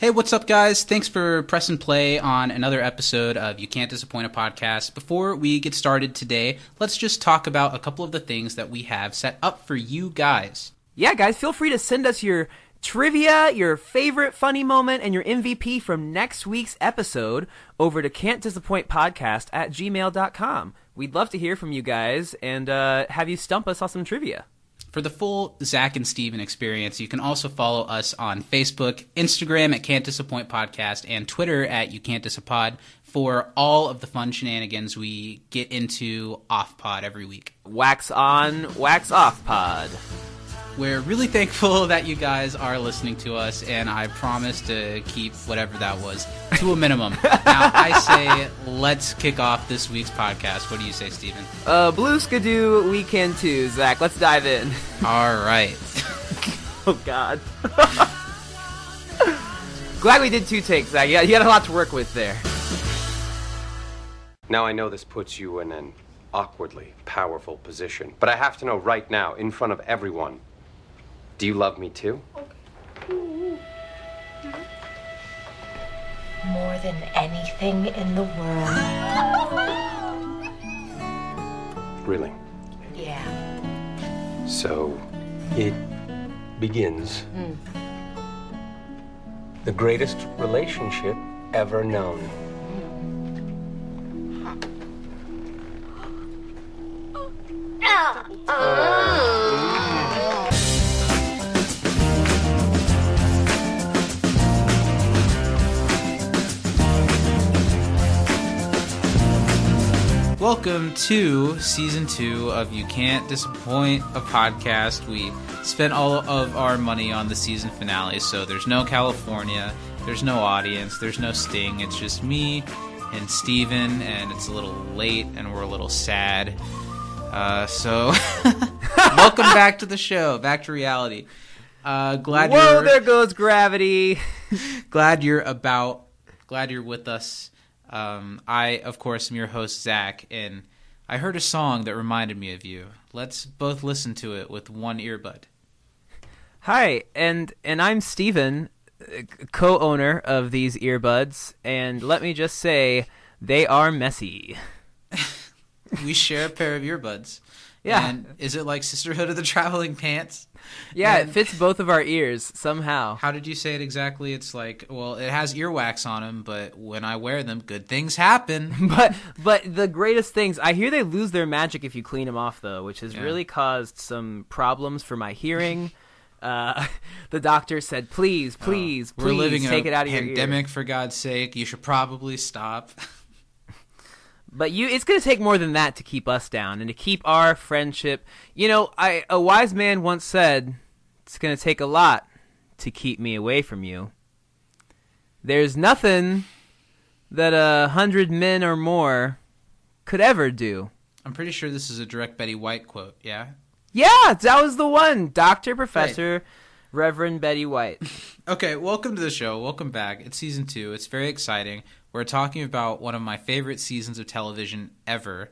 Hey, what's up, guys? Thanks for pressing play on another episode of You Can't Disappoint a Podcast. Before we get started today, let's just talk about a couple of the things that we have set up for you guys. Yeah, guys, feel free to send us your trivia, your favorite funny moment, and your MVP from next week's episode over to can't disappoint podcast at gmail.com. We'd love to hear from you guys and uh, have you stump us on some trivia. For the full Zach and Steven experience, you can also follow us on Facebook, Instagram at Can't Disappoint Podcast, and Twitter at You Can't Disappoint for all of the fun shenanigans we get into off pod every week. Wax on, wax off pod. We're really thankful that you guys are listening to us, and I promise to keep whatever that was to a minimum. now, I say let's kick off this week's podcast. What do you say, Steven? Uh, Blue Skidoo Weekend 2, Zach. Let's dive in. All right. oh, God. Glad we did two takes, Zach. You got, you got a lot to work with there. Now I know this puts you in an awkwardly powerful position, but I have to know right now, in front of everyone, do you love me too? More than anything in the world. Really? Yeah. So, it begins. Hmm. The greatest relationship ever known. Ah. Ah. Welcome to season two of You Can't Disappoint a Podcast. We spent all of our money on the season finale, so there's no California, there's no audience, there's no sting. It's just me and Steven, and it's a little late, and we're a little sad. Uh, so, welcome back to the show, back to reality. Uh, glad Whoa, you're there goes gravity. glad you're about. Glad you're with us. Um, I, of course, am your host, Zach, and I heard a song that reminded me of you. Let's both listen to it with one earbud. Hi, and and I'm Steven, co-owner of these earbuds, and let me just say they are messy. We share a pair of earbuds. Yeah. And is it like Sisterhood of the Traveling Pants? Yeah, And- it fits both of our ears somehow. How did you say it exactly? It's like, well, it has earwax on them, but when I wear them, good things happen. But but the greatest things, I hear they lose their magic if you clean them off though, which has Yeah. really caused some problems for my hearing. Uh, the doctor said, "Please, please, We're please living take a it out of your pandemic, ear." for God's sake. You should probably stop. But you, it's going to take more than that to keep us down and to keep our friendship. You know, I a wise man once said, "It's going to take a lot to keep me away from you." There's nothing that a hundred men or more could ever do. I'm pretty sure this is a direct Betty White quote, yeah? Yeah, that was the one, Doctor Professor Reverend Betty White. Okay, welcome to the show. Welcome back. It's season two. It's very exciting. We're talking about one of my favorite seasons of television ever.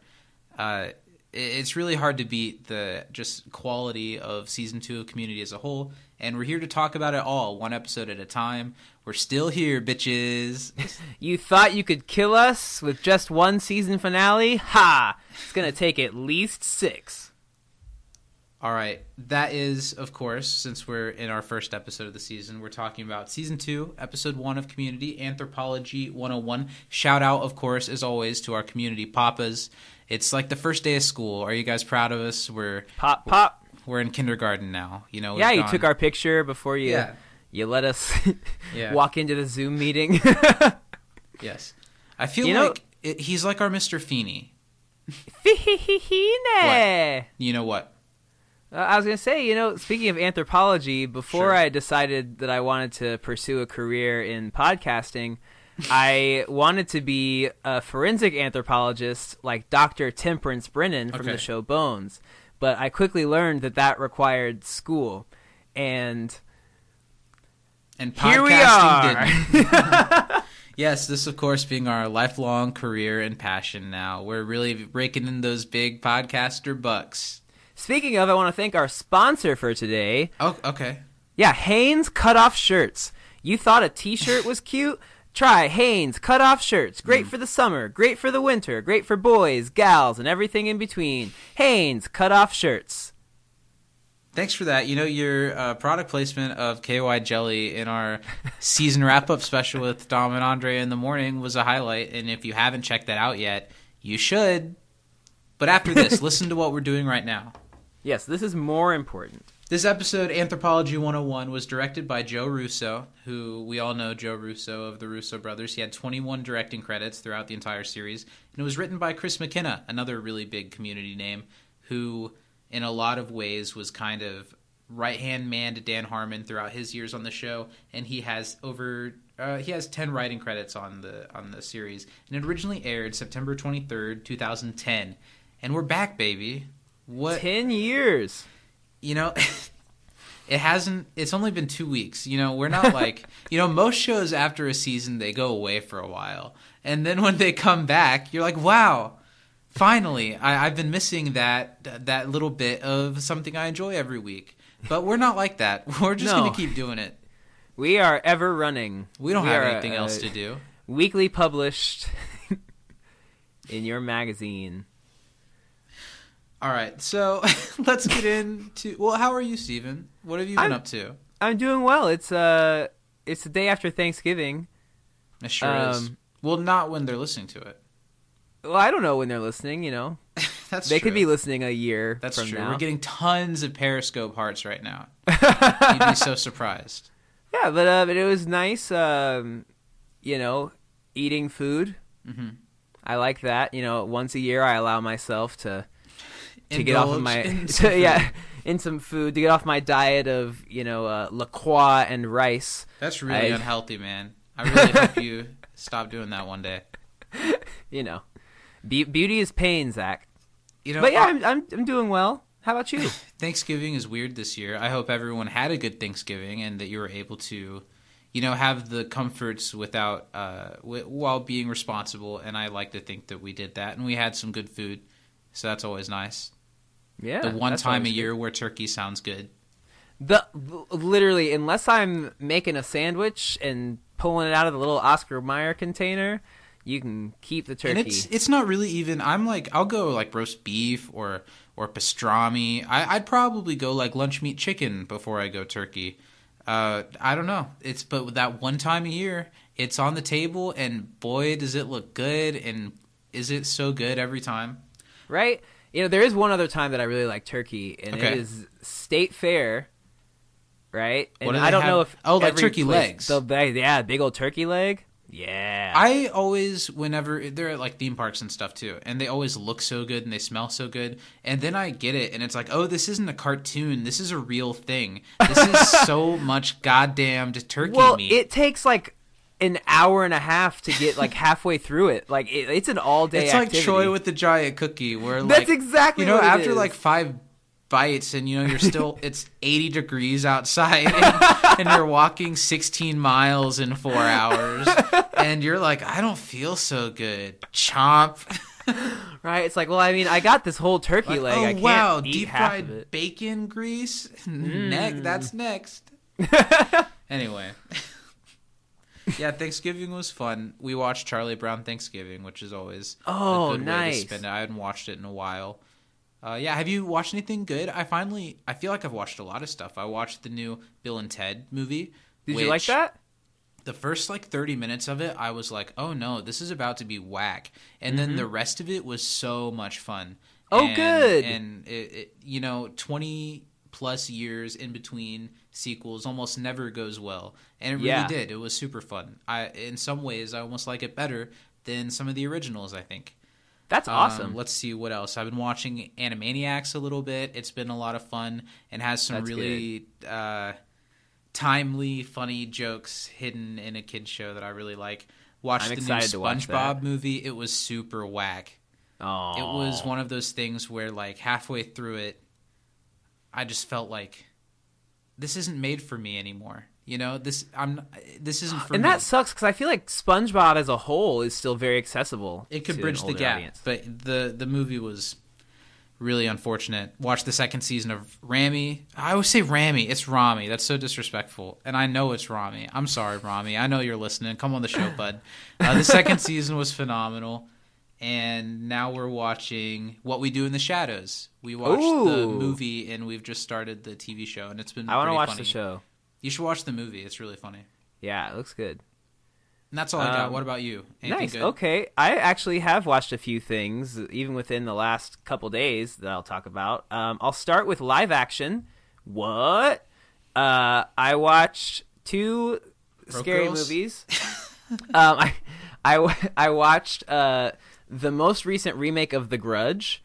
Uh, it's really hard to beat the just quality of season two of Community as a whole, and we're here to talk about it all, one episode at a time. We're still here, bitches. You thought you could kill us with just one season finale? Ha! It's gonna take at least six. All right. That is, of course, since we're in our first episode of the season, we're talking about season two, episode one of Community Anthropology 101. Shout out, of course, as always, to our community papas. It's like the first day of school. Are you guys proud of us? We're Pop, pop. we're in kindergarten now. You know. Yeah, you gone- took our picture before you Yeah. you let us Yeah. walk into the Zoom meeting. Yes. I feel You like it, he's like our Mr. Feeney. Fihihihine. You know what? Uh, I was gonna say, you know, speaking of anthropology, before Sure. I decided that I wanted to pursue a career in podcasting, I wanted to be a forensic anthropologist like Dr. Temperance Brennan from Okay. the show Bones. But I quickly learned that that required school. And And here we are. Yes, this of course being our lifelong career and passion now. We're really raking in those big podcaster bucks. Speaking of, I want to thank our sponsor for today. Oh, okay. Yeah, Hanes Cutoff Shirts. You thought a T-shirt was cute? Try Hanes cut-off shirts. Great for the summer, great for the winter, great for boys, gals, and everything in between. Hanes cut-off shirts. Thanks for that. You know, your uh, product placement of KY Jelly in our season wrap up special with Dom and Andre in the morning was a highlight. And if you haven't checked that out yet, you should. But after this, listen to what we're doing right now. Yes, this is more important. This episode, Anthropology 101, was directed by Joe Russo, who we all know Joe Russo of the Russo brothers. He had 21 directing credits throughout the entire series. And it was written by Chris McKenna, another really big community name, who in a lot of ways was kind of right hand man to Dan Harmon throughout his years on the show, and he has over uh, he has ten writing credits on the on the series, and it originally aired September twenty third, two thousand ten, and we're back, baby. What Ten years. you know? It hasn't. It's only been two weeks. You know, we're not like you know most shows after a season they go away for a while, and then when they come back, you're like, wow, finally I, i've been missing that that little bit of something i enjoy every week but we're not like that we're just No. gonna keep doing it We are ever running. we don't We have anything else to do Weekly published in your magazine. All right so let's get into well how are you steven what have you been I'm- up to I'm doing well. It's uh it's the day after Thanksgiving. it sure is Um, well not when they're listening to it Well, I don't know when they're listening, you know. that's they true. could be listening a year that's from true now. we're getting tons of periscope hearts right now you'd be so surprised Yeah, but uh, but it was nice. Um, you know, eating food. Mhm. I like that. You know, once a year I allow myself to to get off of my in to- yeah in some food to get off my diet of you know uh, La Croix and rice. that's really I- unhealthy man i really hope you stop doing that one day You know, Be- beauty is pain, Zach. you know But yeah, I- I'm, I'm I'm doing well. How about you? Thanksgiving is weird this year. I hope everyone had a good Thanksgiving and that you were able to, you know, have the comforts without uh, w- while being responsible. And I like to think that we did that, and we had some good food, so that's always nice. Yeah, the one time a always good. year where turkey sounds good. The literally, unless I'm making a sandwich and pulling it out of the little Oscar Mayer container, you can keep the turkey. And it's it's not really even. I'm like I'll go like roast beef or or pastrami. I, I'd probably go like lunch meat chicken before I go turkey. Uh, I don't know. It's but that one time a year, it's on the table, and boy, does it look good! And is it so good every time? right? You know, there is one other time that I really like turkey, and Okay. it is State Fair, right? And do I don't have? know if Oh, like turkey place- legs. The big, yeah, big old turkey leg. Yeah, I always, whenever they're at like theme parks and stuff too, and they always look so good and they smell so good, and then I get it, and it's like, oh, this isn't a cartoon. This is a real thing. This is so much goddamned turkey well, meat. it takes like an hour and a half to get like halfway through it. Like it, it's an all day. It's like Troy with the giant cookie, where like That's exactly you know after like five bites, and you know you're still it's 80 degrees outside, and, and you're walking 16 miles in four hours, and you're like, I don't feel so good. Chomp. right. It's like, well, I mean, I got this whole turkey Like, leg. oh I can't wow, eat deep half of fried it. Mm. bacon grease. Next, that's next. anyway. Yeah, Thanksgiving was fun. We watched Charlie Brown Thanksgiving, which is always Oh, a good way nice. to spend it. I hadn't watched it in a while. Uh, yeah, have you watched anything good? I finally, I feel like I've watched a lot of stuff. I watched the new Bill and Ted movie. Did you like that? the first like 30 minutes of it i was like oh no this is about to be whack and then the rest of it was so much fun Mm-hmm. Oh, And- good. and it, it, you know 20 plus years in between sequels almost never goes well and it really Yeah. did it was super fun i in some ways i almost like it better than some of the originals i think That's um, awesome. let's see what else. I've been watching Animaniacs a little bit. It's been a lot of fun and has some That's really uh, timely, funny jokes hidden in a kids show that I really like. Watched I'm the new excited to watch SpongeBob movie. It was super whack. oh, It was one of those things where, like, halfway through it, I just felt like this isn't made for me anymore. You know, this I'm this isn't for me. and me. that sucks because I feel like SpongeBob as a whole is still very accessible. it could to bridge the gap audience. but the the movie was really unfortunate. Watch the second season of Rami. I always say Rami. It's Rami. That's so disrespectful. And I know it's Rami. I'm sorry, Rami. I know you're listening. Come on the show, bud. Uh, the second season was phenomenal. And now we're watching What We Do in the Shadows. We watched the movie and we've just started the TV show, and it's been. I want to watch funny. the show. You should watch the movie. It's really funny. Yeah, it looks good. And that's all I got. Um, What about you? Anything nice. good? Okay, I actually have watched a few things, even within the last couple days that I'll talk about. Um, I'll start with live action. What? Uh, I watched two Broke scary Girls? movies. um, I, I, I watched uh, the most recent remake of The Grudge.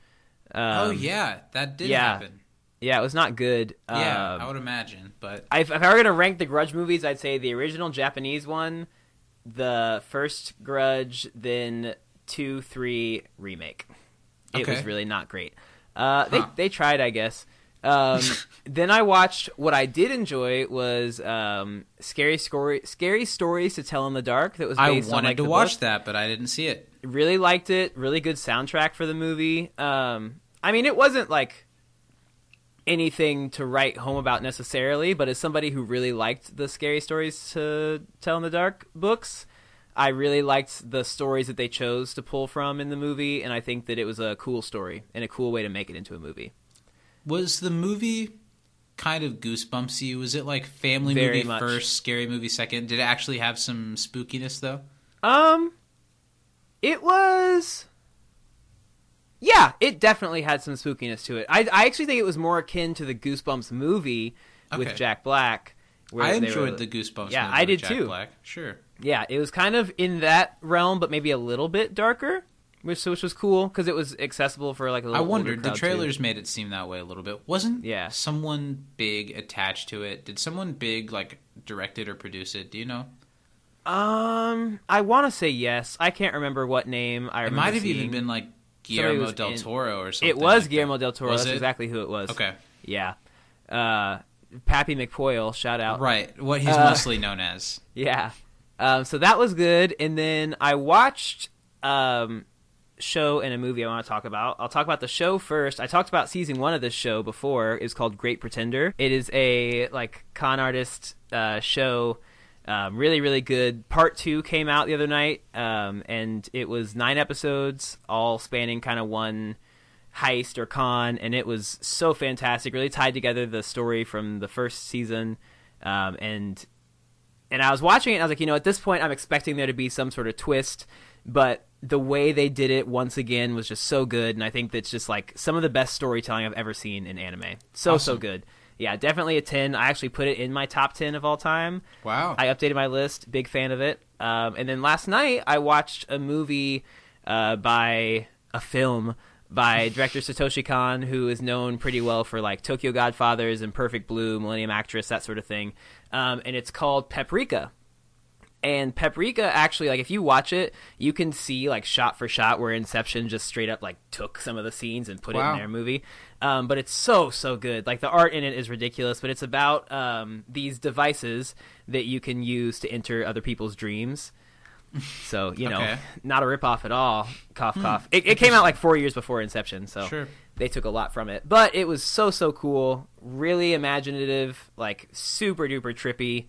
Um, oh yeah, that did yeah. happen. yeah, it was not good. Yeah, Um, I would imagine, but I- if I were gonna rank the Grudge movies, I'd say the original Japanese one, the first Grudge, then two, three remake. It was really not great. Uh, Huh. They they tried, I guess. Um, then I watched what I did enjoy was um, scary story, scary stories to tell in the dark. That was I based on wanted like to watch book. that, but I didn't see it. Really liked it. Really good soundtrack for the movie. Um, I mean, it wasn't like anything to write home about necessarily, but as somebody who really liked the scary stories to tell in the dark books, I really liked the stories that they chose to pull from in the movie, and I think that it was a cool story and a cool way to make it into a movie. Was the movie kind of goosebumpsy? Was it like family Very movie much. first, scary movie second? Did it actually have some spookiness though? Um, it was. Yeah, it definitely had some spookiness to it. I, I actually think it was more akin to the Goosebumps movie with Okay. Jack Black. where I enjoyed were- the Goosebumps. Yeah, movie I did Jack too. Black. Sure. Yeah, it was kind of in that realm, but maybe a little bit darker, which which was cool because it was accessible for like a I little. older wondered. The crowd, too. trailers made it seem that way a little bit. Wasn't Yeah. someone big attached to it? Did someone big like direct it or produce it? Do you know? Um, I want to say yes. I can't remember what name I It remember. might have even been like Guillermo was del in- Toro or something. It was like Guillermo that. del Toro. Was That's it? exactly who it was. Okay. Yeah. Uh, Pappy McPoyle. Shout out. Right. What he's Uh, mostly known as. Yeah. Um, so that was good. And then I watched um, show and a movie I want to talk about. I'll talk about the show first. I talked about season one of this show before. It's called Great Pretender. It is a like con artist uh, show. Um, really, really good. Part two came out the other night, um, and it was nine episodes, all spanning kind of one heist or con, and it was so fantastic. Really tied together the story from the first season, um, and and I was watching it and I was like, you know, at this point I'm expecting there to be some sort of twist, but the way they did it once again was just so good and I think that's just like some of the best storytelling I've ever seen in anime. So so good. Yeah, definitely a 10. I actually put it in my top 10 of all time. Wow. I updated my list. Big fan of it. Um, and then last night I watched a movie uh, by a film by director Satoshi Kon, who is known pretty well for like Tokyo Godfathers and Perfect Blue, Millennium Actress, that sort of thing. Um, and it's called Paprika. And Paprika actually, like, if you watch it, you can see like shot for shot where Inception just straight up like took some of the scenes and put it in their movie. Um, but it's so so good. Like the art in it is ridiculous, but it's about um, these devices that you can use to enter other people's dreams. So you know, Okay. not a ripoff at all. Cough cough. It, it came out like four years before Inception, so Sure. they took a lot from it. But it was so so cool, really imaginative, like super duper trippy,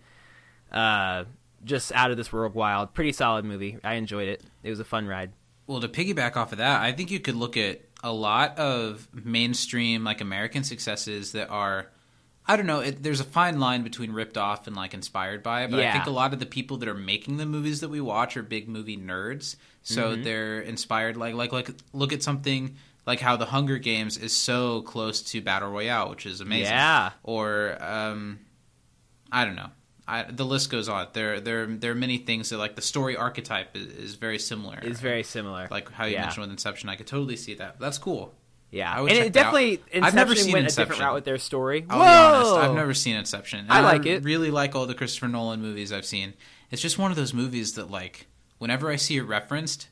uh, just out of this world wild. Pretty solid movie. I enjoyed it. It was a fun ride. Well, to piggyback off of that, I think you could look at a lot of mainstream like American successes that are I don't know, it, there's a fine line between ripped off and like inspired by, but I think a lot of the people that are making the movies that we watch are big movie nerds. So Mm-hmm. they're inspired like like like look at something like how the Hunger Games is so close to Battle Royale, which is amazing. Yeah. Or um I don't know. I, the list goes on. There, there, there are many things that like the story archetype is, is very similar. It's very similar. like how you Yeah. mentioned with Inception. I could totally see that. That's cool. Yeah, and it definitely I've never seen went a different route with their story. I'll Whoa! be honest. I've never seen Inception. And I like it. Really like all the Christopher Nolan movies I've seen. It's just one of those movies that like whenever I see it referenced,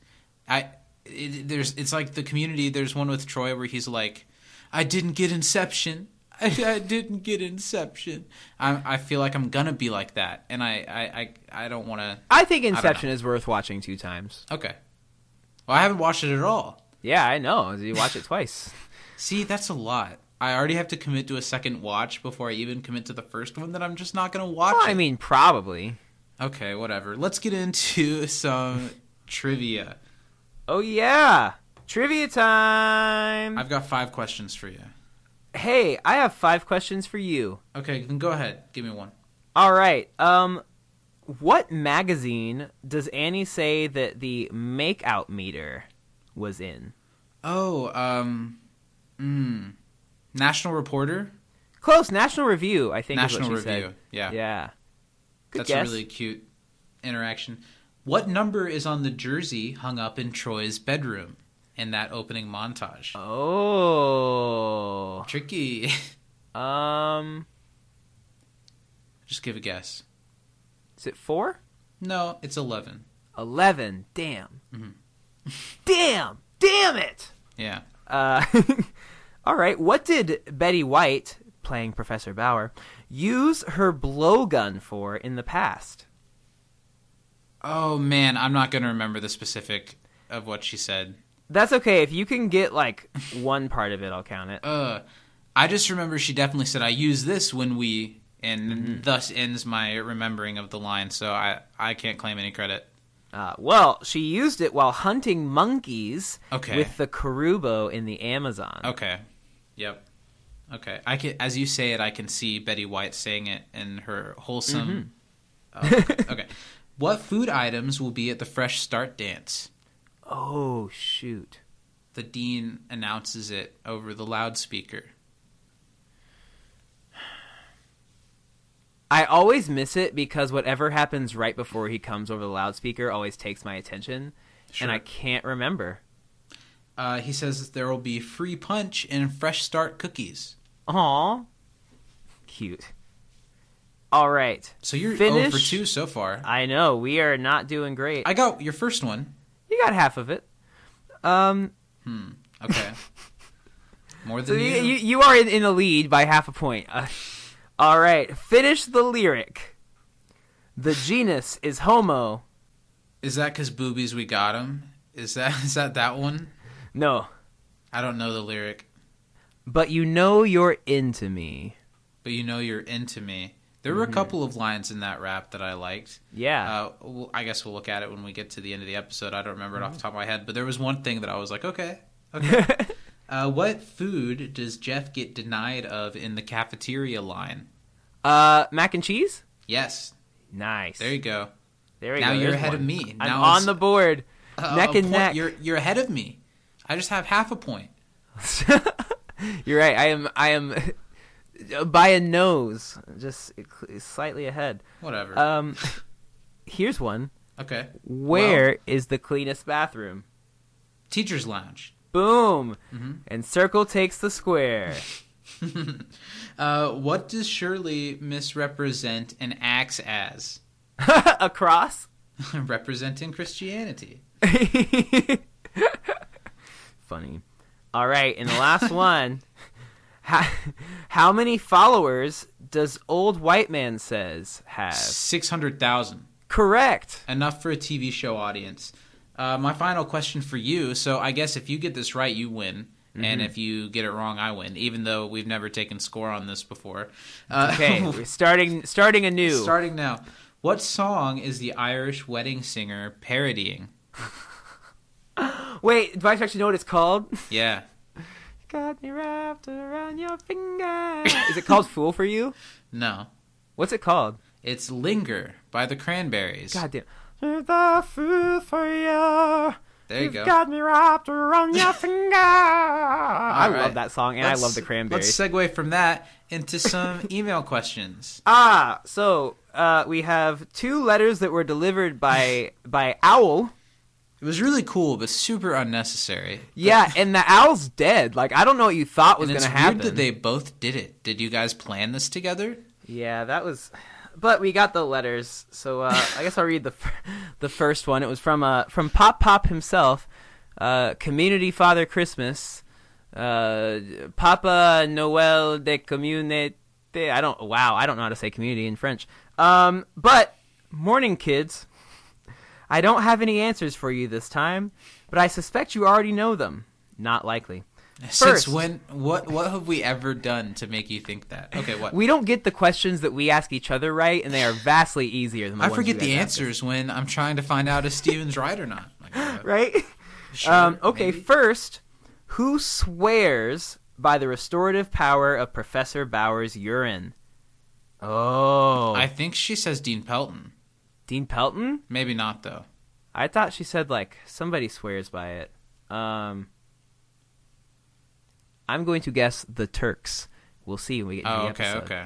I it, there's it's like the Community. There's one with Troy where he's like, "I didn't get Inception." I, I didn't get Inception. I, I feel like I'm gonna be like that, and I I, I, I don't want to. I think. Inception is worth watching two times. Okay. Well, I haven't watched it at all. Yeah, I know. You watch it twice. See, that's a lot. I already have to commit to a second watch before I even commit to the first one that I'm just not to watch. Well, I mean, probably. okay, whatever. Let's get into some trivia. Oh yeah, trivia time. I've got five questions for you. Hey, I have five questions for you. Okay, then go ahead. Give me one. All right. Um, what magazine does Annie say that the makeout meter was in? Oh, um, mm, National Reporter, Close. National Review. I think National is what she Review. said. Yeah, Yeah. Good that's guess. a really cute interaction. What number is on the jersey hung up in Troy's bedroom in that opening montage? Oh. Tricky. Um. Just give a guess. Is it four? No, it's eleven. Eleven. Damn. Mhm. Damn. Damn it. Yeah. Uh, all right. What did Betty White, playing Professor Bauer, use her blowgun for in the past? Oh man, I'm not gonna remember the specific of what she said. That's okay. If you can get like one part of it, I'll count it. Uh, I just remember she definitely said, "I use this when we," and Mm-hmm. thus ends my remembering of the line. So I I can't claim any credit. Uh, well, she used it while hunting monkeys Okay. with the Karubo in the Amazon. Okay. Yep. Okay. I can, as you say it, I can see Betty White saying it in her wholesome. Mm-hmm. Oh, okay. okay. What food items will be at the Fresh Start dance? Oh shoot! The dean announces it over the loudspeaker. I always miss it because whatever happens right before he comes over the loudspeaker always takes my attention, Sure. and I can't remember. Uh, he says there will be free punch and Fresh Start cookies. Aw, cute. All right. So you're Finish. 0 for 2 so far. I know we are not doing great. I got your first one. You got half of it. Um, Okay. More than you, you. you, you are in, in the lead by half a point. Uh, all right, finish the lyric. The genus is Homo. Is that because boobies we got 'em? Is that is that that one? No, I don't know the lyric, but you know you're into me. but you know you're into me. There were a couple of lines in that rap that I liked. Yeah. Uh, I guess we'll look at it when we get to the end of the episode. I don't remember it off the top of my head, but there was one thing that I was like, okay, okay. uh, what food does Jeff get denied of in the cafeteria line? uh, mac and cheese. Yes, Nice. there you go. There we now go. Now you're ahead one. of me. I'm on the board. Uh, neck and point- neck. You're you're ahead of me. I just have half a point. You're right. I am. I am by a nose, just slightly ahead. Whatever. Um, here's one. okay. Where is the cleanest bathroom? Teacher's lounge. Boom. Mm-hmm. And circle takes the square. Uh, what does Shirley misrepresent and acts as? a cross. Representing Christianity. Funny. All right, and the last one. How, how many followers does old white man says have? Six hundred thousand. Correct. Enough for a TV show audience. Uh, my final question for you. So I guess if you get this right, you win. Mm-hmm. And if you get it wrong, I win. Even though we've never taken score on this before. Uh, Okay, we're starting starting anew. starting now. What song is the Irish wedding singer parodying? Wait, do I actually know what it's called? Yeah. Got me wrapped around your finger. Is it called "Fool for You"? No. What's it called? It's Linger by the Cranberries. God damn. You're The fool for you. there you You've go. got me wrapped around your finger. I All right. love that song, and I Let's- love the Cranberries. Let's segue from that into some email questions. ah, so uh, we have two letters that were delivered by by Owl. It was really cool, but super unnecessary. Yeah, and the owl's dead. Like I don't know what you thought was going to happen. weird that they both did it. Did you guys plan this together? Yeah, that was. But we got the letters, so uh, I guess I'll read the the first one. It was from uh from Pop Pop himself, uh, Community Father Christmas, uh, Papa Noel de Community. I don't. Wow, I don't know how to say community in French. Um, but morning, kids. I don't have any answers for you this time, but I suspect you already know them. Not likely. Since First. when? What what have we ever done to make you think that? Okay, what? We don't get the questions that we ask each other right, and they are vastly easier than the I forget the answers when I'm trying to find out if Steven's right or not. Like, uh. Right? sure, um, okay, maybe. first, who swears by the restorative power of Professor Bauer's urine? Oh, I think she says Dean Pelton. Dean Pelton? Maybe not though. I thought she said like somebody swears by it. Um, I'm going to guess the Turks. We'll see when we get to Oh, the okay, episode. okay.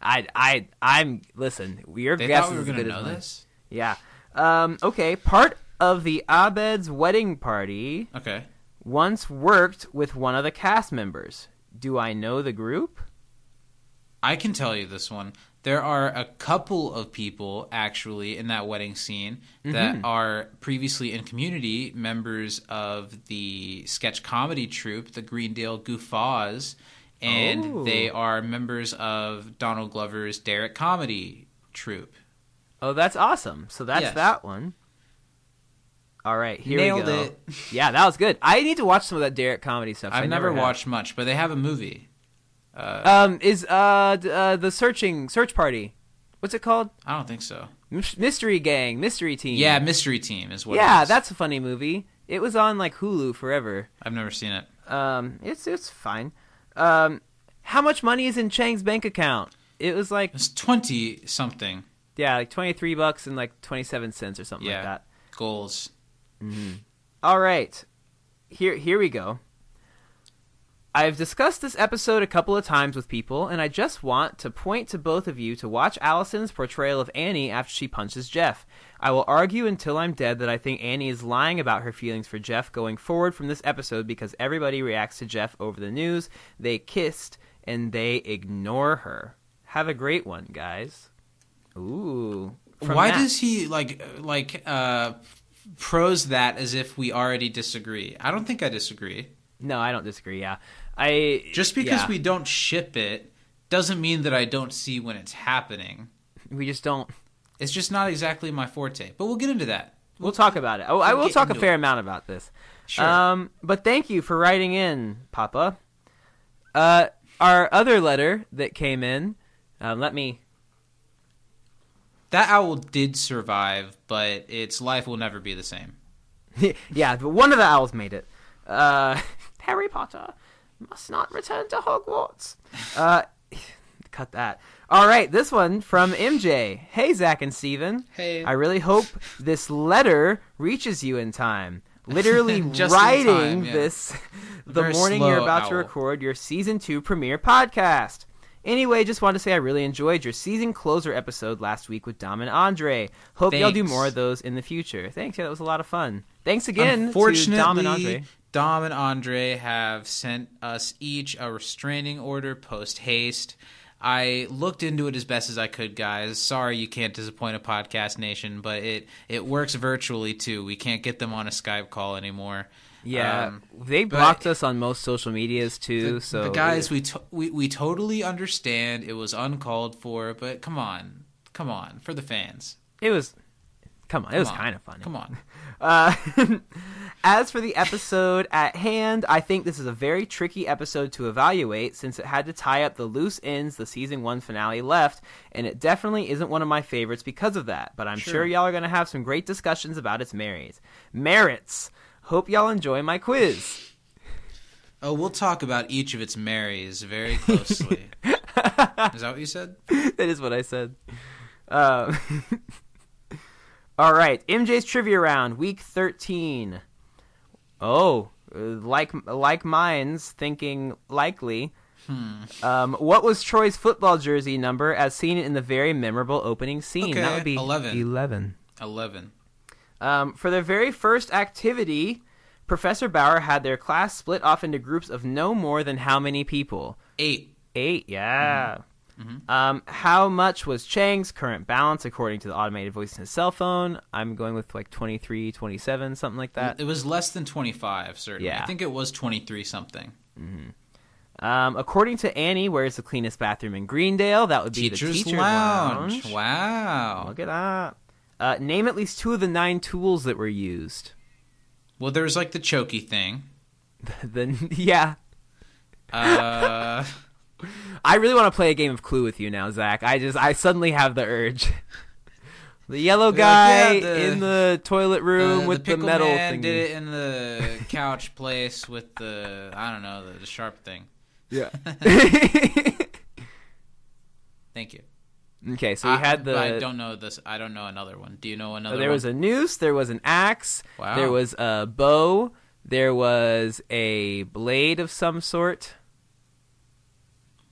I, I, I'm listen. Your They guess thought we were is as gonna good know as mine. this. Yeah. Um, okay. Part of the Abed's wedding party Okay. once worked with one of the cast members. Do I know the group? I can tell you this one. There are a couple of people actually in that wedding scene that Mm-hmm. are previously in community members of the sketch comedy troupe, the Greendale Guffaws, and Oh. they are members of Donald Glover's Derrick Comedy troupe. Oh, that's awesome. So that's Yes. that one. All right, here Nailed we go. it. Yeah, that was good. I need to watch some of that Derrick comedy stuff. I've never have. watched much, but they have a movie. Um, is uh, d- uh the searching search party? What's it called? I don't think so. Mystery Gang, Mystery Team. Yeah, Mystery Team is what. yeah, it is. that's a funny movie. It was on like Hulu forever. I've never seen it. Um, it's it's fine. Um, how much money is in Chang's bank account? It was like It's twenty something yeah, like twenty three bucks and like twenty seven cents or something Yeah. like that. goals. All right, here here we go. I've discussed this episode a couple of times with people, and I just want to point to both of you to watch Alison's portrayal of Annie after she punches Jeff. I will argue until I'm dead that I think Annie is lying about her feelings for Jeff going forward from this episode because everybody reacts to Jeff over the news. They kissed, and they ignore her. Have a great one, guys. Ooh. Why does he like like uh prose that as if we already disagree? I don't think I disagree. No, I don't disagree. Yeah, I Just because yeah. we don't ship it doesn't mean that I don't see when it's happening. we just don't. It's just not exactly my forte. But we'll get into that. We'll talk about it. Oh, I we'll will talk a fair it. amount about this. Sure. Um, but thank you for writing in, Papa. Uh, our other letter that came in. Um, let me. That owl did survive, but its life will never be the same. yeah, but one of the owls made it. Uh, Harry Potter must not return to Hogwarts. Uh, cut that. All right, this one from MJ. Hey, Zach and Steven. Hey. I really hope this letter reaches you in time. Literally Just writing time, yeah. this the Very morning you're slow about to record your season two premiere podcast. Anyway, just wanted to say I really enjoyed your season closer episode last week with Dom and Andre. Hope y'all do more of those in the future. Thanks, yeah, that was a lot of fun. Thanks again to Dom and Andre. Dom and Andre have sent us each a restraining order post haste. I looked into it as best as I could, guys. Sorry you can't disappoint a podcast nation, but it it works virtually too. We can't get them on a Skype call anymore. Yeah, Um, they blocked us on most social medias too. the, so the guys, we, to- we we totally understand it was uncalled for, but come on, come on, for the fans. it was. Come on, it was Come on. kind of funny. Come on. Uh, as for the episode at hand, I think this is a very tricky episode to evaluate since it had to tie up the loose ends the season one finale left, and it definitely isn't one of my favorites because of that. But I'm sure, Sure. y'all are going to have some great discussions about its merits. Merits. Hope y'all enjoy my quiz. Oh, we'll talk about each of its Marys very closely. is that what you said? that is what I said. Uh, all right, MJ's trivia round, week thirteen. Oh, uh, like like mine's thinking likely. Um, what was Troy's football jersey number as seen in the very memorable opening scene? that would be 11. Eleven. Eleven. Um, for their very first activity, Professor Bauer had their class split off into groups of no more than how many people? Eight. Eight, yeah. Um, how much was Chang's current balance according to the automated voice in his cell phone? I'm going with like 23, 27, something like that. It was less than 25, certainly. Yeah. I think it was 23 something. Um, according to Annie, where's the cleanest bathroom in Greendale? That would be Teacher's, the teacher's lounge. lounge. Wow. Look at that. Uh, name at least two of the nine tools that were used. Well, there's like the choky thing. then yeah, Uh, I really want to play a game of Clue with you now, Zach. I just I suddenly have the urge. The yellow Like, guy yeah, the- in the toilet room uh, with the, pickle metal man thing. did it in the couch place with the I don't know the, the sharp thing. Yeah. Thank you. okay, so we had the. I don't know this. I don't know another one. Do you know another? There one? was a noose. There was an axe. Wow. There was a bow. There was a blade of some sort.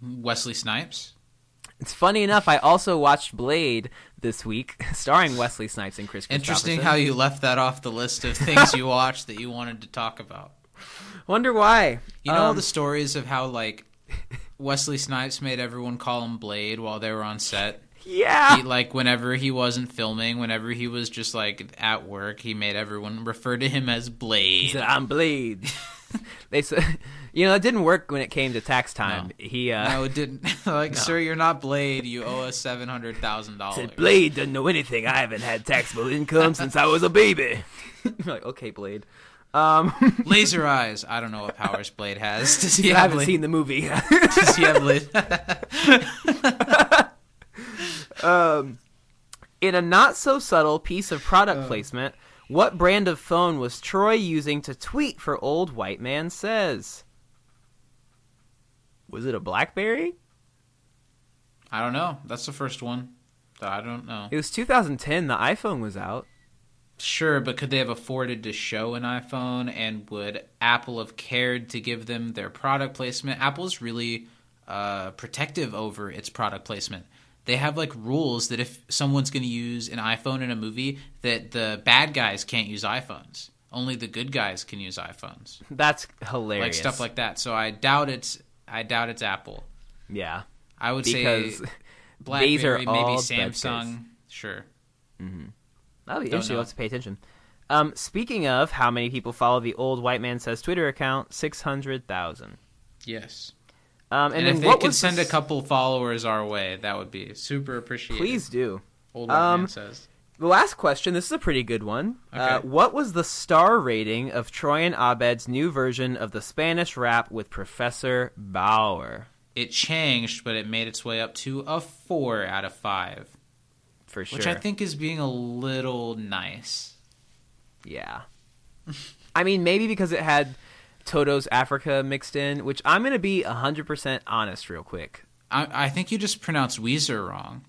Wesley Snipes. It's funny enough. I also watched Blade this week, starring Wesley Snipes and Chris. Interesting how you left that off the list of things you watched that you wanted to talk about. Wonder why? You know all Um, the stories of how like Wesley Snipes made everyone call him Blade while they were on set. Yeah. He, like whenever he wasn't filming, whenever he was just like at work, he made everyone refer to him as Blade. He said, "I'm Blade." they said, you know, it didn't work when it came to tax time. No. He uh, no, it didn't. like, sir, you're not Blade. You owe us seven hundred thousand dollars. "Blade doesn't know anything. I haven't had taxable income since I was a baby." You're like, okay, Blade. Um, Laser eyes. I don't know what powers Blade has. Does he I have? haven't la- seen the movie. Does he have? la- Um, in a not so subtle piece of product placement, what brand of phone was Troy using to tweet for Old White Man Says? Was it a Blackberry? I don't know. That's the first one. I don't know. It was 2010. The iPhone was out. Sure, but could they have afforded to show an iPhone? And would Apple have cared to give them their product placement? Apple's really uh, protective over its product placement. They have like rules that if someone's going to use an iPhone in a movie, that the bad guys can't use iPhones. Only the good guys can use iPhones, That's hilarious. like stuff like that. So I doubt it's. I doubt it's Apple. yeah, I would because say BlackBerry, maybe Samsung. Sure. that'll be Don't interesting. know. We'll have to pay attention. Um, speaking of how many people follow the Old White Man Says Twitter account, six hundred thousand. Yes. Um, and, And, if they could send the a couple followers our way, that would be super appreciated. Please do. Old Um, man says. The last question. This is a pretty good one. Uh, what was the star rating of Troy and Abed's new version of the Spanish rap with Professor Bauer? It changed, but it made its way up to a four out of five, For sure. which I think is being a little nice. Yeah. I mean, maybe because it had Toto's Africa mixed in, which I'm going to be 100% honest real quick. I, I think you just pronounced Weezer wrong.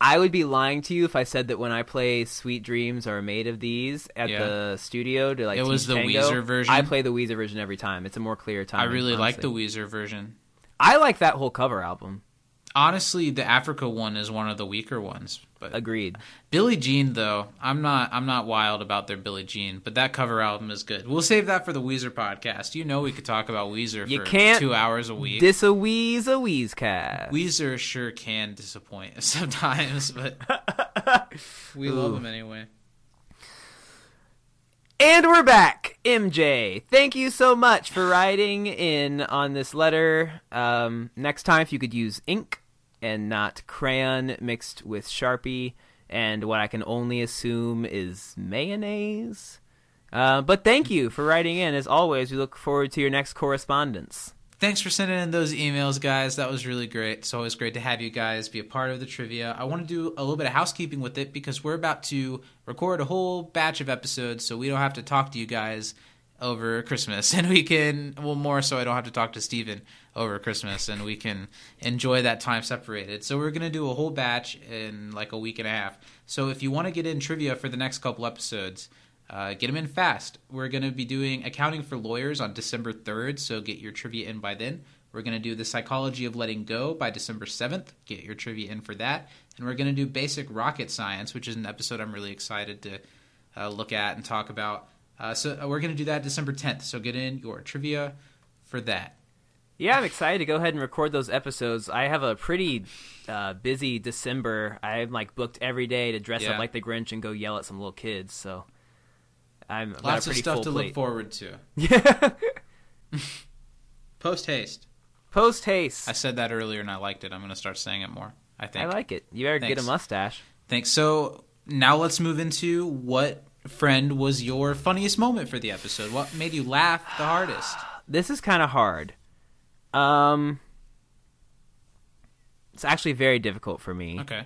I would be lying to you if I said that when I play Sweet Dreams are made of these at Yeah. the studio to like It was the tango, Weezer version? I play the Weezer version every time. It's a more clear time. I really like the honestly. Weezer version. I like that whole cover album. Honestly, the Africa one is one of the weaker ones. But Agreed. Billie Jean, though, I'm not I'm not wild about their Billie Jean, but that cover album is good. We'll save that for the Weezer podcast. You know, we could talk about Weezer You for can't two hours a week. Dis a wheeze a wheeze cast. Weezer sure can disappoint sometimes, but we love them anyway. And we're back, MJ. Thank you so much for writing in on this letter. Um, next time, if you could use ink and not crayon mixed with Sharpie, and what I can only assume is mayonnaise. Uh, but thank you for writing in. As always, we look forward to your next correspondence. Thanks for sending in those emails, guys. That was really great. It's always great to have you guys be a part of the trivia. I want to do a little bit of housekeeping with it because we're about to record a whole batch of episodes, so we don't have to talk to you guys over Christmas, and we can well more so I don't have to talk to Steven over Christmas, and we can enjoy that time separated. So we're gonna do a whole batch in like a week and a half. So if you want to get in trivia for the next couple episodes. Uh, get them in fast. We're going to be doing accounting for lawyers on December 3rd, so get your trivia in by then. We're going to do the psychology of letting go by December 7th. Get your trivia in for that. And we're going to do basic rocket science, which is an episode I'm really excited to uh, look at and talk about. Uh, so uh, we're going to do that December 10th. So get in your trivia for that. Yeah, I'm excited to go ahead and record those episodes. I have a pretty uh, busy December. I'm like booked every day to dress Yeah. up like the Grinch and go yell at some little kids. So I'm I've got a Lots of pretty stuff full to plate. look forward to. Yeah. Post haste. Post haste. I said that earlier and I liked it. I'm going to start saying it more. I think. I like it. You better get a mustache. Thanks. So now let's move into what friend, was your funniest moment for the episode? What made you laugh the hardest? This is kind of hard. Um, it's actually very difficult for me. Okay.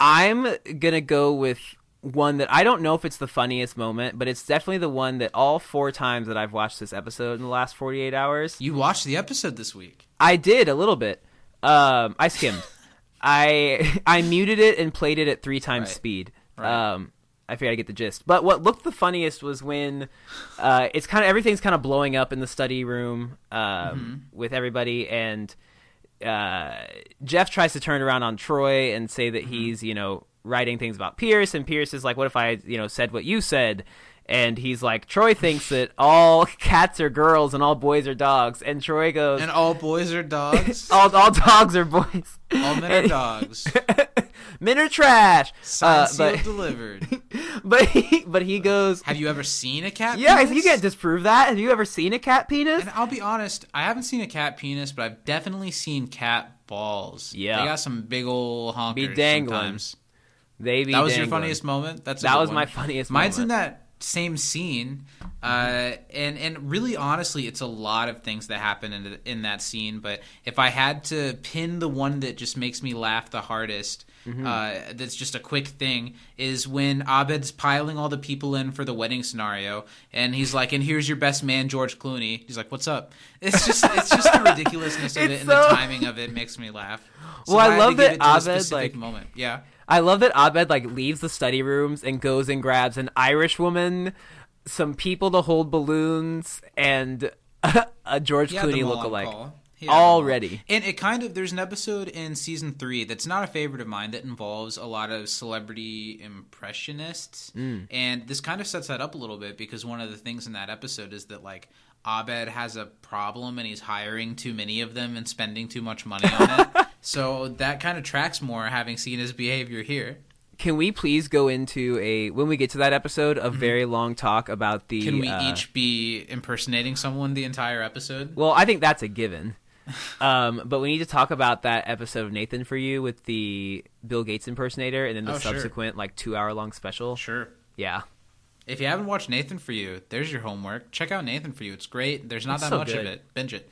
I'm gonna go with one that I don't know if it's the funniest moment, but it's definitely the one that all four times that I've watched this episode in the last 48 hours, You watched the episode this week. I did a little bit. Um, I skimmed. I I muted it and played it at three times Right. speed. Right. Um, I figured I get the gist. But what looked the funniest was when uh, it's kind of everything's kind of blowing up in the study room um, Mm-hmm. with everybody, and uh, Jeff tries to turn around on Troy and say Mm-hmm. that he's you know writing things about Pierce, and Pierce is like, "What if I you know said what you said?" And he's like, Troy thinks that all cats are girls and all boys are dogs. And Troy goes, And all boys are dogs. all, all dogs are boys. all men are dogs. Men are trash. Signed, Uh, sealed, but, delivered. but he but he goes. Have you ever seen a cat? Yeah, penis? you can't disprove that. Have you ever seen a cat penis? And I'll be honest, I haven't seen a cat penis, but I've definitely seen cat balls. Yeah. they got some big old honkers. Be dangling. sometimes. They be That was your funniest moment. That's That was one. my funniest Mine's in that same scene, uh, and and really honestly, it's a lot of things that happen in in that scene. But if I had to pin the one that just makes me laugh the hardest. Mm-hmm. Uh, that's just a quick thing. Is when Abed's piling all the people in for the wedding scenario, and he's like, "And here's your best man, George Clooney." He's like, "What's up?" It's just, it's just the ridiculousness of it It's and the timing of it makes me laugh. Well, I had love that it Abed, like- moment. Yeah, I love that Abed like leaves the study rooms and goes and grabs an Irish woman, some people to hold balloons, and a George them Clooney lookalike. call. He had them all. Already. And it kind of there's an episode in season three that's not a favorite of mine that involves a lot of celebrity impressionists, Mm. and this kind of sets that up a little bit because one of the things in that episode is that like Abed has a problem and he's hiring too many of them and spending too much money on it. so that kind of tracks more having seen his behavior here. Can we please go into a when we get to that episode a very long talk about the? Mm-hmm. Can we uh, each be impersonating someone the entire episode? Well, I think that's a given. Um, but we need to talk about that episode of Nathan for you with the Bill Gates impersonator, and then the Oh, sure. subsequent like two hour long special. Sure. Yeah, If you haven't watched Nathan for You, there's your homework. Check out Nathan for You. It's great. There's not It's that so much of it. Binge it.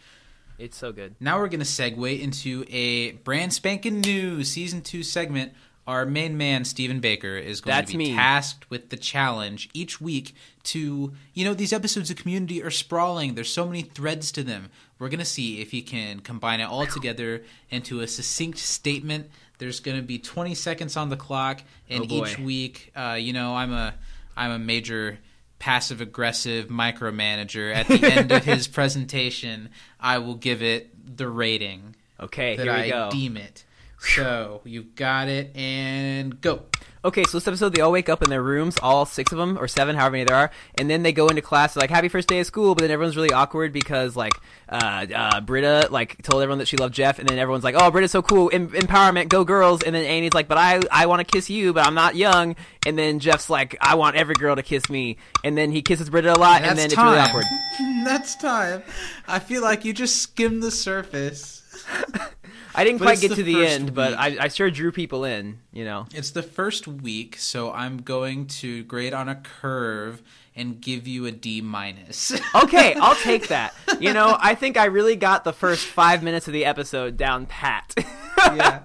it's so good. Now we're going to segue into a brand spanking new season two segment. Our main man, Stephen Baker, is going That's to be me. tasked with the challenge each week to, you know, these episodes of Community are sprawling. There's so many threads to them. We're going to see if he can combine it all together into a succinct statement. There's going to be 20 seconds on the clock, and Oh, each week, uh, you know, I'm a, I'm a major passive aggressive micromanager. At the end of his presentation, I will give it the rating Okay, that here we I go. deem it. So you've got it, and go. Okay, so this episode, they all wake up in their rooms, all six of them or seven, however many there are, and then they go into class like "Happy first day of school," but then everyone's really awkward because like uh, uh, Britta like told everyone that she loved Jeff, and then everyone's like, "Oh, Britta's so cool, em- empowerment, go girls!" And then Annie's like, "But I I want to kiss you, but I'm not young." And then Jeff's like, "I want every girl to kiss me," and then he kisses Britta a lot, and then it's really awkward. That's time. I feel like you just skimmed the surface. I didn't But quite get the to the end, but. I, I sure drew people in. You know. It's the first week, so I'm going to grade on a curve and give you a D minus. Okay, I'll take that. You know, I think I really got the first five minutes of the episode down pat. yeah,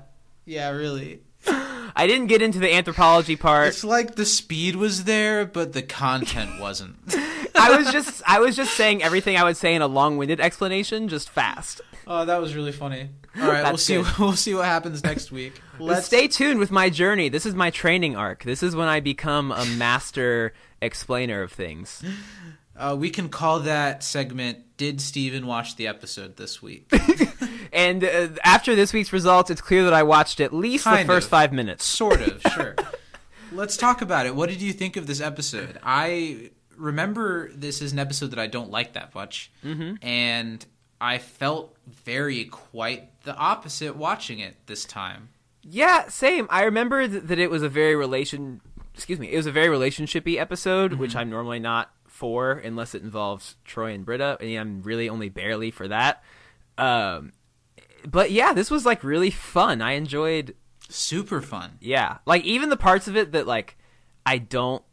yeah, really. I didn't get into the anthropology part. It's like the speed was there, but the content wasn't. I was just I was just saying everything I would say in a long-winded explanation, just fast. Oh, that was really funny. All right, we'll see. good. We'll see what happens next week. Let's Stay tuned with my journey. This is my training arc. This is when I become a master explainer of things. Uh, we can call that segment "Did Steven watch the episode this week?" And uh, after this week's results, it's clear that I watched at least the first of. five minutes. sort of, sure. Let's talk about it. What did you think of this episode? I remember this is an episode that I don't like that much, mm-hmm. and I felt very quite the opposite watching it this time. Yeah, same. I remember th- that it was a very relation. Excuse me. It was a very relationshipy episode, which I'm normally not for unless it involves Troy and Britta, and I'm really only barely for that. Um, but yeah, this was like really fun. I enjoyed. Super fun. Yeah, like even the parts of it that like I don't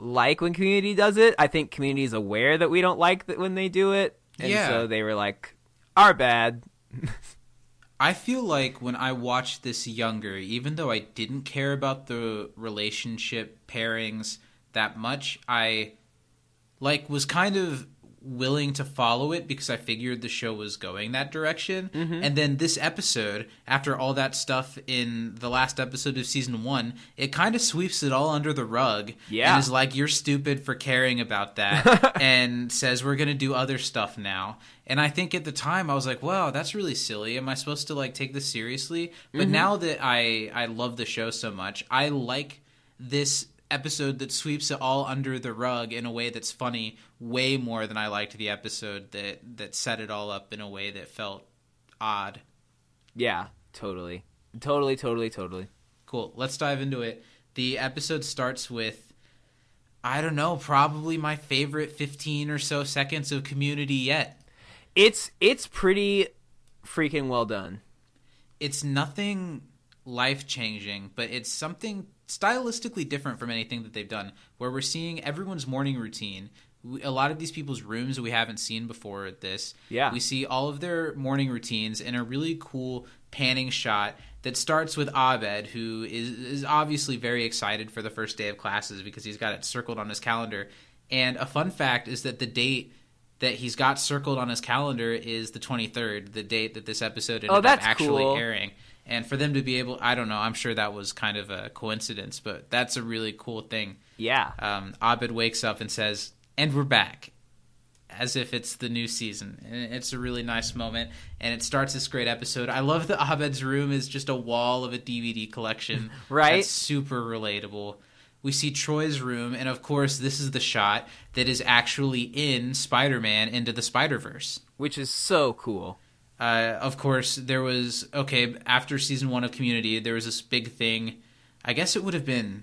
like when Community does it. I think Community is aware that we don't like that when they do it, and Yeah. so they were like, "Our bad." I feel like when I watched this younger, even though I didn't care about the relationship pairings that much, I like was kind of willing to follow it because I figured the show was going that direction. Mm-hmm. And then this episode, after all that stuff in the last episode of season 1, it kind of sweeps it all under the rug Yeah. and is like you're stupid for caring about that and says we're going to do other stuff now. And I think at the time I was like, "Wow, that's really silly. Am I supposed to like take this seriously?" But mm-hmm. now that I I love the show so much, I like this episode that sweeps it all under the rug in a way that's funny way more than I liked the episode that that set it all up in a way that felt odd. Yeah, totally, totally, totally, totally. Cool. Let's dive into it. The episode starts with I don't know, probably my favorite 15 or so seconds of community yet. It's it's pretty freaking well done. It's nothing life changing, but it's something stylistically different from anything that they've done, where we're seeing everyone's morning routine. We- A lot of these people's rooms we haven't seen before this. Yeah. We see all of their morning routines in a really cool panning shot that starts with Abed, who is, is obviously very excited for the first day of classes because he's got it circled on his calendar. And a fun fact is that the date that he's got circled on his calendar is the 23rd, the date that this episode ended Oh, that's up actually cool. airing. And for them to be able, I don't know, I'm sure that was kind of a coincidence, but that's a really cool thing. Yeah, Um, Abed wakes up and says, "And we're back," as if it's the new season. And it's a really nice moment, and it starts this great episode. I love that Abed's room is just a wall of a DVD collection. Right? That's super relatable. We see Troy's room, and of course, this is the shot that is actually in Spider-Man into the Spider-Verse. which is so cool. Uh, of course, there was okay after season one of Community. There was this big thing. I guess it would have been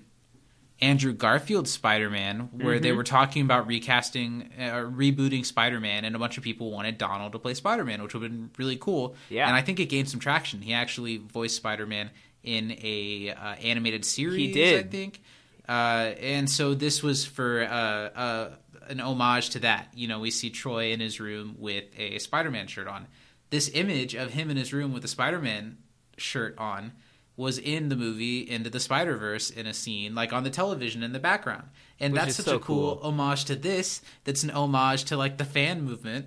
Andrew Garfield's Spider Man, where Mm-hmm. they were talking about recasting, uh, rebooting Spider Man, and a bunch of people wanted Donald to play Spider Man, which would have been really cool. Yeah. and I think it gained some traction. He actually voiced Spider Man in a uh, animated series. He did. I think. Uh, and so this was for uh, uh, an homage to that. You know, we see Troy in his room with a Spider-Man shirt on. This image of him in his room with a Spider-Man shirt on was in the movie Into the Spider-Verse in a scene, like on the television in the background. And Which that's such so a cool, cool. homage to this. That's an homage to like the fan movement.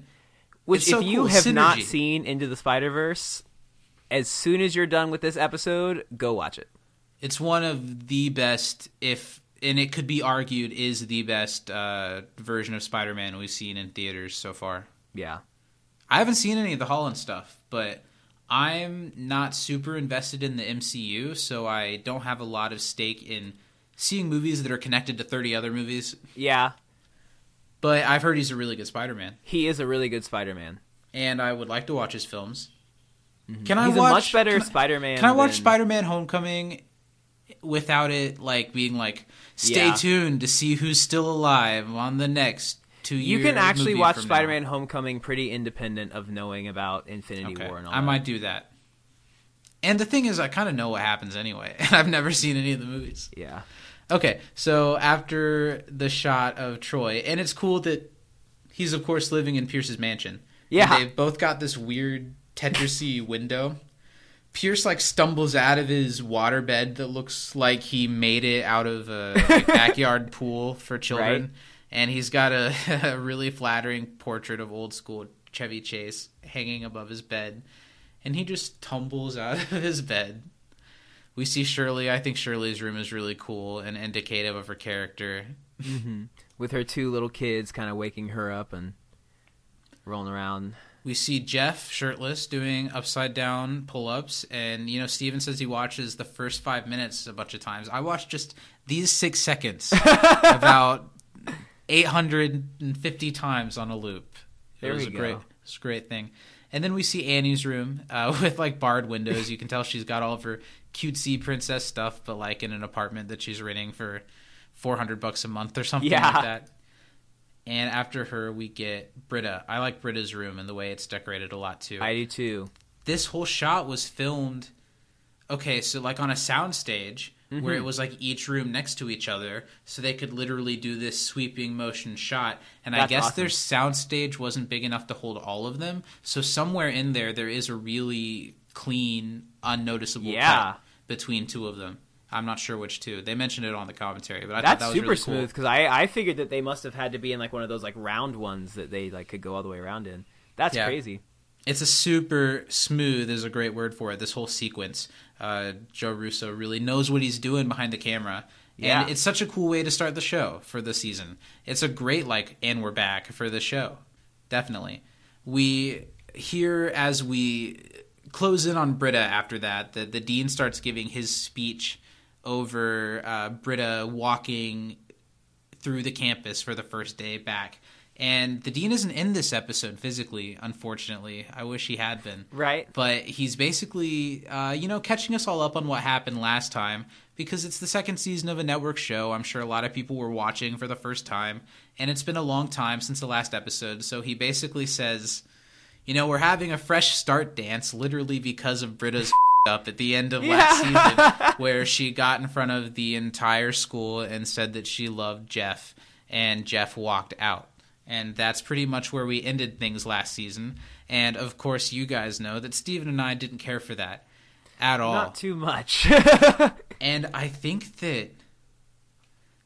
Which, so if you cool. have not seen Into the Spider Verse, as soon as you're done with this episode, go watch it. It's one of the best, if and it could be argued is the best uh, version of Spider-Man we've seen in theaters so far. Yeah, I haven't seen any of the Holland stuff, but I'm not super invested in the MCU, so I don't have a lot of stake in seeing movies that are connected to 30 other movies. yeah, But I've heard he's a really good Spider-Man, he is a really good Spider Man. and I would like to watch his films. Mm-hmm. Can I He's watch a much better can I- Spider Man. Can I watch Spider-Man: Homecoming without it like being like, stay Yeah. tuned to see who's still alive on the next two You can actually watch? Spider Man Homecoming pretty independent of knowing about Infinity Okay, War and all I that. might do that. And the thing is, I kind of know what happens anyway, and I've never seen any of the movies. Yeah. Okay, so after the shot of Troy, and it's cool that he's of course living in Pierce's mansion. Yeah. They've both got this weird Tetrisy window. Pierce like stumbles out of his waterbed that looks like he made it out of a like, backyard pool for children, Right. And he's got a, a really flattering portrait of old school Chevy Chase hanging above his bed, and he just tumbles out of his bed. We see Shirley. I think Shirley's room is really cool and indicative of her character. Mm-hmm. With her two little kids kind of waking her up and rolling around. We see Jeff shirtless doing upside down pull ups, and you know Steven says he watches the first five minutes a bunch of times. I watched just these six seconds about eight hundred and fifty times on a loop. It There was a go. great, it's a great thing. And then we see Annie's room uh, with like barred windows. You can tell she's got all of her cutesy princess stuff, but like in an apartment that she's renting for four hundred bucks a month or something Yeah. like that. And after her, we get Britta. I like Britta's room and the way it's decorated a lot too. I do too. this whole shot was filmed. Okay, so like on a sound stage where it mm-hmm. was like each room next to each other, so they could literally do this sweeping motion shot. And I guess awesome. their soundstage wasn't big enough to hold all of them, so somewhere in there there is a really clean, unnoticeable Yeah. cut between two of them. I'm not sure which two. They mentioned it on the commentary, but I thought That's that was super really smooth because I I figured that they must have had to be in like one of those like round ones that they like could go all the way around in. That's Yeah. crazy. It's a super smooth is a great word for it this whole sequence. Uh, joe russo really knows what he's doing behind the camera. Yeah. and it's such a cool way to start the show for the season. It's a great like and we're back for the show. Definitely. We hear as we close in on britta after that the, the dean starts giving his speech over uh, britta walking through the campus for the first day back. And the dean isn't in this episode physically, unfortunately. I wish he had been. Right. But he's basically, uh, you know, catching us all up on what happened last time because it's the second season of a network show. I'm sure a lot of people were watching for the first time, and it's been a long time since the last episode. So he basically says, you know, we're having a fresh start dance literally because of Britta's up at the end of last season where she got in front of the entire school and said that she loved Jeff and Jeff walked out. And that's pretty much where we ended things last season. And of course, you guys know that Steven and I didn't care for that at all. Not too much. And I think that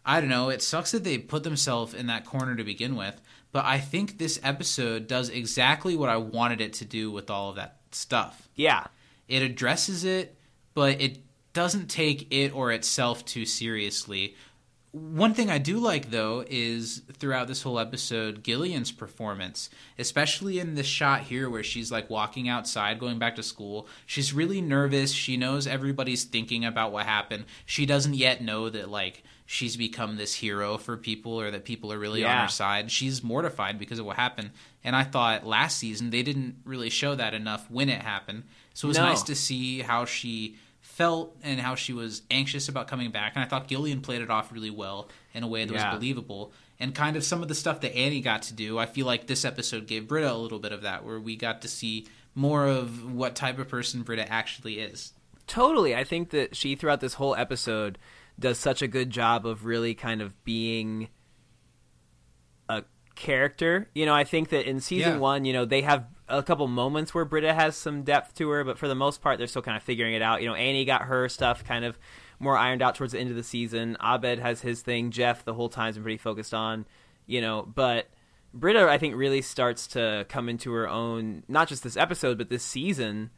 I don't know, it sucks that they put themselves in that corner to begin with, but I think this episode does exactly what I wanted it to do with all of that stuff. yeah. It addresses it, but it doesn't take it or itself too seriously. One thing I do like though is throughout this whole episode, Gillian's performance, especially in this shot here where she's like walking outside going back to school. She's really nervous. She knows everybody's thinking about what happened. She doesn't yet know that like she's become this hero for people or that people are really on her side. She's mortified because of what happened. And I thought last season they didn't really show that enough when it happened. So it was No. nice to see how she felt and how she was anxious about coming back. And I thought Gillian played it off really well in a way that Yeah. was believable. And kind of some of the stuff that Annie got to do, I feel like this episode gave Britta a little bit of that, where we got to see more of what type of person Britta actually is. Totally. I think that she throughout this whole episode does such a good job of really kind of being a character. You know, I think that in season Yeah. one, you know, they have a couple moments where Britta has some depth to her, but for the most part, they're still kind of figuring it out. You know, Annie got her stuff kind of more ironed out towards the end of the season. Abed has his thing. Jeff, the whole time's been pretty focused on, you know, but Britta, I think, really starts to come into her own, not just this episode, but this season,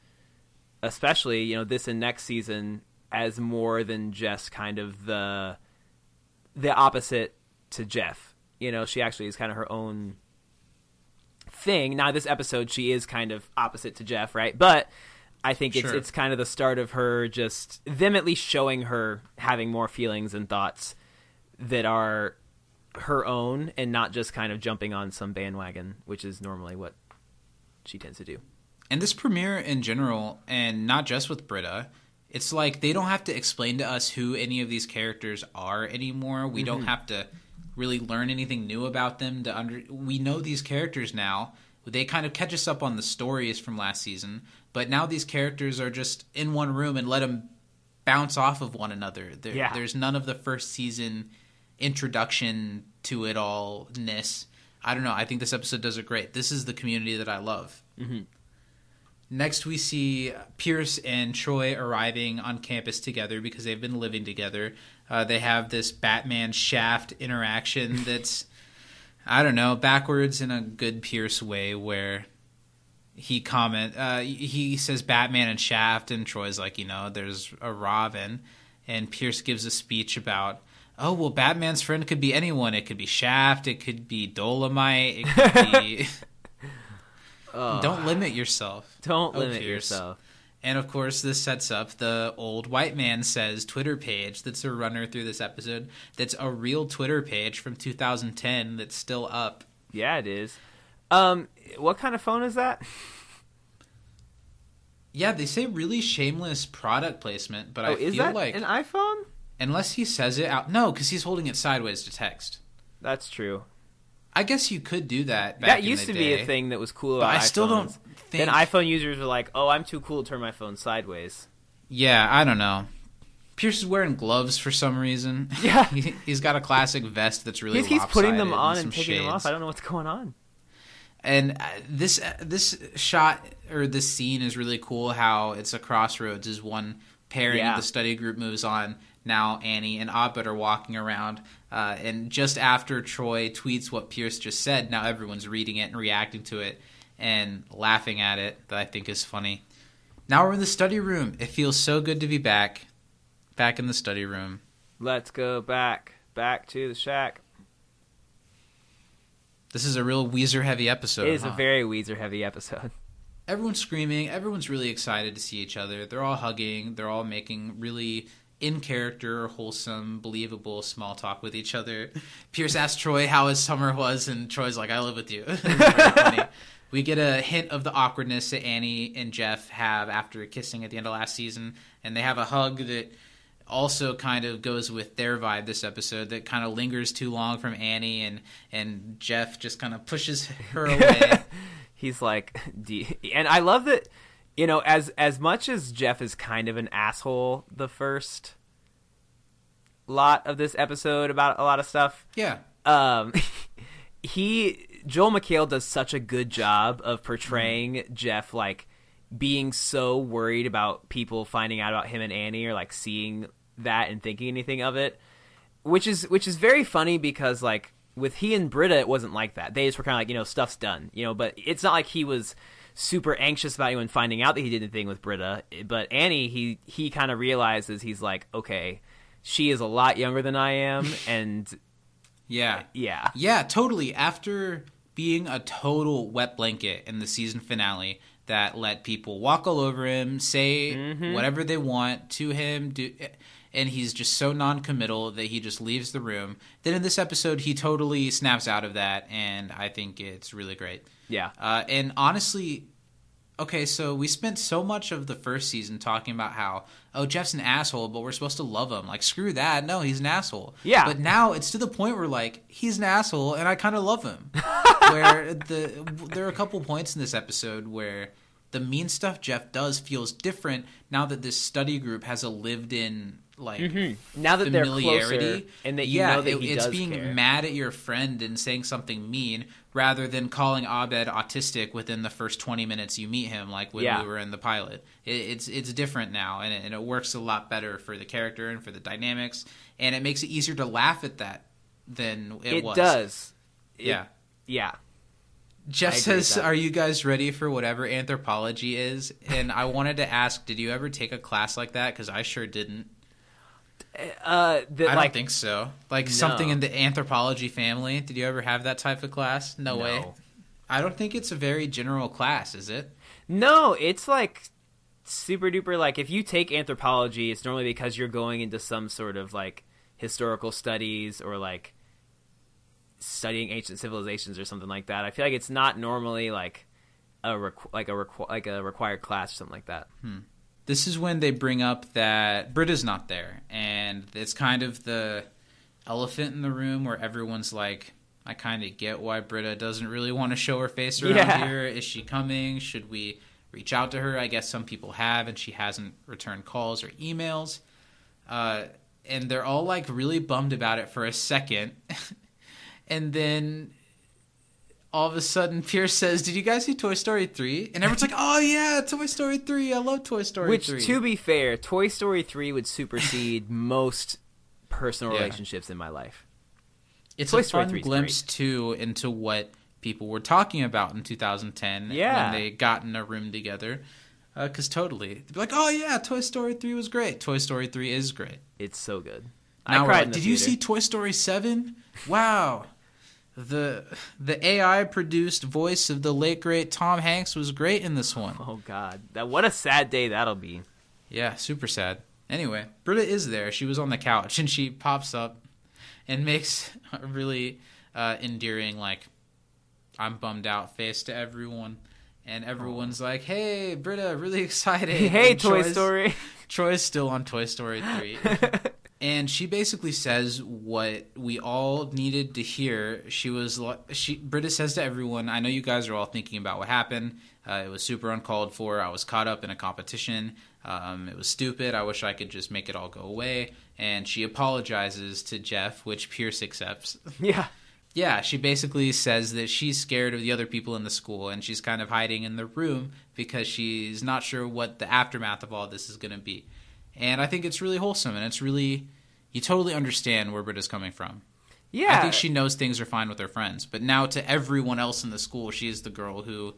especially, you know, this and next season, as more than just kind of the the opposite to Jeff. You know, she actually is kind of her own thing. Now, this episode, she is kind of opposite to Jeff, right? But I think it's Sure. it's kind of the start of her just them at least showing her having more feelings and thoughts that are her own and not just kind of jumping on some bandwagon, which is normally what she tends to do. And this premiere in general, and not just with Britta, it's like they don't have to explain to us who any of these characters are anymore. We don't mm-hmm. have to really learn anything new about them to under we know these characters now. They kind of catch us up on the stories from last season, but now these characters are just in one room and let them bounce off of one another. There, Yeah. There's none of the first season introduction to it all ness. I don't know. I think this episode does it great. This is the community that I love. Mm-hmm. Next, we see Pierce and Troy arriving on campus together because they've been living together. Uh, they have this Batman Shaft interaction that's, I don't know, backwards in a good Pierce way, where he comment uh, he says Batman and Shaft, and Troy's like, you know, there's a Robin, and Pierce gives a speech about. Oh well, Batman's friend could be anyone. It could be Shaft. It could be Dolemite. It could be. Don't limit yourself. Don't Oh, limit Pierce. yourself. And of course, this sets up the old white man says Twitter page that's a runner through this episode. That's a real Twitter page from 2010 that's still up. Yeah, it is. Um, what kind of phone is that? Yeah, they say really shameless product placement, but I oh, is feel that like an iPhone? unless he says it out, no, because he's holding it sideways to text. That's true. I guess you could do that. Back that used to be a thing that was cool. I still don't think. Then iPhone users were like, "Oh, I'm too cool to turn my phone sideways." yeah, I don't know. Pierce is wearing gloves for some reason. Yeah. he, he's got a classic vest that's really. He keeps putting them on some and taking them off. I don't know what's going on. And uh, this uh, this shot or this scene is really cool. How it's a crossroads. Is one pairing Yeah. of the study group moves on. Now Annie and Abed are walking around, uh, and just after Troy tweets what Pierce just said, now everyone's reading it and reacting to it and laughing at it. That I think is funny. Now we're in the study room. It feels so good to be back, back in the study room. Let's go back, back to the shack. This is a real Weezer heavy episode. it is huh? a very Weezer heavy episode. everyone's screaming. Everyone's really excited to see each other. They're all hugging. They're all making really in character, wholesome, believable small talk with each other. Pierce asks Troy how his summer was, and Troy's like, "I live with you." It's very funny. We get a hint of the awkwardness that Annie and Jeff have after kissing at the end of last season, and they have a hug that also kind of goes with their vibe this episode that kind of lingers too long from Annie and and Jeff just kind of pushes her away. He's like, D- and I love that. You know, as as much as Jeff is kind of an asshole, the first lot of this episode about a lot of stuff, yeah. um, he Joel McHale does such a good job of portraying Jeff like being so worried about people finding out about him and Annie or like seeing that and thinking anything of it, which is which is very funny because like with he and Britta it wasn't like that. They just were kind of like you know stuff's done, you know. But it's not like he was super anxious about anyone finding out that he did anything with Britta. But Annie, he he kind of realizes he's like okay. She is a lot younger than I am, and Yeah. yeah, Yeah, totally. After being a total wet blanket in the season finale that let people walk all over him, say Mm-hmm. whatever they want to him, do and he's just so non-committal that he just leaves the room. Then in this episode he totally snaps out of that and I think it's really great. yeah. Uh, and honestly, okay, so we spent so much of the first season talking about how, oh, Jeff's an asshole, but we're supposed to love him. Like, screw that. No, he's an asshole. Yeah. But now it's to the point where, like, he's an asshole, and I kind of love him. where the there are a couple points in this episode where the mean stuff Jeff does feels different now that this study group has a lived-in like mm-hmm. Now that they're familiarity closer and that you yeah, know that it- it's being care. mad at your friend and saying something mean rather than calling Abed autistic within the first 20 minutes you meet him like when Yeah. we were in the pilot. It, it's it's different now and it, and it works a lot better for the character and for the dynamics and it makes it easier to laugh at that than it, was. it was. does. Yeah. yeah. Jeff I agree with says, "Are you guys ready for whatever anthropology is?" And I wanted to ask, did you ever take a class like that? Because I sure didn't. Uh, that I like don't think so. Like something in the anthropology family. Did you ever have that type of class? No, No. way. I don't think it's a very general class, is it? no, it's like super duper. Like if you take anthropology, it's normally because you're going into some sort of like historical studies or like studying ancient civilizations or something like that. I feel like it's not normally like a requ- like a requ- like a required class or something like that. This is when they bring up that Britta's not there, and it's kind of the elephant in the room where everyone's like, "I kind of get why Britta doesn't really want to show her face around Yeah. here. Is she coming? Should we reach out to her?" I guess some people have, and she hasn't returned calls or emails. Uh, and they're all like really bummed about it for a second, and then all of a sudden Pierce says, "Did you guys see Toy Story 3? And everyone's like, "Oh yeah, Toy Story 3. I love Toy Story Which, 3." to be fair, Toy Story three would supersede most personal Yeah. relationships in my life. it's Toy a Story fun 3 glimpse too into what people were talking about in 2010 Yeah. when they got in a room together. Uh, because totally, they'd be like, "Oh yeah, Toy Story 3 was great. Toy Story 3 is great." It's so good. Now I cried like, Did you see Toy Story 7? Wow. The the AI produced voice of the late great Tom Hanks was great in this one. Oh God, that what a sad day that'll be. Yeah, super sad. Anyway, Britta is there. She was on the couch and she pops up and makes a really uh, endearing, like, I'm bummed out face to everyone. And everyone's like, hey, Britta, really excited. Hey, And Toy Troy's- Story. Troy's still on Toy Story 3. and she basically says what we all needed to hear. She was she Britta says to everyone, "I know you guys are all thinking about what happened. Uh, it was super uncalled for. I was caught up in a competition. Um, it was stupid. I wish I could just make it all go away. And she apologizes to Jeff, which Pierce accepts. Yeah. Yeah, she basically says that she's scared of the other people in the school and she's kind of hiding in the room because she's not sure what the aftermath of all this is going to be. And I think it's really wholesome and it's really you totally understand where Britta's coming from. Yeah. I think she knows things are fine with her friends, but now to everyone else in the school, she's the girl who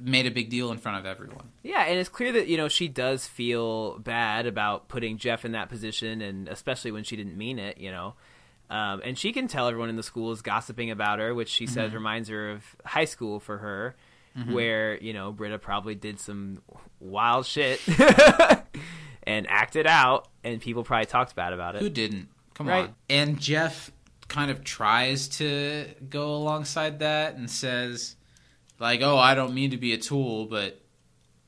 made a big deal in front of everyone. Yeah, and it's clear that you know she does feel bad about putting Jeff in that position, and especially when she didn't mean it. You know, um, and she can tell everyone in the school is gossiping about her, which she says reminds her of high school for her, where you know Britta probably did some wild shit and acted out, and people probably talked bad about it. Who didn't? Come Right. on. And Jeff kind of tries to go alongside that and says, like, oh, I don't mean to be a tool, but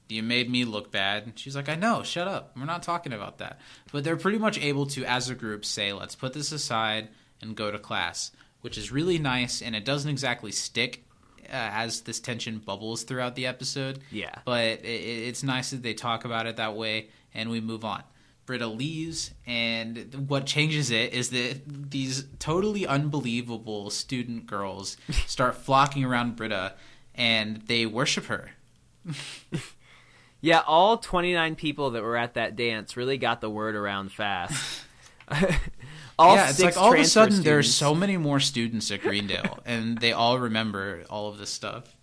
you made me look bad. And she's like, I know, shut up. We're not talking about that. But they're pretty much able to, as a group, say, let's put this aside and go to class, which is really nice, and it doesn't exactly stick uh, as this tension bubbles throughout the episode. Yeah. But it, it- it's nice that they talk about it that way, and we move on. Britta leaves, and what changes it is that these totally unbelievable student girls start flocking around Britta, and they worship her. Yeah, all 29 people that were at that dance really got the word around fast. all yeah, it's like all of a sudden there's students- so many more students at Greendale, and they all remember all of this stuff.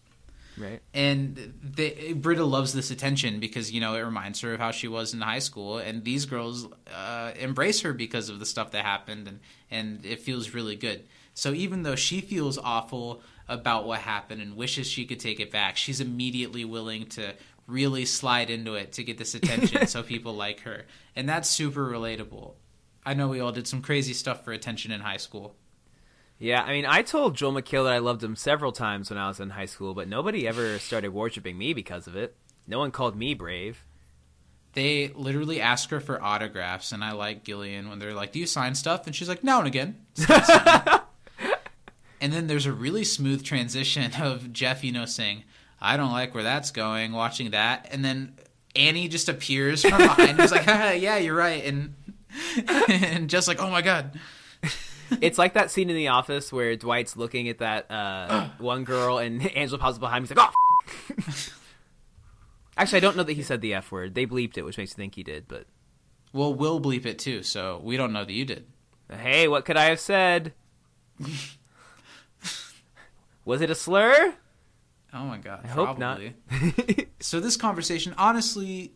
Right. and they, Britta loves this attention because you know it reminds her of how she was in high school, and these girls uh, embrace her because of the stuff that happened, and and it feels really good. So even though she feels awful about what happened and wishes she could take it back, she's immediately willing to really slide into it to get this attention, so people like her, and that's super relatable. I know we all did some crazy stuff for attention in high school. Yeah, I mean, I told Joel McHale that I loved him several times when I was in high school, but nobody ever started worshiping me because of it. No one called me brave. they literally ask her for autographs, and I like Gillian when they're like, "Do you sign stuff?" And she's like, "Now and again." and then there's a really smooth transition of Jeff, you know, saying, "I don't like where that's going." Watching that, and then Annie just appears from behind. He's like, "Yeah, you're right," and and just like, "Oh my god." It's like that scene in The Office where Dwight's looking at that uh, one girl and Angela pops up behind him. He's like, oh, f-." Actually, I don't know that he said the F word. They bleeped it, which makes me think he did, but Well, we'll bleep it too, so we don't know that you did. hey, what could I have said? Was it a slur? Oh my god! I hope not. so this conversation, honestly,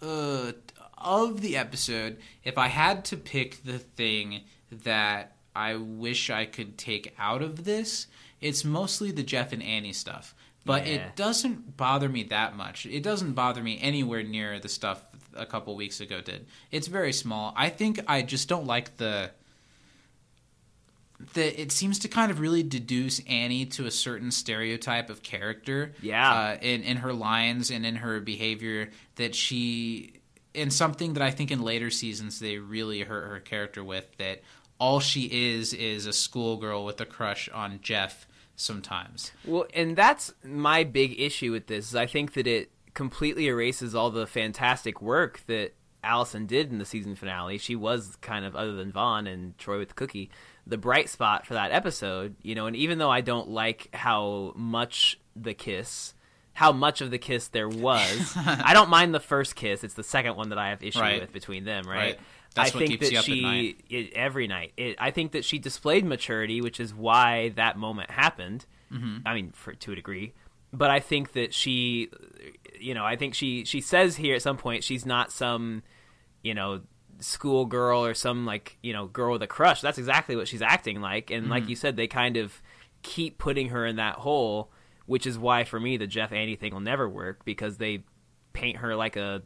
uh, of the episode, if I had to pick the thing that I wish I could take out of this, it's mostly the Jeff and Annie stuff. But Yeah. it doesn't bother me that much. It doesn't bother me anywhere near the stuff a couple weeks ago did. It's very small. I think I just don't like the the it seems to kind of really deduce Annie to a certain stereotype of character. Yeah. Uh, in in her lines and in her behavior that she and something that I think in later seasons they really hurt her character with that all she is is a schoolgirl with a crush on Jeff sometimes. Well, and that's my big issue with this. Is I think that it completely erases all the fantastic work that Alison did in the season finale. She was kind of, other than Vaughn and Troy with the cookie, the bright spot for that episode. You know, and even though I don't like how much the kiss, how much of the kiss there was, I don't mind the first kiss. It's the second one that I have issue Right. with between them. Right. Right. That's I what think keeps that you up at she night. it, every night. It, I think that she displayed maturity, which is why that moment happened. Mm-hmm. I mean, for to a degree, but I think that she, you know, I think she she says here at some point she's not some, you know, school girl or some like you know girl with a crush. That's exactly what she's acting like, and Mm-hmm. like you said, they kind of keep putting her in that hole, which is why for me the Jeff Annie thing will never work because they paint her like a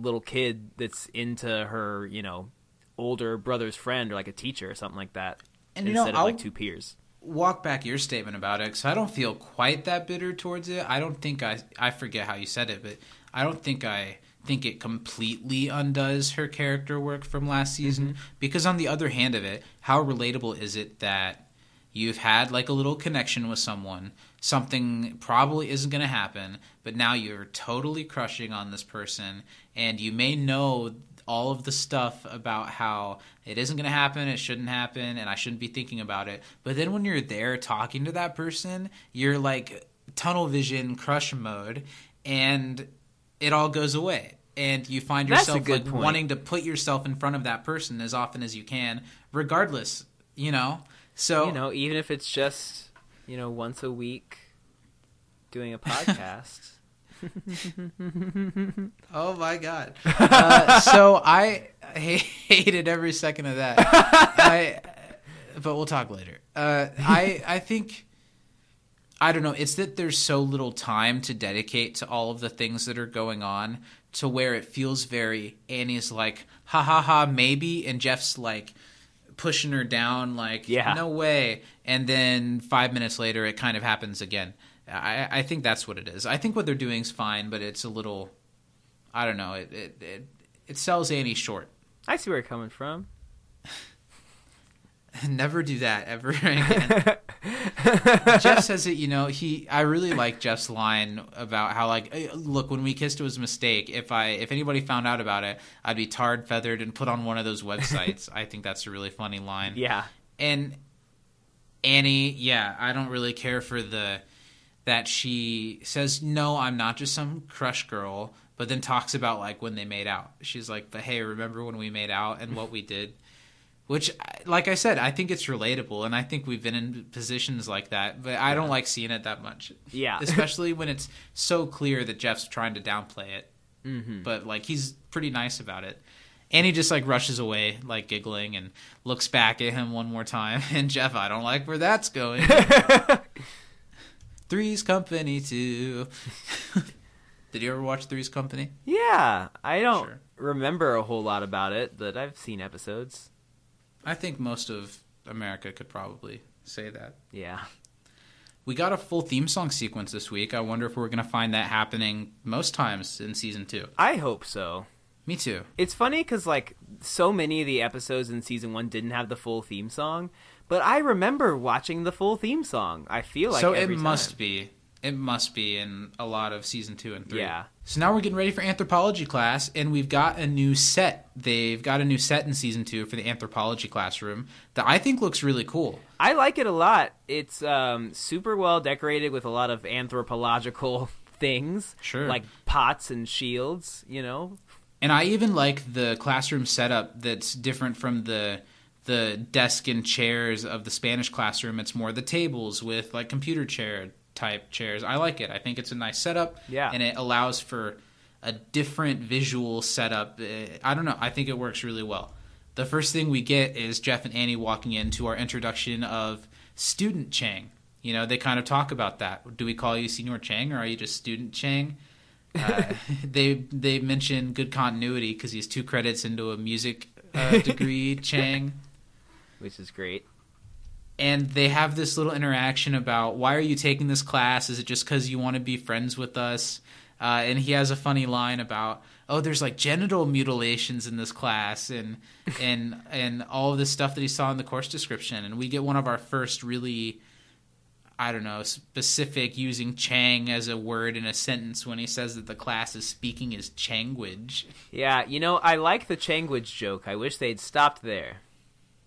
little kid that's into her, you know, older brother's friend or like a teacher or something like that. And, you know, instead of like I'll- two peers. walk back your statement about it because I don't feel quite that bitter towards it. I don't think I I forget how you said it, but I don't think I think it completely undoes her character work from last mm-hmm. season. Because on the other hand of it, how relatable is it that You've had like a little connection with someone. Something probably isn't going to happen, but now you're totally crushing on this person, and you may know all of the stuff about how it isn't going to happen, it shouldn't happen, and I shouldn't be thinking about it. But then when you're there talking to that person, you're like tunnel vision crush mode, and it all goes away. And you find yourself like point. wanting to put yourself in front of that person as often as you can, regardless, you know? So You know, even if it's just you know once a week doing a podcast. Oh my god! Uh, so I hated every second of that. I, but we'll talk later. Uh, I I think I don't know. It's that there's so little time to dedicate to all of the things that are going on, to where it feels very Annie's like ha ha ha maybe, and Jeff's like pushing her down like Yeah. no way, and then five minutes later it kind of happens again. I, I think that's what it is. I think what they're doing is fine, but it's a little I don't know. It it it, it sells Annie short. I see where you're coming from. Never do that ever again. Jeff says it. You know, he. I really like Jeff's line about how like, eh, look, when we kissed, it was a mistake. If I if anybody found out about it, I'd be tarred, feathered, and put on one of those websites. I think that's a really funny line. Yeah. And Annie, yeah, I don't really care for the that she says no, I'm not just some crush girl, but then talks about like when they made out. She's like, "But hey, remember when we made out and what we did?" Which, like I said, I think it's relatable, and I think we've been in positions like that. But I don't like seeing it that much. Yeah. especially when it's so clear that Jeff's trying to downplay it. Mm-hmm. But like he's pretty nice about it. And he just like rushes away, like giggling, and looks back at him one more time. And Jeff, I don't like where that's going. Three's Company too. Did you ever watch Three's Company? Yeah, I don't Sure. remember a whole lot about it, but I've seen episodes. I think most of America could probably say that. Yeah. We got a full theme song sequence this week. I wonder if we're going to find that happening most times in season two. I hope so. Me too. It's funny because like so many of the episodes in season one didn't have the full theme song, but I remember watching the full theme song. I feel like so it must time. be. It must be in a lot of season two and three. Yeah. So now we're getting ready for anthropology class, and we've got a new set. They've got a new set in season two for the anthropology classroom that I think looks really cool. I like it a lot. It's um, super well decorated with a lot of anthropological things, Sure. like pots and shields. You know, And I even like the classroom setup that's different from the the desk and chairs of the Spanish classroom. It's more the tables with like computer chair type chairs. I like it. I think it's a nice setup. Yeah. And it allows for a different visual setup. Uh, I don't know. I think it works really well. The first thing we get is Jeff and Annie walking into our introduction of student Chang. You know, they kind of talk about that. Do we call you Señor Chang or are you just student Chang? Uh, they they mention good continuity because he's two credits into a music uh, degree, Chang, which is great. And they have this little interaction about why are you taking this class? Is it just because you want to be friends with us? Uh, and he has a funny line about oh, there's like genital mutilations in this class, and and and all of this stuff that he saw in the course description, and we get one of our first really. I don't know, specific using Chang as a word in a sentence when he says that the class is speaking his Changwage. Yeah, you know, I like the Changwich joke. I wish they'd stopped there.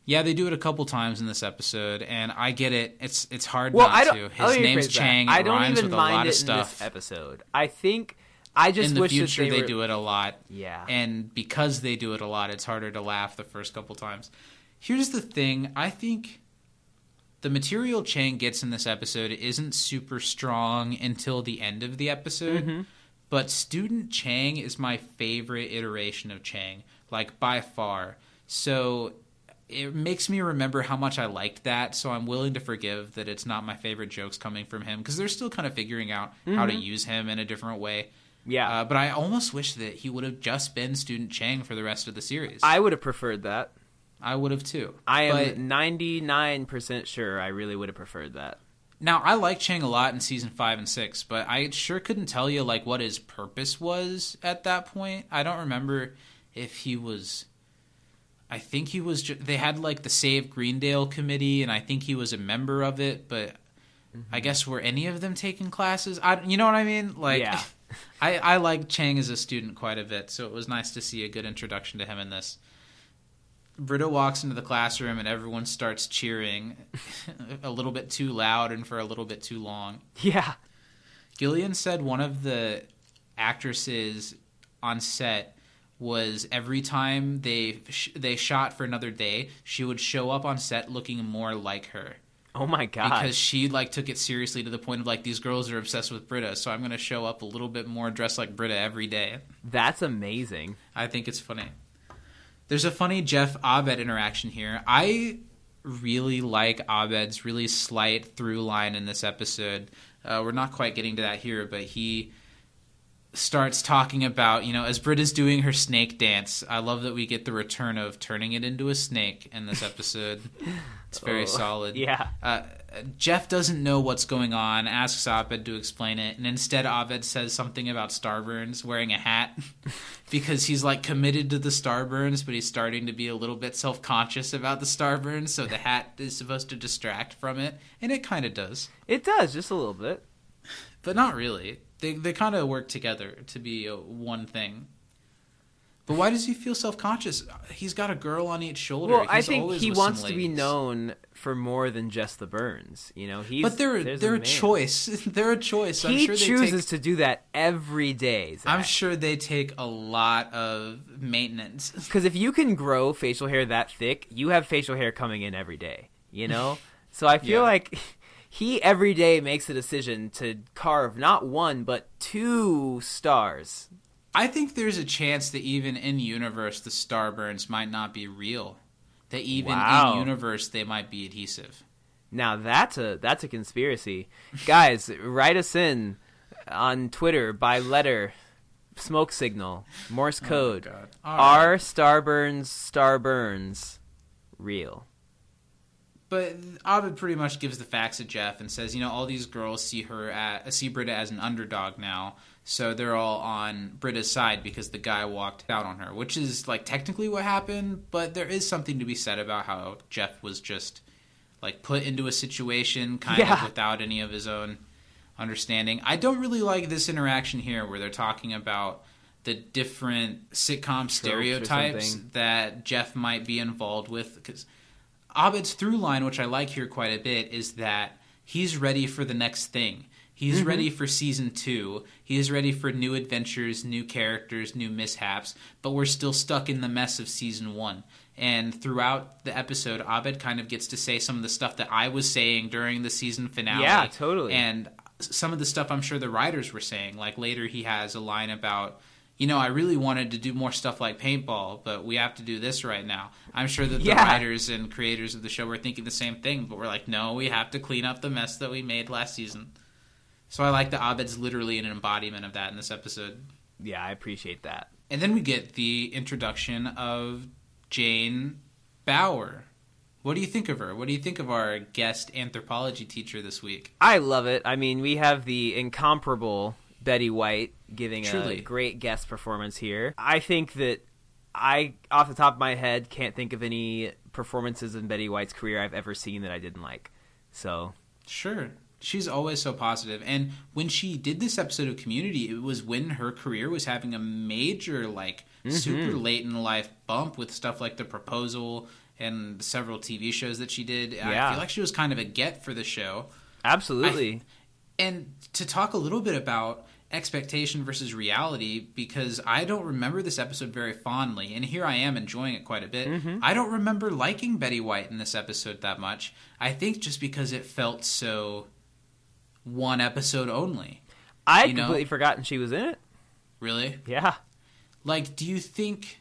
Yeah, they do it a couple times in this episode, and I get it. It's it's hard Well, not I don't. to. His name's that. Chang. It I don't rhymes even with a mind lot of stuff. in this episode. I think I just in the wish future, they were, do it a lot. Yeah. And because they do it a lot, it's harder to laugh the first couple times. Here's the thing I think the material Chang gets in this episode isn't super strong until the end of the episode. Mm-hmm. But Student Chang is my favorite iteration of Chang, like by far. So it makes me remember how much I liked that, so I'm willing to forgive that it's not my favorite jokes coming from him because they're still kind of figuring out how to use him in a different way. Mm-hmm. Yeah. Uh, but I almost wish that he would have just been Student Chang for the rest of the series. I would have preferred that. I would have too. I am ninety nine percent sure I really would have preferred that. now I like Chang a lot in season five and six, but I sure couldn't tell you like what his purpose was at that point. I don't remember if he was. I think he was. Ju- they had like the Save Greendale committee, and I think he was a member of it. But I mm-hmm. guess were any of them taking classes? I, you know what I mean? Like, Yeah. I I like Chang as a student quite a bit, so it was nice to see a good introduction to him in this. Britta walks into the classroom and everyone starts cheering a little bit too loud and for a little bit too long. Yeah. Gillian said one of the actresses on set was every time they sh- they shot for another day, she would show up on set looking more like her Oh my god. because she like took it seriously to the point of like these girls are obsessed with Britta, so I'm going to show up a little bit more dressed like Britta every day. That's amazing. I think it's funny. There's a funny Jeff Abed interaction here. I really like Abed's really slight through line in this episode. Uh, we're not quite getting to that here, but he starts talking about, you know, as Britta's doing her snake dance. I love that we get the return of turning it into a snake in this episode. It's very Oh, solid. yeah. Uh, Jeff doesn't know what's going on, asks Abed to explain it, and instead Abed says something about Starburns wearing a hat because he's like committed to the Starburns, but he's starting to be a little bit self conscious about the Starburns, so the hat is supposed to distract from it, and it kind of does, It does just a little bit. but not really. They they kind of work together to be a, one thing. But why does he feel self conscious? He's got a girl on each shoulder. Well, I think he wants to be known for more than just the burns. You know, he's But they're they're a man. choice. they're a choice. I'm He sure they chooses take to do that every day. I'm sure they take a lot of maintenance. because if you can grow facial hair that thick, you have facial hair coming in every day. You know, so I feel Yeah. like he every day makes a decision to carve not one but two stars. I think there's a chance that even in universe the starburns might not be real. That even Wow. in universe they might be adhesive. Now that's a that's a conspiracy, guys. write us in on Twitter by letter, smoke signal, Morse oh code. God. All Are starburns starburns real? But Abed pretty much gives the facts to Jeff and says, you know, all these girls see her at see Britta as an underdog now, so they're all on Britta's side because the guy walked out on her, which is like technically what happened, but there is something to be said about how Jeff was just like put into a situation kind Yeah. of without any of his own understanding. I don't really like this interaction here where they're talking about the different sitcom stereotypes that Jeff might be involved with because Abed's through line, which I like here quite a bit, is that he's ready for the next thing. He's Mm-hmm. ready for season two. He is ready for new adventures, new characters, new mishaps, but we're still stuck in the mess of season one. And throughout the episode, Abed kind of gets to say some of the stuff that I was saying during the season finale. Yeah, totally. And some of the stuff I'm sure the writers were saying. Like later, he has a line about, you know, I really wanted to do more stuff like paintball, but we have to do this right now. I'm sure that the Yeah. writers and creators of the show were thinking the same thing, but we're like, no, we have to clean up the mess that we made last season. So I like that Abed's literally an embodiment of that in this episode. Yeah, I appreciate that. And then we get the introduction of Jane Bauer. What do you think of her? What do you think of our guest anthropology teacher this week? I love it. I mean, we have the incomparable Betty White giving Truly. a great guest performance here. I think that I, off the top of my head, can't think of any performances in Betty White's career I've ever seen that I didn't like. So, Sure. She's always so positive. And when she did this episode of Community, it was when her career was having a major, like, mm-hmm. super late in life bump with stuff like The Proposal and several TV shows that she did. I feel like she was kind of a get for the show. absolutely. And to talk a little bit about expectation versus reality, because I don't remember this episode very fondly, and here I am enjoying it quite a bit. Mm-hmm. I don't remember liking Betty White in this episode that much. I think just because it felt so one episode only. I had you know- completely forgotten she was in it. Really? Yeah. Like, do you think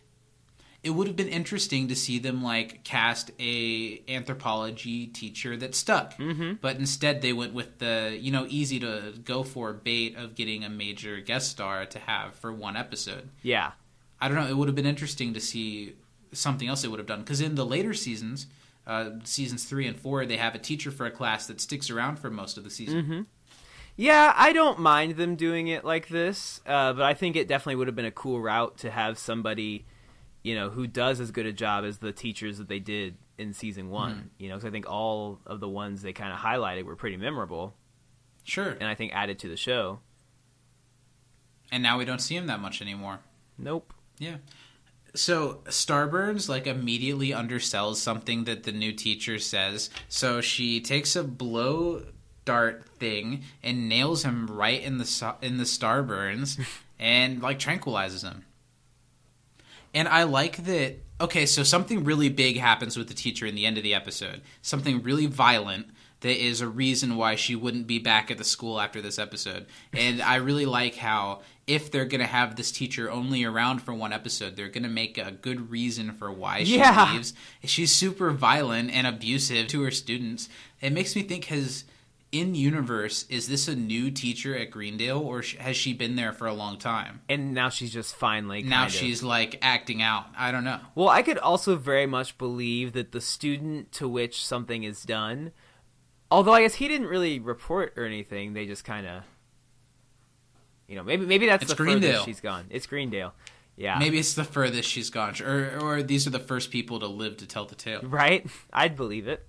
it would have been interesting to see them like cast a anthropology teacher that stuck? Mm-hmm. But instead, they went with the you know easy to go for bait of getting a major guest star to have for one episode. Yeah. I don't know. It would have been interesting to see something else they would have done because in the later seasons, uh, seasons three and four, they have a teacher for a class that sticks around for most of the season. Yeah, I don't mind them doing it like this, uh, but I think it definitely would have been a cool route to have somebody you know, who does as good a job as the teachers that they did in season one. Mm-hmm. You know, because I think all of the ones they kind of highlighted were pretty memorable, Sure. and I think added to the show. And now we don't see him that much anymore. Nope. Yeah. So Starburns like immediately undersells something that the new teacher says. So she takes a blow dart thing and nails him right in the in the Starburns and like tranquilizes him. And I like that. Okay, so something really big happens with the teacher in the end of the episode. Something really violent that is a reason why she wouldn't be back at the school after this episode. And I really like how if they're going to have this teacher only around for one episode, they're going to make a good reason for why she Yeah. leaves. She's super violent and abusive to her students. It makes me think has in universe is this a new teacher at Greendale or has she been there for a long time? And now she's just finally now kind of- she's like acting out. I don't know. Well, I could also very much believe that the student to which something is done, although I guess he didn't really report or anything, they just kind of, you know, maybe maybe that's It's the Greendale. furthest she's gone. It's Greendale, yeah, Maybe it's the furthest she's gone, or or these are the first people to live to tell the tale. right. I'd believe it.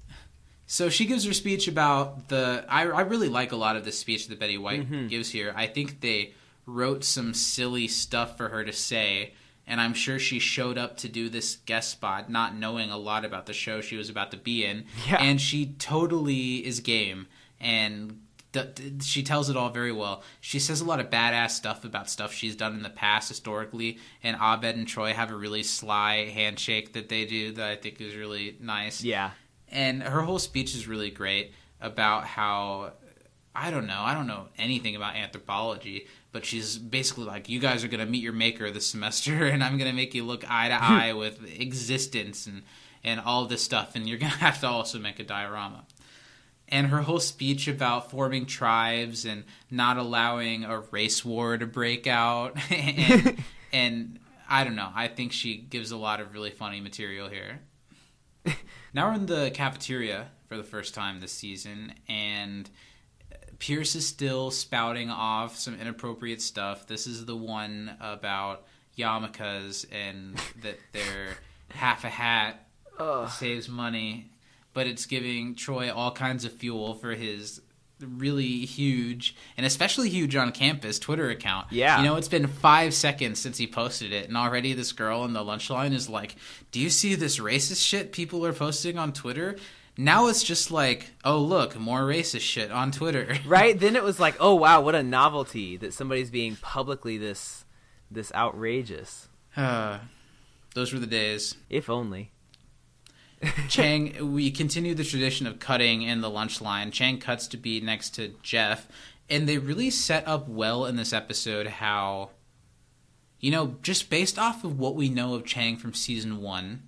So she gives her speech about the. I, I really like a lot of the speech that Betty White mm-hmm. gives here. I think they wrote some silly stuff for her to say, and I'm sure she showed up to do this guest spot not knowing a lot about the show she was about to be in. Yeah. And she totally is game, and she tells it all very well. She says a lot of badass stuff about stuff she's done in the past historically, and Abed and Troy have a really sly handshake that they do that I think is really nice Yeah, and her whole speech is really great about how I don't know, I don't know anything about anthropology, but she's basically like, you guys are gonna meet your maker this semester, and I'm gonna make you look eye to hmm. eye with existence and and all this stuff, and you're gonna have to also make a diorama. And her whole speech about forming tribes and not allowing a race war to break out, and, and I don't know, I think she gives a lot of really funny material here. Now we're in the cafeteria for the first time this season, and Pierce is still spouting off some inappropriate stuff. This is the one about yarmulkes and that they're half a hat saves money, but it's giving Troy all kinds of fuel for his really huge and especially huge on campus Twitter account. Yeah. You know, it's been five seconds since he posted it, and already this girl in the lunch line is like, Do you see this racist shit people are posting on Twitter? Now it's just like, oh look, more racist shit on Twitter. right. then it was like, oh wow, what a novelty that somebody's being publicly this this outrageous. Uh, those were the days. If only. Chang, we continue the tradition of cutting in the lunch line. Chang cuts to be next to Jeff, and they really set up well in this episode how, you know, just based off of what we know of Chang from season one,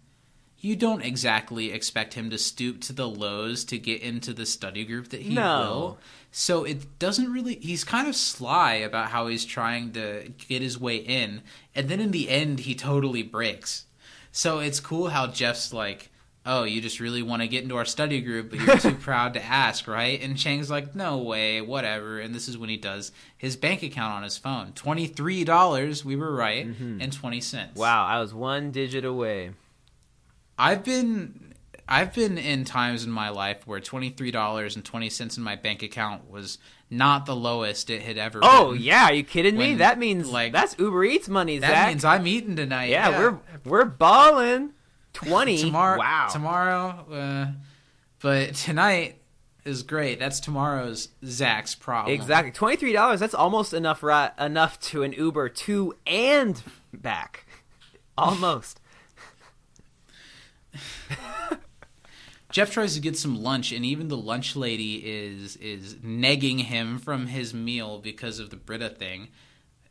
you don't exactly expect him to stoop to the lows to get into the study group that he No. will. So it doesn't really. He's kind of sly about how he's trying to get his way in, and then in the end, he totally breaks. So it's cool how Jeff's like, "Oh, you just really want to get into our study group, but you're too proud to ask, right?" And Chang's like, "No way, whatever." And this is when he does his bank account on his phone. Twenty three dollars, we were right, mm-hmm. and twenty cents. Wow, I was one digit away. I've been I've been in times in my life where twenty three dollars and twenty cents in my bank account was not the lowest it had ever Oh been. yeah, are you kidding me? That means like- that's Uber Eats money, That Zach. means I'm eating tonight. yeah, we're we're balling. Twenty tomorrow. Wow. Tomorrow, uh, but tonight is great. That's tomorrow's Zach's problem. Exactly. Twenty three dollars. That's almost enough. Right, enough to an Uber to and back. Almost. Jeff tries to get some lunch, and even the lunch lady is is negging him from his meal because of the Britta thing.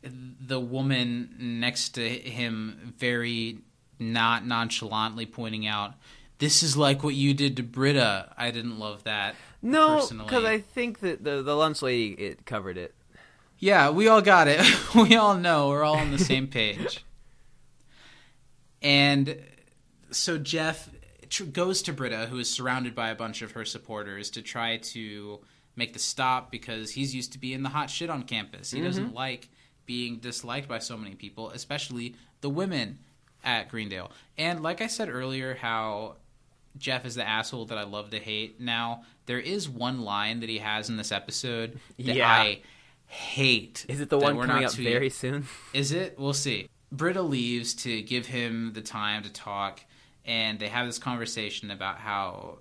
The woman next to him very not nonchalantly pointing out, "This is like what you did to Britta." I didn't love that. No, because I think that the the lunch lady it covered it. Yeah, we all got it. we all know. We're all on the same page. And so Jeff tr- goes to Britta, who is surrounded by a bunch of her supporters, to try to make the stop because he's used to being the hot shit on campus. He mm-hmm. doesn't like being disliked by so many people, especially the women. At Greendale. And like I said earlier, how Jeff is the asshole that I love to hate. Now there is one line that he has in this episode that Yeah. I hate. Is it the one we're coming up to- very soon? Is it? We'll see. Britta leaves to give him the time to talk, and they have this conversation about how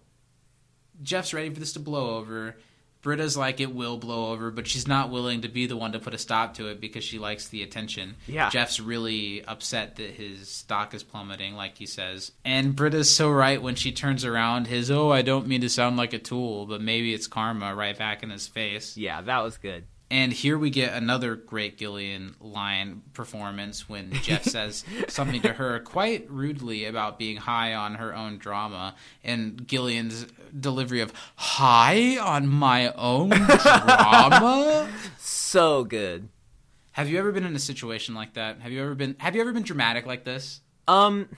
Jeff's ready for this to blow over. Britta's like, it will blow over, but she's not willing to be the one to put a stop to it because she likes the attention. Yeah. Jeff's really upset that his stock is plummeting, like he says. And Britta's so right when she turns around, his, oh, I don't mean to sound like a tool, but maybe it's karma right back in his face. Yeah, that was good. And here we get another great Gillian line performance when Jeff says something to her quite rudely about being high on her own drama. And Gillian's delivery of high on my own drama. So good. Have you ever been in a situation like that? Have you ever been have you ever been dramatic like this? Um,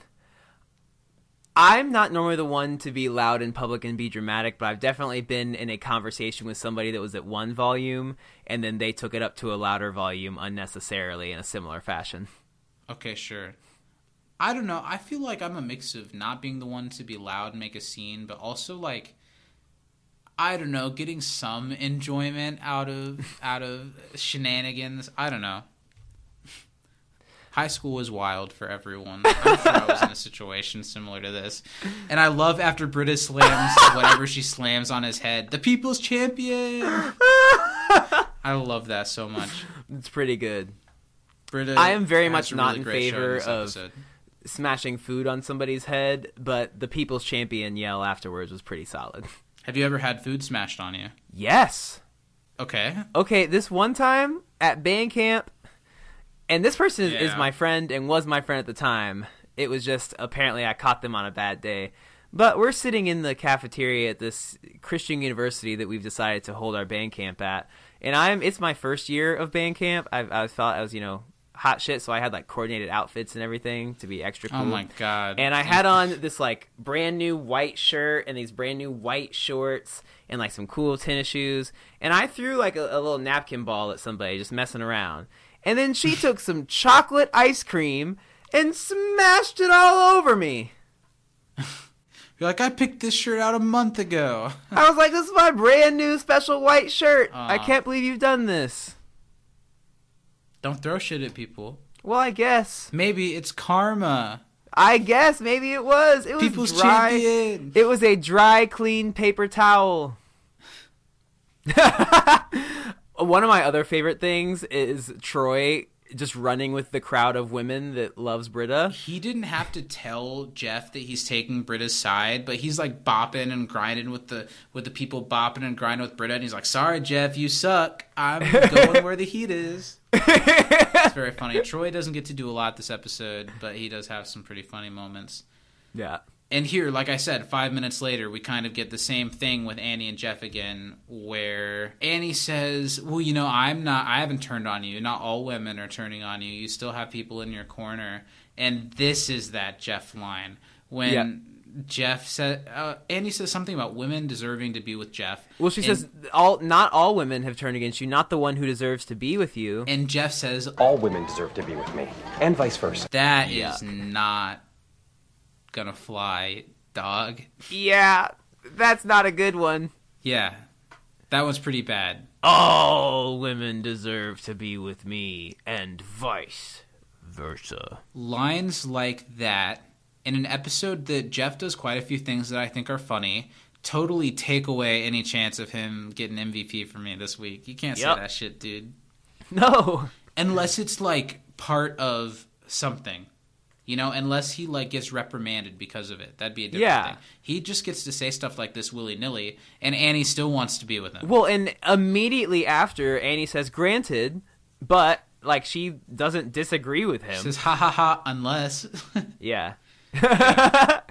I'm not normally the one to be loud in public and be dramatic, but I've definitely been in a conversation with somebody that was at one volume and then they took it up to a louder volume unnecessarily in a similar fashion. Okay, sure. I don't know. I feel like I'm a mix of not being the one to be loud and make a scene, but also like I don't know, getting some enjoyment out of out of shenanigans. I don't know. High school was wild for everyone. I'm sure I was in a situation similar to this. And I love after Britta slams whatever she slams on his head. The people's champion. I love that so much. It's pretty good. Britta I am very much not really in favor of- episode. Smashing food on somebody's head, but the people's champion yell afterwards was pretty solid. Have you ever had food smashed on you? Yes. Okay. Okay, this one time at band camp, and this person is, is my friend and was my friend at the time. It was just apparently I caught them on a bad day. But we're sitting in the cafeteria at this Christian university that we've decided to hold our band camp at, and I'm it's my first year of band camp. I, I thought I was you know hot shit, so I had like coordinated outfits and everything to be extra oh cool. Oh my god. And I had on this like brand new white shirt and these brand new white shorts and like some cool tennis shoes. And I threw like a, a little napkin ball at somebody just messing around. And then she took some chocolate ice cream and smashed it all over me. You're like, I picked this shirt out a month ago. I was like, this is my brand new special white shirt. I can't believe you've done this. Don't throw shit at people. Well, I guess. Maybe it's karma. I guess maybe it was. It was People's dry. champion. It was a dry, clean paper towel. One of my other favorite things is Troy just running with the crowd of women that loves Britta. He didn't have to tell Jeff that he's taking Britta's side, but he's like bopping and grinding with the with the people bopping and grinding with Britta, and he's like, "Sorry, Jeff, you suck. I'm going where the heat is." It's very funny. Troy doesn't get to do a lot this episode, but he does have some pretty funny moments. Yeah. And here, like I said, five minutes later, we kind of get the same thing with Annie and Jeff again, where Annie says, Well, you know, I'm not, I haven't turned on you. Not all women are turning on you. You still have people in your corner. And this is that Jeff line. When Yeah. Jeff said, uh, Annie says something about women deserving to be with Jeff. Well, she And- says all not all women have turned against you, not the one who deserves to be with you. And Jeff says, All women deserve to be with me, and vice versa. That is Yuck. not gonna fly, dog. yeah, that's not a good one. Yeah. That one's pretty bad. All women deserve to be with me, and vice versa. lines like that in an episode that Jeff does quite a few things that I think are funny totally take away any chance of him getting MVP for me this week. You can't Yep. say that shit, dude. No. Unless it's like part of something. You know, unless he like gets reprimanded because of it. That'd be a different Yeah. thing. He just gets to say stuff like this willy nilly and Annie still wants to be with him. Well, and immediately after, Annie says, "Granted," but like she doesn't disagree with him. Says ha ha ha unless yeah.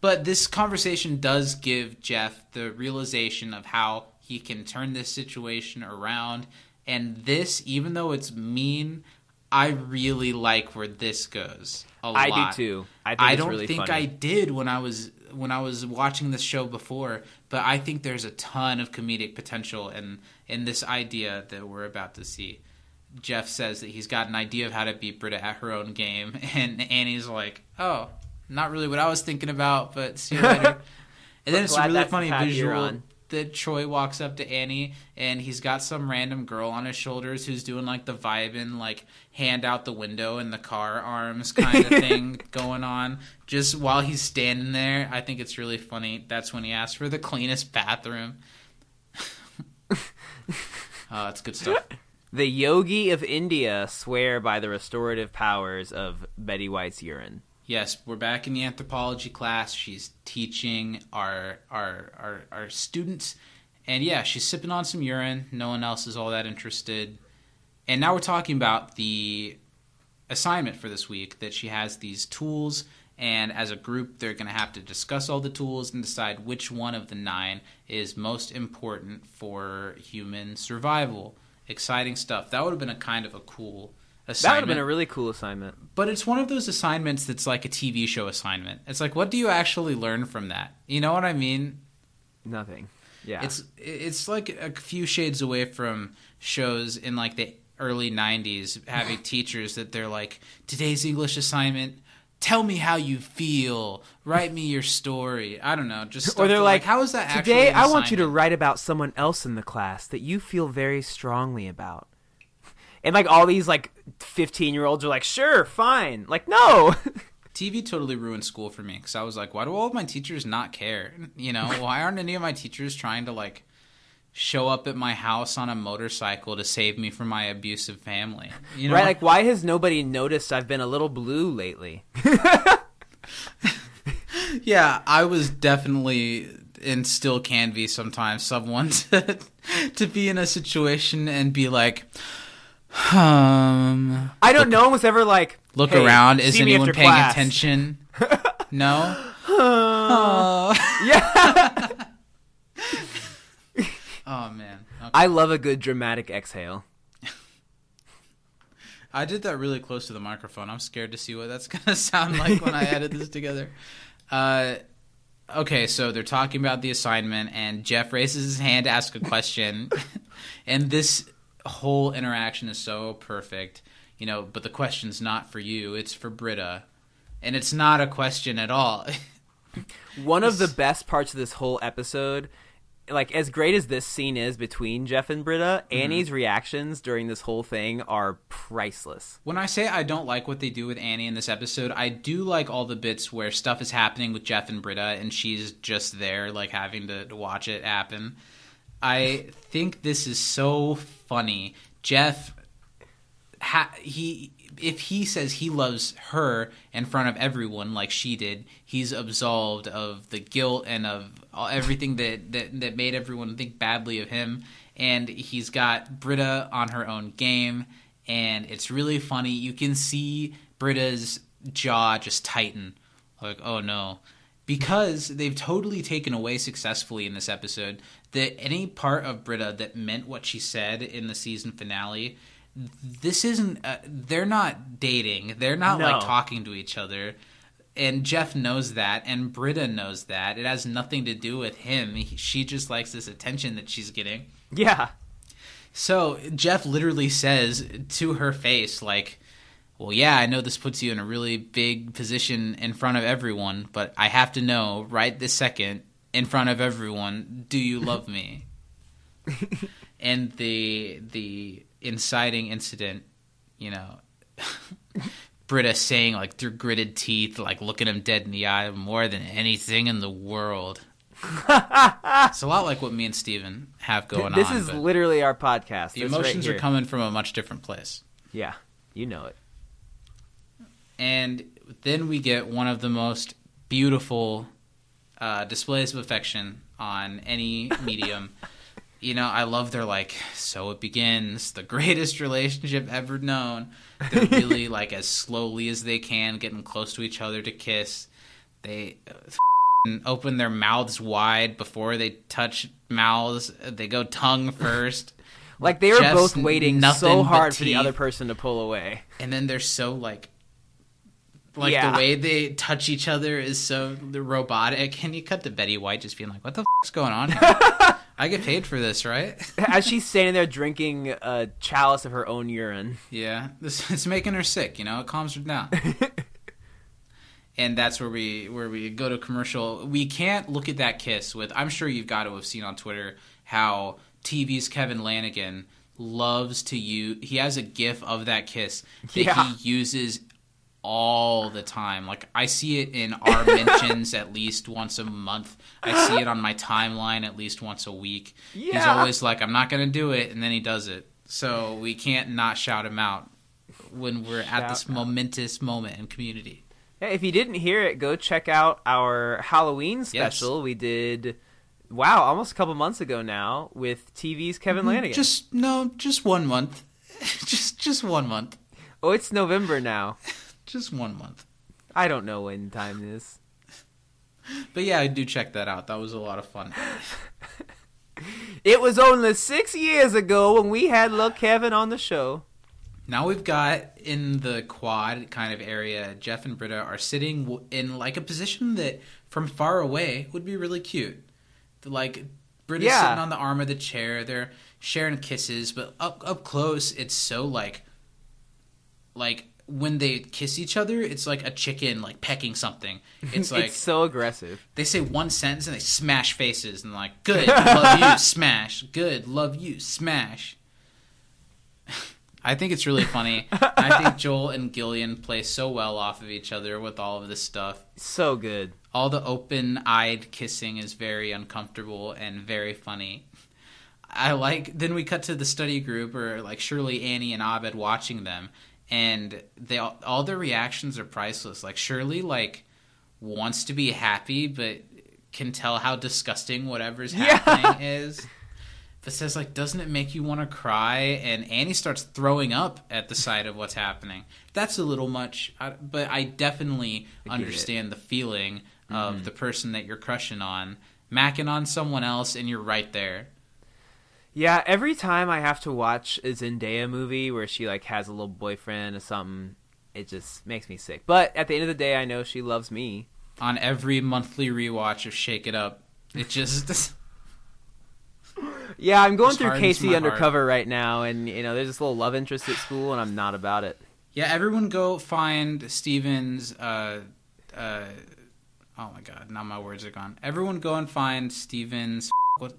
But this conversation does give Jeff the realization of how he can turn this situation around. And this, even though it's mean, I really like where this goes. A I lot. I do too. I I don't really think funny. I did when I was when I was watching this show before, but I think there's a ton of comedic potential in in this idea that we're about to see. Jeff says that he's got an idea of how to beat Britta at her own game, and Annie's like, "Oh, not really what I was thinking about, but see you later." and then it's a really the funny visual. That Troy walks up to Annie, and he's got some random girl on his shoulders who's doing like the vibing, like hand out the window in the car arms kind of thing going on. Just while he's standing there, I think it's really funny. That's when he asks for the cleanest bathroom. uh, it's good stuff. The yogi of India swear by the restorative powers of Betty White's urine. Yes, we're back in the anthropology class. She's teaching our our our, our students, and yeah, she's sipping on some urine. No one else is all that interested. And now we're talking about the assignment for this week. That she has these tools, and as a group, they're going to have to discuss all the tools and decide which one of the nine is most important for human survival. Exciting stuff. That would have been a kind of a cool That would have been a really cool assignment. but it's one of those assignments that's like a TV show assignment. It's like, what do you actually learn from that? You know what I mean? Nothing. Yeah. It's it's like a few shades away from shows in like the early '90s having teachers that they're like, today's English assignment. Tell me how you feel. Write me your story. I don't know. Just or they're that, like, how is that today? I want you to write about someone else in the class that you feel very strongly about. And like all these like fifteen year olds are like, sure, fine. Like no. TV totally ruined school for me because I was like, why do all of my teachers not care? You know, why aren't any of my teachers trying to like show up at my house on a motorcycle to save me from my abusive family? You know, right? Like why has nobody noticed I've been a little blue lately? yeah, I was definitely and still can be sometimes someone to, to be in a situation and be like, um, I don't. no one was ever like, look "Hey, around. Is anyone paying class." attention? No. Oh. Yeah. oh man. Okay. I love a good dramatic exhale. I did that really close to the microphone. I'm scared to see what that's gonna sound like when I edit this together. Uh, okay, so they're talking about the assignment, and Jeff raises his hand to ask a question, and this whole interaction is so perfect, you know. But the question's not for you; it's for Britta, and it's not a question at all. One of the best parts of this whole episode, like as great as this scene is between Jeff and Britta, Mm-hmm. Annie's reactions during this whole thing are priceless. When I say I don't like what they do with Annie in this episode, I do like all the bits where stuff is happening with Jeff and Britta, and she's just there, like having to, to watch it happen. I think this is so funny. Jeff, ha- he if he says he loves her in front of everyone like she did, he's absolved of the guilt and of everything that, that that made everyone think badly of him. And he's got Britta on her own game, and it's really funny. You can see Britta's jaw just tighten, like, oh no. Because they've totally taken away successfully in this episode that any part of Britta that meant what she said in the season finale, this isn't. Uh, they're not dating. They're not like talking to each other. And Jeff knows that, and Britta knows that. It has nothing to do with him. He, she just likes this attention that she's getting. Yeah. So Jeff literally says to her face, like, "Well, yeah, I know this puts you in a really big position in front of everyone, but I have to know right this second, in front of everyone, do you love me?" and the the inciting incident, you know, Britta saying like through gritted teeth, like looking him dead in the eye, more than anything in the world. it's a lot like what me and Steven have going this on. This is literally our podcast. the This right emotions are coming from a much different place. Yeah, you know it. And then we get one of the most beautiful uh, displays of affection on any medium. you know, I love their like, so it begins, the greatest relationship ever known. They're really like as slowly as they can, getting close to each other to kiss. They uh, f***ing open their mouths wide before they touch mouths. They go tongue first. Like they were Just both waiting so hard for the other person to pull away. and then they're so like like Yeah. the way they touch each other is so robotic and you cut to betty white just being like what the is going on I get paid for this, right? As she's standing there drinking a chalice of her own urine. Yeah, this it's making her sick. You know, it calms her down. and that's where we where we go to commercial. We can't look at that kiss with. I'm sure you've got to have seen on Twitter how TV's Kevin Lanigan loves to use. He has a GIF of that kiss that Yeah. he uses all the time. Like I see it in our mentions at least once a month. I see it on my timeline at least once a week. He's always like, "I'm not going to do it," and then he does it. So we can't not shout him out when we're at this out. momentous moment in community. Hey, if you didn't hear it, go check out our Halloween special we did. Wow, almost a couple months ago now with TV's Kevin Lanigan. Mm-hmm. Just no, just one month. just just one month. oh, it's November now. Just one month. I don't know when time is. But yeah, I do check that out. That was a lot of fun. It was only six years ago when we had Look Kevin on the show. Now we've got in the quad kind of area, Jeff and Britta are sitting in like a position that from far away would be really cute. Like Britta's Yeah. sitting on the arm of the chair, they're sharing kisses, but up up close it's so like like when they kiss each other, it's like a chicken like pecking something. It's like it's so aggressive. they say one sentence and they smash faces and like, good, love you, smash. Good, love you, smash. I think it's really funny. I think Joel and Gillian play so well off of each other with all of this stuff. So good. All the open eyed kissing is very uncomfortable and very funny. I like then we cut to the study group or like Shirley, Annie, and Abed watching them, and they all, all their reactions are priceless. Like Shirley like wants to be happy, but can tell how disgusting whatever's Yeah. happening is. But says like, doesn't it make you want to cry? And Annie starts throwing up at the sight of what's happening. That's a little much, but I definitely it. understand the feeling of Mm-hmm. the person that you're crushing on, macking on someone else, and you're right there. Yeah, every time I have to watch a Zendaya movie where she like has a little boyfriend or something, it just makes me sick. But at the end of the day, I know she loves me. On every monthly rewatch of Shake It Up, it just Yeah, I'm going through Casey my heart. Undercover right now, and you know, there's this little love interest at school, and I'm not about it. yeah. Everyone go find Steven's. Uh, uh, oh my god, now my words are gone. Everyone go and find Steven's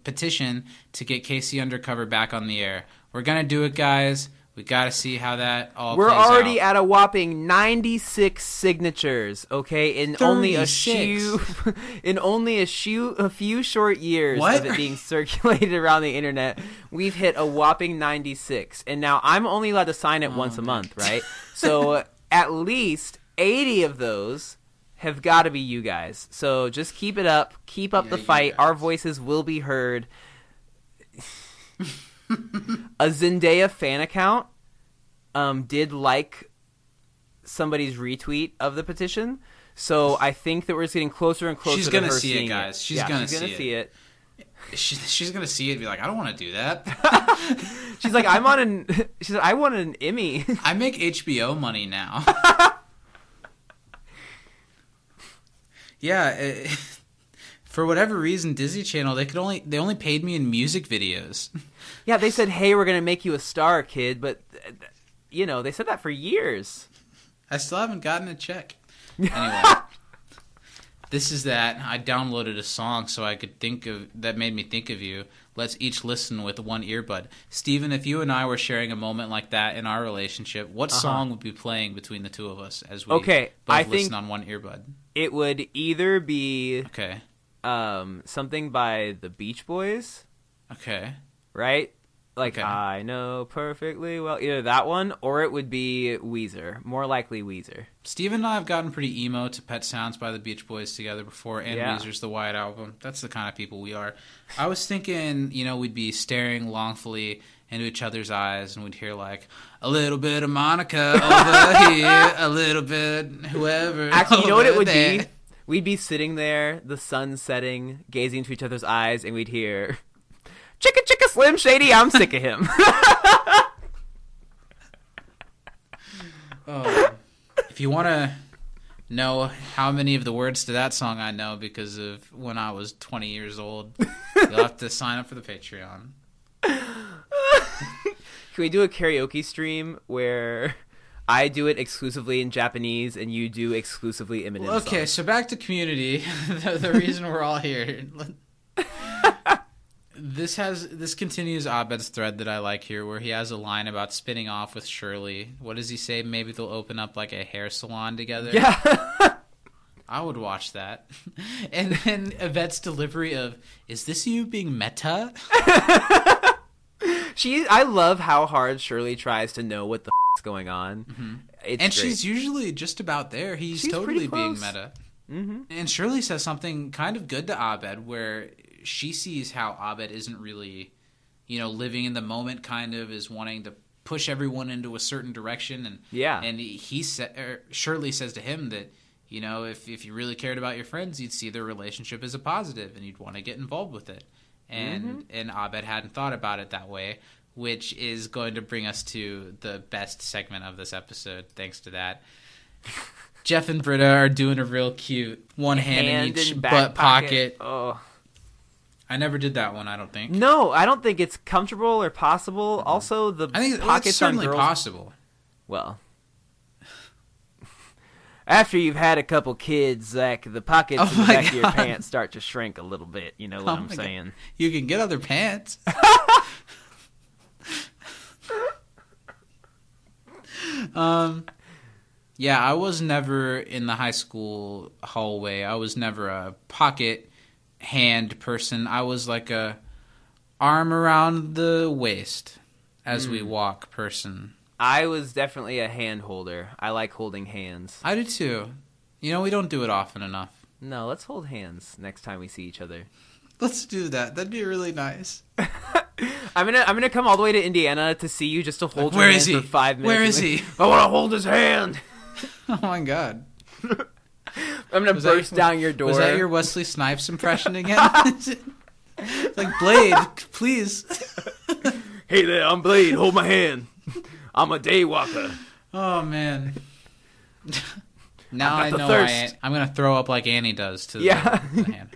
petition to get K.C. Undercover back on the air. We're gonna do it, guys. We got to see how that all. We're already out. at a whopping 96 signatures, okay, in only a few, in only a few, a few short years What? of it being circulated around the internet, we've hit a whopping 96. And now I'm only allowed to sign it oh, once a month, right? So at least 80 of those have got to be you guys. So just keep it up, keep up Yeah, the fight. Our voices will be heard. a Zendaya fan account um, did like somebody's retweet of the petition. So I think that we're just getting closer and closer. She's gonna her see it, guys. She's Yeah, gonna she's gonna see see it. She, she's gonna see it and be like, I don't want to do that. She's like, I'm on an. She's like, I want an Emmy. I make HBO money now. Yeah, eh, for whatever reason, Disney Channel they could only they only paid me in music videos. yeah, they said, hey, we're gonna make you a star, kid. But uh, you know, they said that for years. I still haven't gotten a check. Anyway, this is that. I downloaded a song so I could think of that made me think of you. Let's each listen with one earbud. Steven, if you and I were sharing a moment like that in our relationship, what Uh-huh. song would be playing between the two of us as we Okay, both I listen on one earbud? It would either be Okay. um, something by the Beach Boys, Okay. right? Like Okay. I know perfectly well, either that one or it would be Weezer. More likely Weezer. Steve and I have gotten pretty emo to Pet Sounds by the Beach Boys together before, and Yeah. Weezer's The White Album. That's the kind of people we are. I was thinking, you know, we'd be staring longfully into each other's eyes, and we'd hear like a little bit of Monica over here, a little bit whoever. Actually, you know what it would there. be? We'd be sitting there, the sun setting, gazing into each other's eyes, and we'd hear, "Chicka chicka Slim Shady, I'm sick of him." Oh. if you want to know how many of the words to that song I know because of when I was 20 years old. You'll have to sign up for the Patreon. Can we do a karaoke stream where I do it exclusively in Japanese and you do exclusively Eminem Okay, songs? so back to community. the, the reason we're all here. This has this continues Abed's thread that I like here, where he has a line about spinning off with Shirley. What does he say? Maybe they'll open up like a hair salon together. Yeah. I would watch that. And then Yvette's delivery of "Is this you being meta?" she I love how hard Shirley tries to know what the is going on. It's Mm-hmm. and great. she's usually just about there. He's She's totally being meta. Mm-hmm. And Shirley says something kind of good to Abed, where she sees how Abed isn't really, you know, living in the moment. Kind of is wanting to push everyone into a certain direction, and Yeah. and he said, er, Shirley says to him that. You know, if if you really cared about your friends, you'd see their relationship as a positive, and you'd want to get involved with it. And Mm-hmm. and Abed hadn't thought about it that way, which is going to bring us to the best segment of this episode. Thanks to that, Jeff and Britta are doing a real cute one hand, in each butt pocket. Oh. I never did that one. I don't think. No, I don't think it's comfortable or possible. Also, the I think it's pockets certainly on girls. possible. Well, after you've had a couple kids, Zach, the pockets Oh in the back of your pants start to shrink a little bit. You know what Oh I'm my God. saying? You can get other pants. um, yeah, I was never in the high school hallway. I was never a pocket hand person. I was like a arm around the waist as we hmm. walk person. I was definitely a hand holder. I like holding hands. I do too. You know, we don't do it often enough. No, let's hold hands next time we see each other. Let's do that. That'd be really nice. I'm gonna I'm gonna come all the way to Indiana to see you just to hold Where your is hand he? for five minutes. Where and is be- he? I want to hold his hand. Oh my god. I'm gonna Was that- burst down your door. Was that your Wesley Snipes impression again? Like Blade, please. Hey there, I'm Blade. Hold my hand. I'm a day walker. Oh man. now I've I got the know thirst. I, I'm gonna throw up like Annie does to the, Yeah. the hand.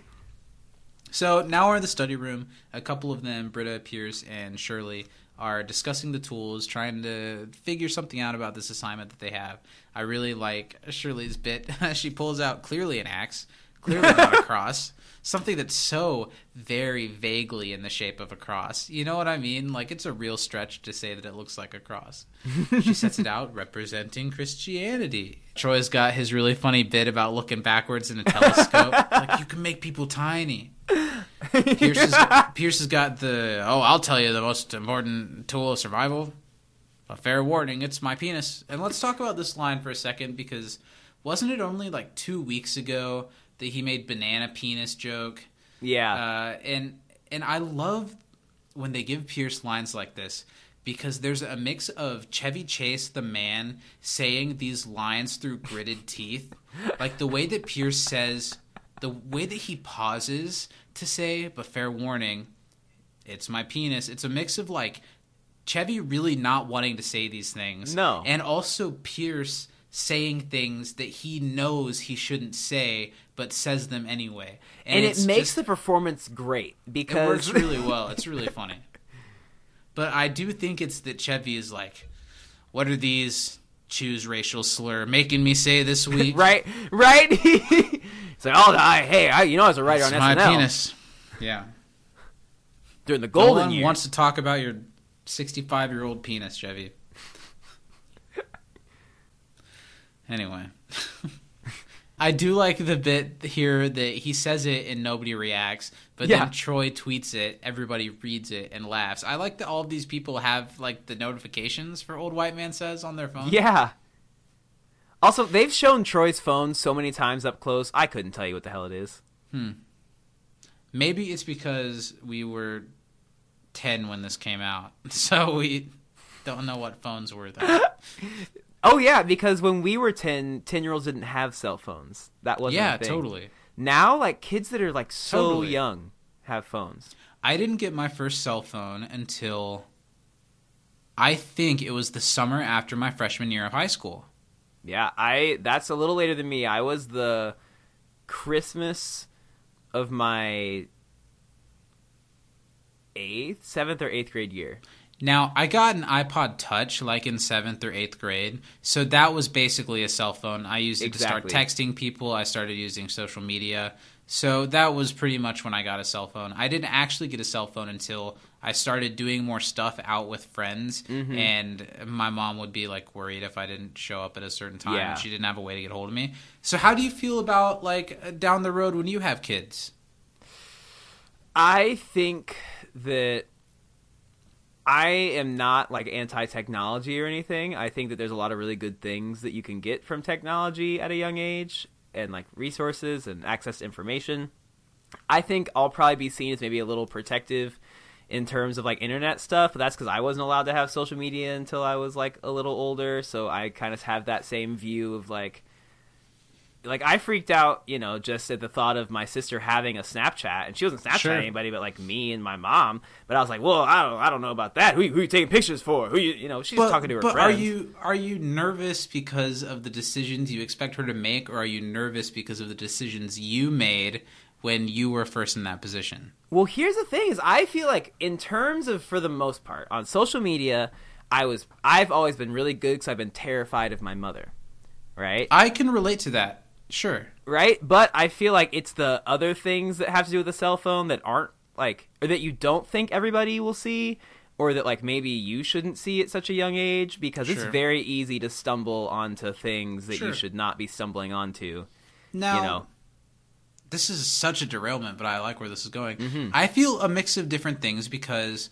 So now we're in the study room. A couple of them, Britta, Pierce, and Shirley, are discussing the tools, trying to figure something out about this assignment that they have. I really like Shirley's bit. she pulls out clearly an axe, clearly not a cross. Something that's so very vaguely in the shape of a cross. You know what I mean? Like it's a real stretch to say that it looks like a cross. she sets it out representing Christianity. Troy's got his really funny bit about looking backwards in a telescope. like you can make people tiny. Pierce has, Pierce has got the oh, I'll tell you the most important tool of survival. A fair warning, it's my penis. And let's talk about this line for a second because wasn't it only like two weeks ago that he made banana penis joke? Yeah. Uh, and and I love when they give Pierce lines like this because there's a mix of Chevy Chase, the man, saying these lines through gritted teeth, like the way that Pierce says, the way that he pauses to say, "But fair warning, it's my penis." It's a mix of like Chevy really not wanting to say these things, No. and also Pierce saying things that he knows he shouldn't say but says them anyway and, it makes just- the performance great because it works really well. It's really funny. But I do think it's that Chevy is like, what are these choose racial slur making me say this week? right, right. it's like, oh, I, hey, I, you know, I was a writer It's on my SNL penis. Yeah. during the golden No one years. wants to talk about your 65 year old penis, Chevy. Anyway. I do like the bit here that he says it and nobody reacts, but Yeah. then Troy tweets it, everybody reads it and laughs. I like that all of these people have like the notifications for Old White Man Says on their phone. Yeah. Also, they've shown Troy's phone so many times up close. I couldn't tell you what the hell it is. Hmm. Maybe it's because we were 10 when this came out, so we don't know what phones were then. Oh yeah, because when we were 10, 10 year olds didn't have cell phones. That wasn't yeah, totally. Now, like kids that are like so Totally. young have phones. I didn't get my first cell phone until I think it was the summer after my freshman year of high school. Yeah, I that's a little later than me. I was the Christmas of my eighth, seventh or eighth grade year. Now, I got an iPod Touch like in seventh or eighth grade, so that was basically a cell phone. I used it Exactly. to start texting people. I started using social media, so that was pretty much when I got a cell phone. I didn't actually get a cell phone until I started doing more stuff out with friends, Mm-hmm. and my mom would be like worried if I didn't show up at a certain time. Yeah. and She didn't have a way to get hold of me. So, how do you feel about like down the road when you have kids? I think that I am not like anti technology or anything. I think that there's a lot of really good things that you can get from technology at a young age and like resources and access to information. I think I'll probably be seen as maybe a little protective in terms of like internet stuff, but that's because I wasn't allowed to have social media until I was like a little older. So I kind of have that same view of like, like I freaked out, you know, just at the thought of my sister having a Snapchat, and she wasn't Snapchatting Sure. anybody but like me and my mom. But I was like, well, I don't, I don't know about that. Who, who you taking pictures for? Who you, you know, she's talking to her but friends. are you are you nervous because of the decisions you expect her to make, or are you nervous because of the decisions you made when you were first in that position? Well, here's the thing: is I feel like in terms of, for the most part, on social media, I was, I've always been really good because I've been terrified of my mother, right? I can relate to that. Sure. right? But I feel like it's the other things that have to do with the cell phone that aren't like, or that you don't think everybody will see, or that like maybe you shouldn't see at such a young age because it's very easy to stumble onto things that Sure. you should not be stumbling onto. Now, You know, this is such a derailment, but I like where this is going. Mm-hmm. I feel a mix of different things because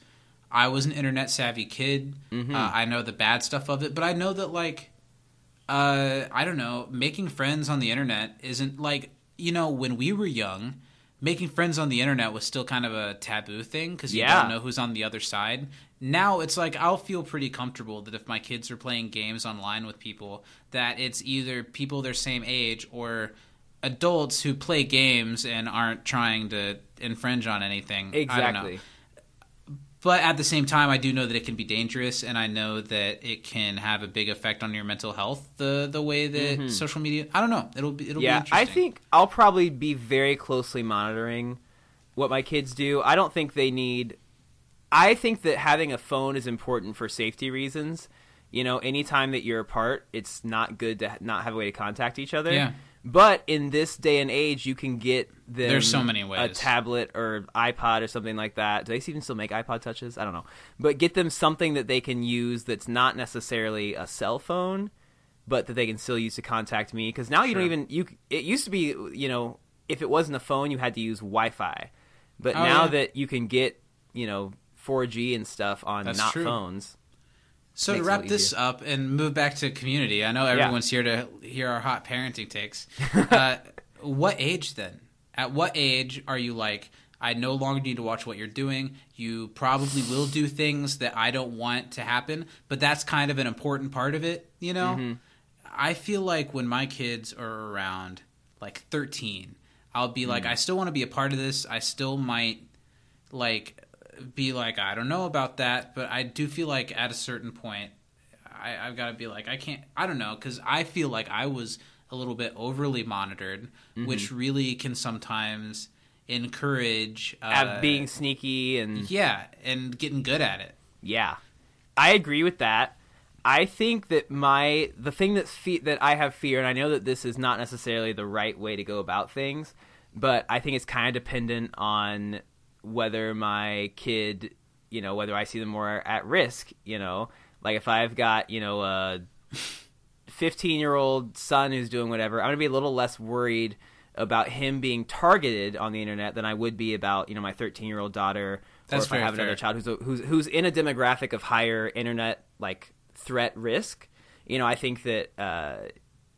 I was an internet savvy kid. Mm-hmm. Uh, I know the bad stuff of it, but I know that like, uh, I don't know, making friends on the internet isn't like you know when we were young. Making friends on the internet was still kind of a taboo thing because you Yeah. don't know who's on the other side. Now it's like I'll feel pretty comfortable that if my kids are playing games online with people, that it's either people their same age or adults who play games and aren't trying to infringe on anything. I don't know. exactly. But at the same time, I do know that it can be dangerous, and I know that it can have a big effect on your mental health. The the way that social media, I don't know, it'll be it'll be Mm-hmm. Yeah, interesting. I think I'll probably be very closely monitoring what my kids do. I don't think they need. I think that having a phone is important for safety reasons. You know, anytime that you're apart, it's not good to not have a way to contact each other. Yeah. But in this day and age, you can get them There's so many ways. a tablet or iPod or something like that. Do they even still make iPod touches? I don't know. But get them something that they can use that's not necessarily a cell phone, but that they can still use to contact me. Because now you don't even you. It used to be you know if it wasn't a phone, you had to use Wi-Fi. But Oh, now yeah. that you can get you know 4G and stuff on That's not true. phones. So to Makes wrap this up and move back to community, I know everyone's here to hear our hot parenting takes. uh, what age then? At what age are you like? I no longer need to watch what you're doing. You probably will do things that I don't want to happen, but that's kind of an important part of it, you know? Mm-hmm. I feel like when my kids are around like 13, I'll be Mm. like, I still want to be a part of this. I still might like be like, I don't know about that, but I do feel like at a certain point, I, I've got to be like, I can't, I don't know, because I feel like I was a little bit overly monitored, Mm-hmm. which really can sometimes encourage uh, being sneaky and yeah, and getting good at it. Yeah, I agree with that. I think that my the thing that fe- that I have fear, and I know that this is not necessarily the right way to go about things, but I think it's kind of dependent on whether my kid, you know, whether I see them more at risk. You know, like if I've got you know a fifteen year old son who's doing whatever, I'm gonna be a little less worried about him being targeted on the internet than I would be about you know my 13 year old daughter That's or if I have another child who's a, who's who's in a demographic of higher internet like threat risk. You know, I think that uh,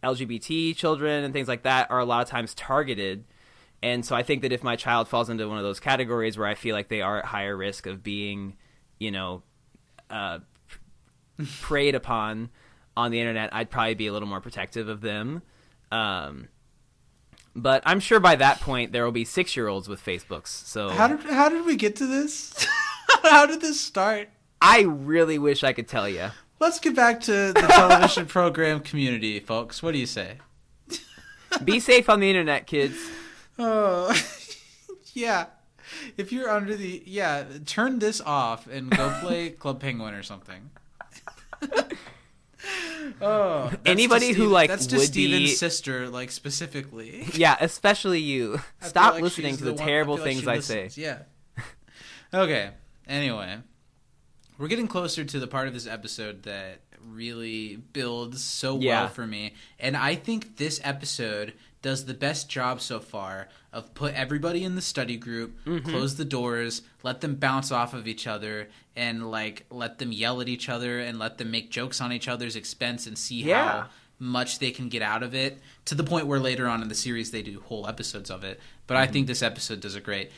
LGBT children and things like that are a lot of times targeted. And so I think that if my child falls into one of those categories where I feel like they are at higher risk of being, you know, uh, preyed upon on the internet, I'd probably be a little more protective of them. Um, but I'm sure by that point there will be six year olds with Facebooks. So How did how did we get to this? how did this start? I really wish I could tell you. let's get back to the television program community, folks. What do you say? Be safe on the internet, kids. Oh, yeah. If you're under the yeah, turn this off and go play Club Penguin or something. oh, Anybody who, Steve- like, that's would Steven's be- sister, like specifically. Yeah, especially you. I Stop like listening to the, one- terrible feel like things I listens, say. Yeah. Okay. Anyway, we're getting closer to the part of this episode that really builds so Yeah. well for me, and I think this episode does the best job so far of put everybody in the study group, Mm-hmm. close the doors, let them bounce off of each other, and like let them yell at each other and let them make jokes on each other's expense and see Yeah. how much they can get out of it to the point where later on in the series they do whole episodes of it. But I think this episode does it great.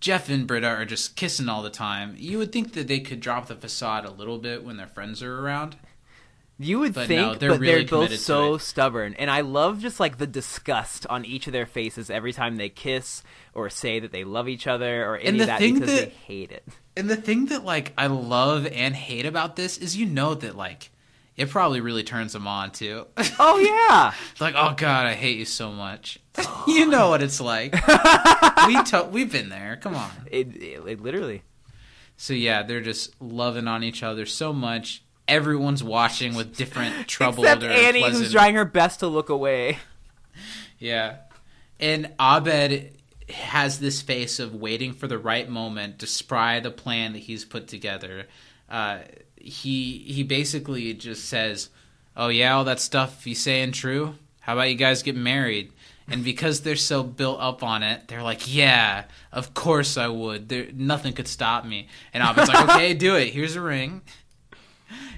Jeff and Britta are just kissing all the time. You would think that they could drop the facade a little bit when their friends are around. You would But think, no, they're but really they're both so stubborn, and I love just like the disgust on each of their faces every time they kiss or say that they love each other or any And of that thing because that- they hate it. And the thing that like I love and hate about this is you know that like it probably really turns them on too. Oh yeah, like, oh god, I hate you so much. you know what it's like. we to- we've been there. Come on. it, it, it literally. So yeah, they're just loving on each other so much. Everyone's watching with different troubled Except or Annie, pleasant. who's trying her best to look away. Yeah, and Abed has this face of waiting for the right moment to spry the plan that he's put together. Uh, he he basically just says, "Oh yeah, all that stuff you saying true? How about you guys get married?" And because they're so built up on it, they're like, "Yeah, of course I would. There, nothing could stop me." And Abed's like, "Okay, do it. Here's a ring."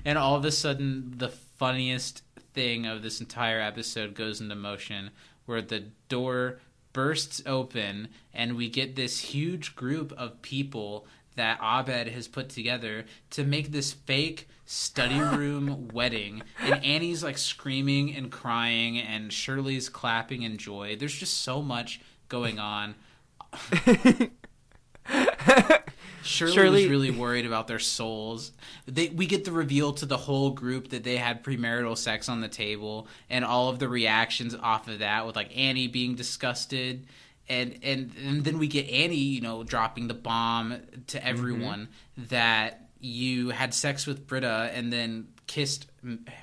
And all of a sudden, the funniest thing of this entire episode goes into motion, where the door bursts open, and we get this huge group of people that Abed has put together to make this fake study room wedding. And Annie's like screaming and crying, and Shirley's clapping in joy. There's just so much going on. Shirley, Shirley- was really worried about their souls. They, we get the reveal to the whole group that they had premarital sex on the table, and all of the reactions off of that, with like Annie being disgusted, and and and then we get Annie, you know, dropping the bomb to mm-hmm. everyone that you had sex with Britta and then kissed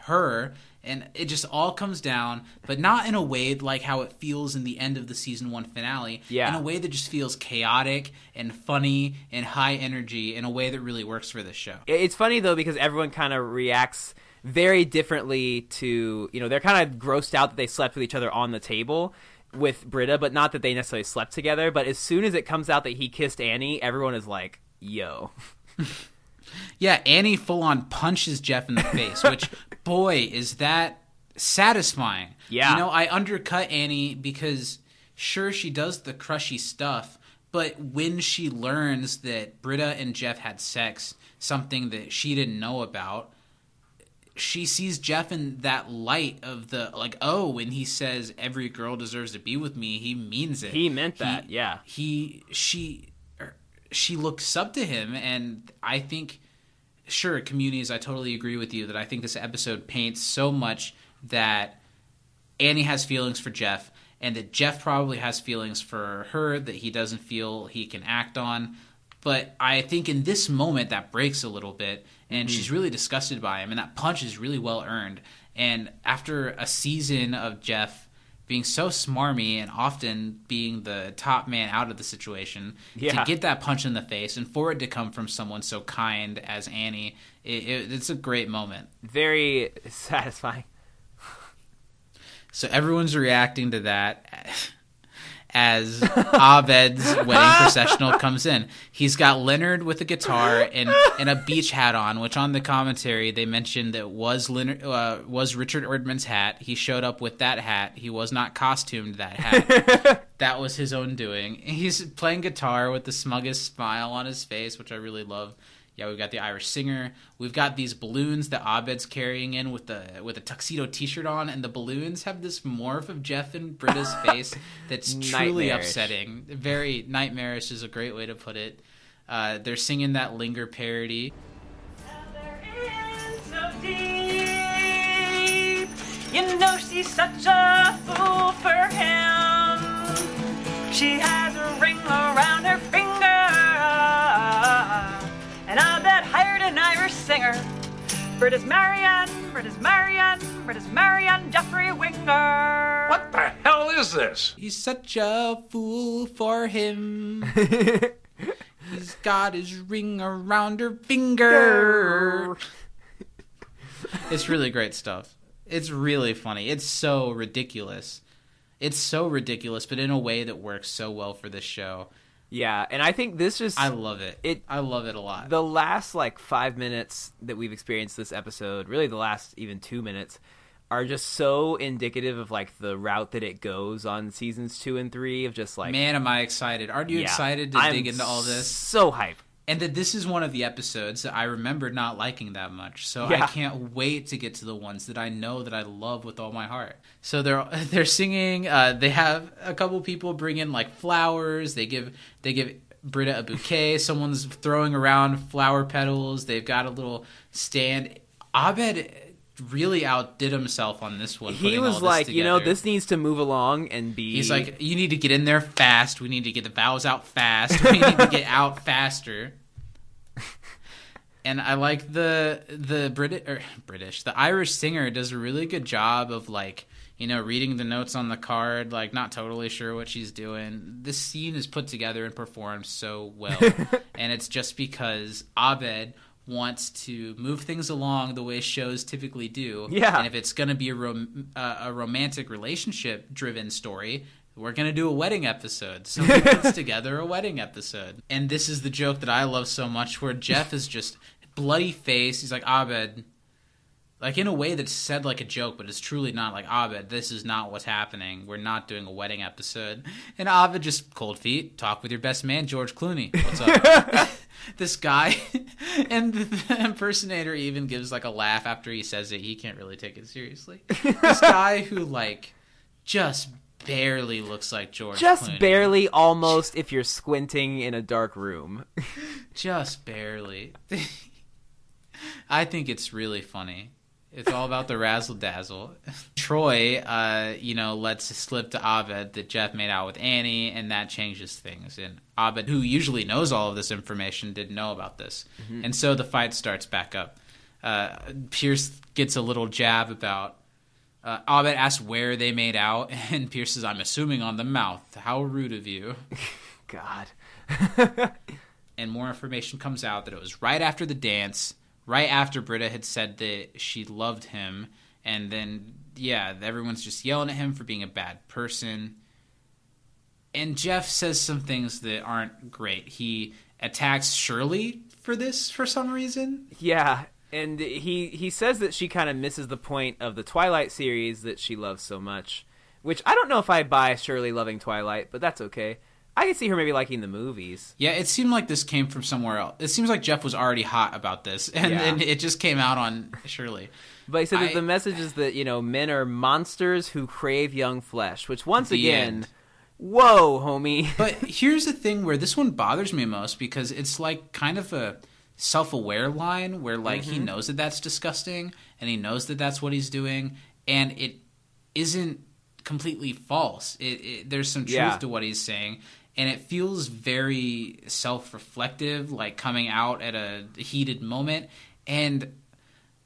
her. And it just all comes down, but not in a way like how it feels in the end of the season one finale. Yeah. In a way that just feels chaotic and funny and high energy in a way that really works for this show. It's funny though because everyone kind of reacts very differently to you know they're kind of grossed out that they slept with each other on the table with Britta, but not that they necessarily slept together. But as soon as it comes out that he kissed Annie, everyone is like, "Yo, Yeah, Annie full on punches Jeff in the face, which boy is that satisfying. Yeah. You know, I undercut Annie because sure she does the crushy stuff, but when she learns that Britta and Jeff had sex, something that she didn't know about, she sees Jeff in that light of the like, oh, when he says every girl deserves to be with me, he means it. He meant that, yeah. He she she looks up to him and I think sure communities I totally agree with you that I think this episode paints so much that Annie has feelings for Jeff and that Jeff probably has feelings for her that he doesn't feel he can act on. But I think in this moment that breaks a little bit and mm-hmm. she's really disgusted by him and that punch is really well earned. And after a season of Jeff being so smarmy and often being the top man out of the situation, Yeah. to get that punch in the face and for it to come from someone so kind as Annie, it, it, it's a great moment. very satisfying." So everyone's reacting to that as Abed's wedding processional comes in. He's got Leonard with a guitar and, and a beach hat on, which on the commentary they mentioned that was Leonard uh, was Richard Erdman's hat. He showed up with that hat. He was not costumed that hat. that was his own doing. He's playing guitar with the smuggest smile on his face, which I really love. Yeah, we've got the Irish singer. We've got these balloons that Abed's carrying in with the with a tuxedo T-shirt on, and the balloons have this morph of Jeff and Britta's face that's truly upsetting. Very nightmarish is a great way to put it. Uh, they're singing that "Linger" parody. There is no You know she's such a fool for him. She has a ring around her finger. And Abed hired an Irish singer. Britta's marrying, Britta's marrying, Britta's marrying Jeffrey Winger. What the hell is this? He's such a fool for him. He's got his ring around her finger. it's really great stuff. It's really funny. It's so ridiculous. It's so ridiculous, but in a way that works so well for this show. Yeah, and I think this is I love it. It- I love it a lot. the last like five minutes that we've experienced this episode, really the last even two minutes, are just so indicative of like the route that it goes on seasons two and three of just like Man, am I excited! Aren't you yeah. excited to I'm dig into all this? So hype. And that this is one of the episodes that I remember not liking that much. So Yeah. I can't wait to get to the ones that I know that I love with all my heart. So they're they're singing. Uh, they have a couple people bring in like flowers. They give they give Britta a bouquet. Someone's throwing around flower petals. They've got a little stand. Abed really outdid himself on this one. He was like, you know, this needs to move along and be. He's like, you need to get in there fast. We need to get the vows out fast. We need to get out faster. And I like the the British or British the Irish singer does a really good job of like you know reading the notes on the card like not totally sure what she's doing. This scene is put together and performed so well, and it's just because Abed wants to move things along the way shows typically do. Yeah. and if it's going to be a, rom- uh, a romantic relationship driven story we're going to do a wedding episode. So he puts together a wedding episode. And this is the joke that i love so much where jeff is just bloody face he's like abed. Like in a way that's said like a joke but it's truly not. Like abed this is not what's happening. We're not doing a wedding episode. And abed just cold feet talk with your best man george clooney. What's up? This guy and the impersonator even gives like a laugh after he says it. He can't really take it seriously. This guy who like just barely looks like george just Clooney. barely, almost, if you're squinting in a dark room. just barely i think it's really funny it's all about the razzle dazzle. Troy, uh, you know, lets slip to Abed that Jeff made out with Annie, and that changes things. And Abed, who usually knows all of this information, didn't know about this. And so the fight starts back up. Uh, Pierce gets a little jab about. Uh, Abed asks where they made out, and Pierce says, I'm assuming on the mouth. How rude of you. God. and more information comes out that it was right after the dance, right after Britta had said that she loved him, and then yeah, everyone's just yelling at him for being a bad person. And Jeff says some things that aren't great. He attacks Shirley for this for some reason. Yeah, and he he says that she kind of misses the point of the Twilight series that she loves so much. Which I don't know if I buy Shirley loving Twilight, but that's okay. I can see her maybe liking the movies. Yeah, it seemed like this came from somewhere else. It seems like Jeff was already hot about this, and, Yeah. and it just came out on Shirley. But he said that the message is that you know men are monsters who crave young flesh. Which once again, end. whoa, homie. But here's the thing where this one bothers me most because it's like kind of a self-aware line where like he mm-hmm. knows that that's disgusting and he knows that that's what he's doing and it isn't completely false. It, it there's some truth Yeah. to what he's saying and it feels very self-reflective like coming out at a heated moment and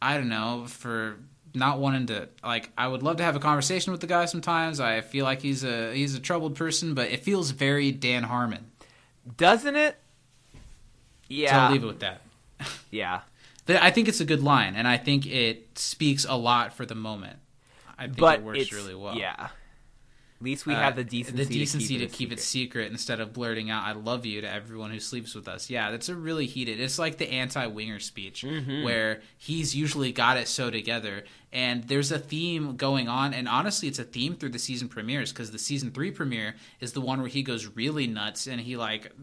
I don't know for not wanting to like I would love to have a conversation with the guy sometimes. I feel like he's a he's a troubled person, but it feels very Dan Harmon. Doesn't it? So Yeah, I'll leave it with that. yeah. But I think it's a good line, and I think it speaks a lot for the moment. I think But it works really well. Yeah. At least we Uh, have the decency, the decency to to keep, keep, it, secret instead of blurting out "I love you" to everyone who sleeps with us. Yeah, that's a really heated. It's like the anti-winger speech Mm-hmm. where he's usually got it so together, and there's a theme going on. And honestly, it's a theme through the season premieres because the season three premiere is the one where he goes really nuts and he like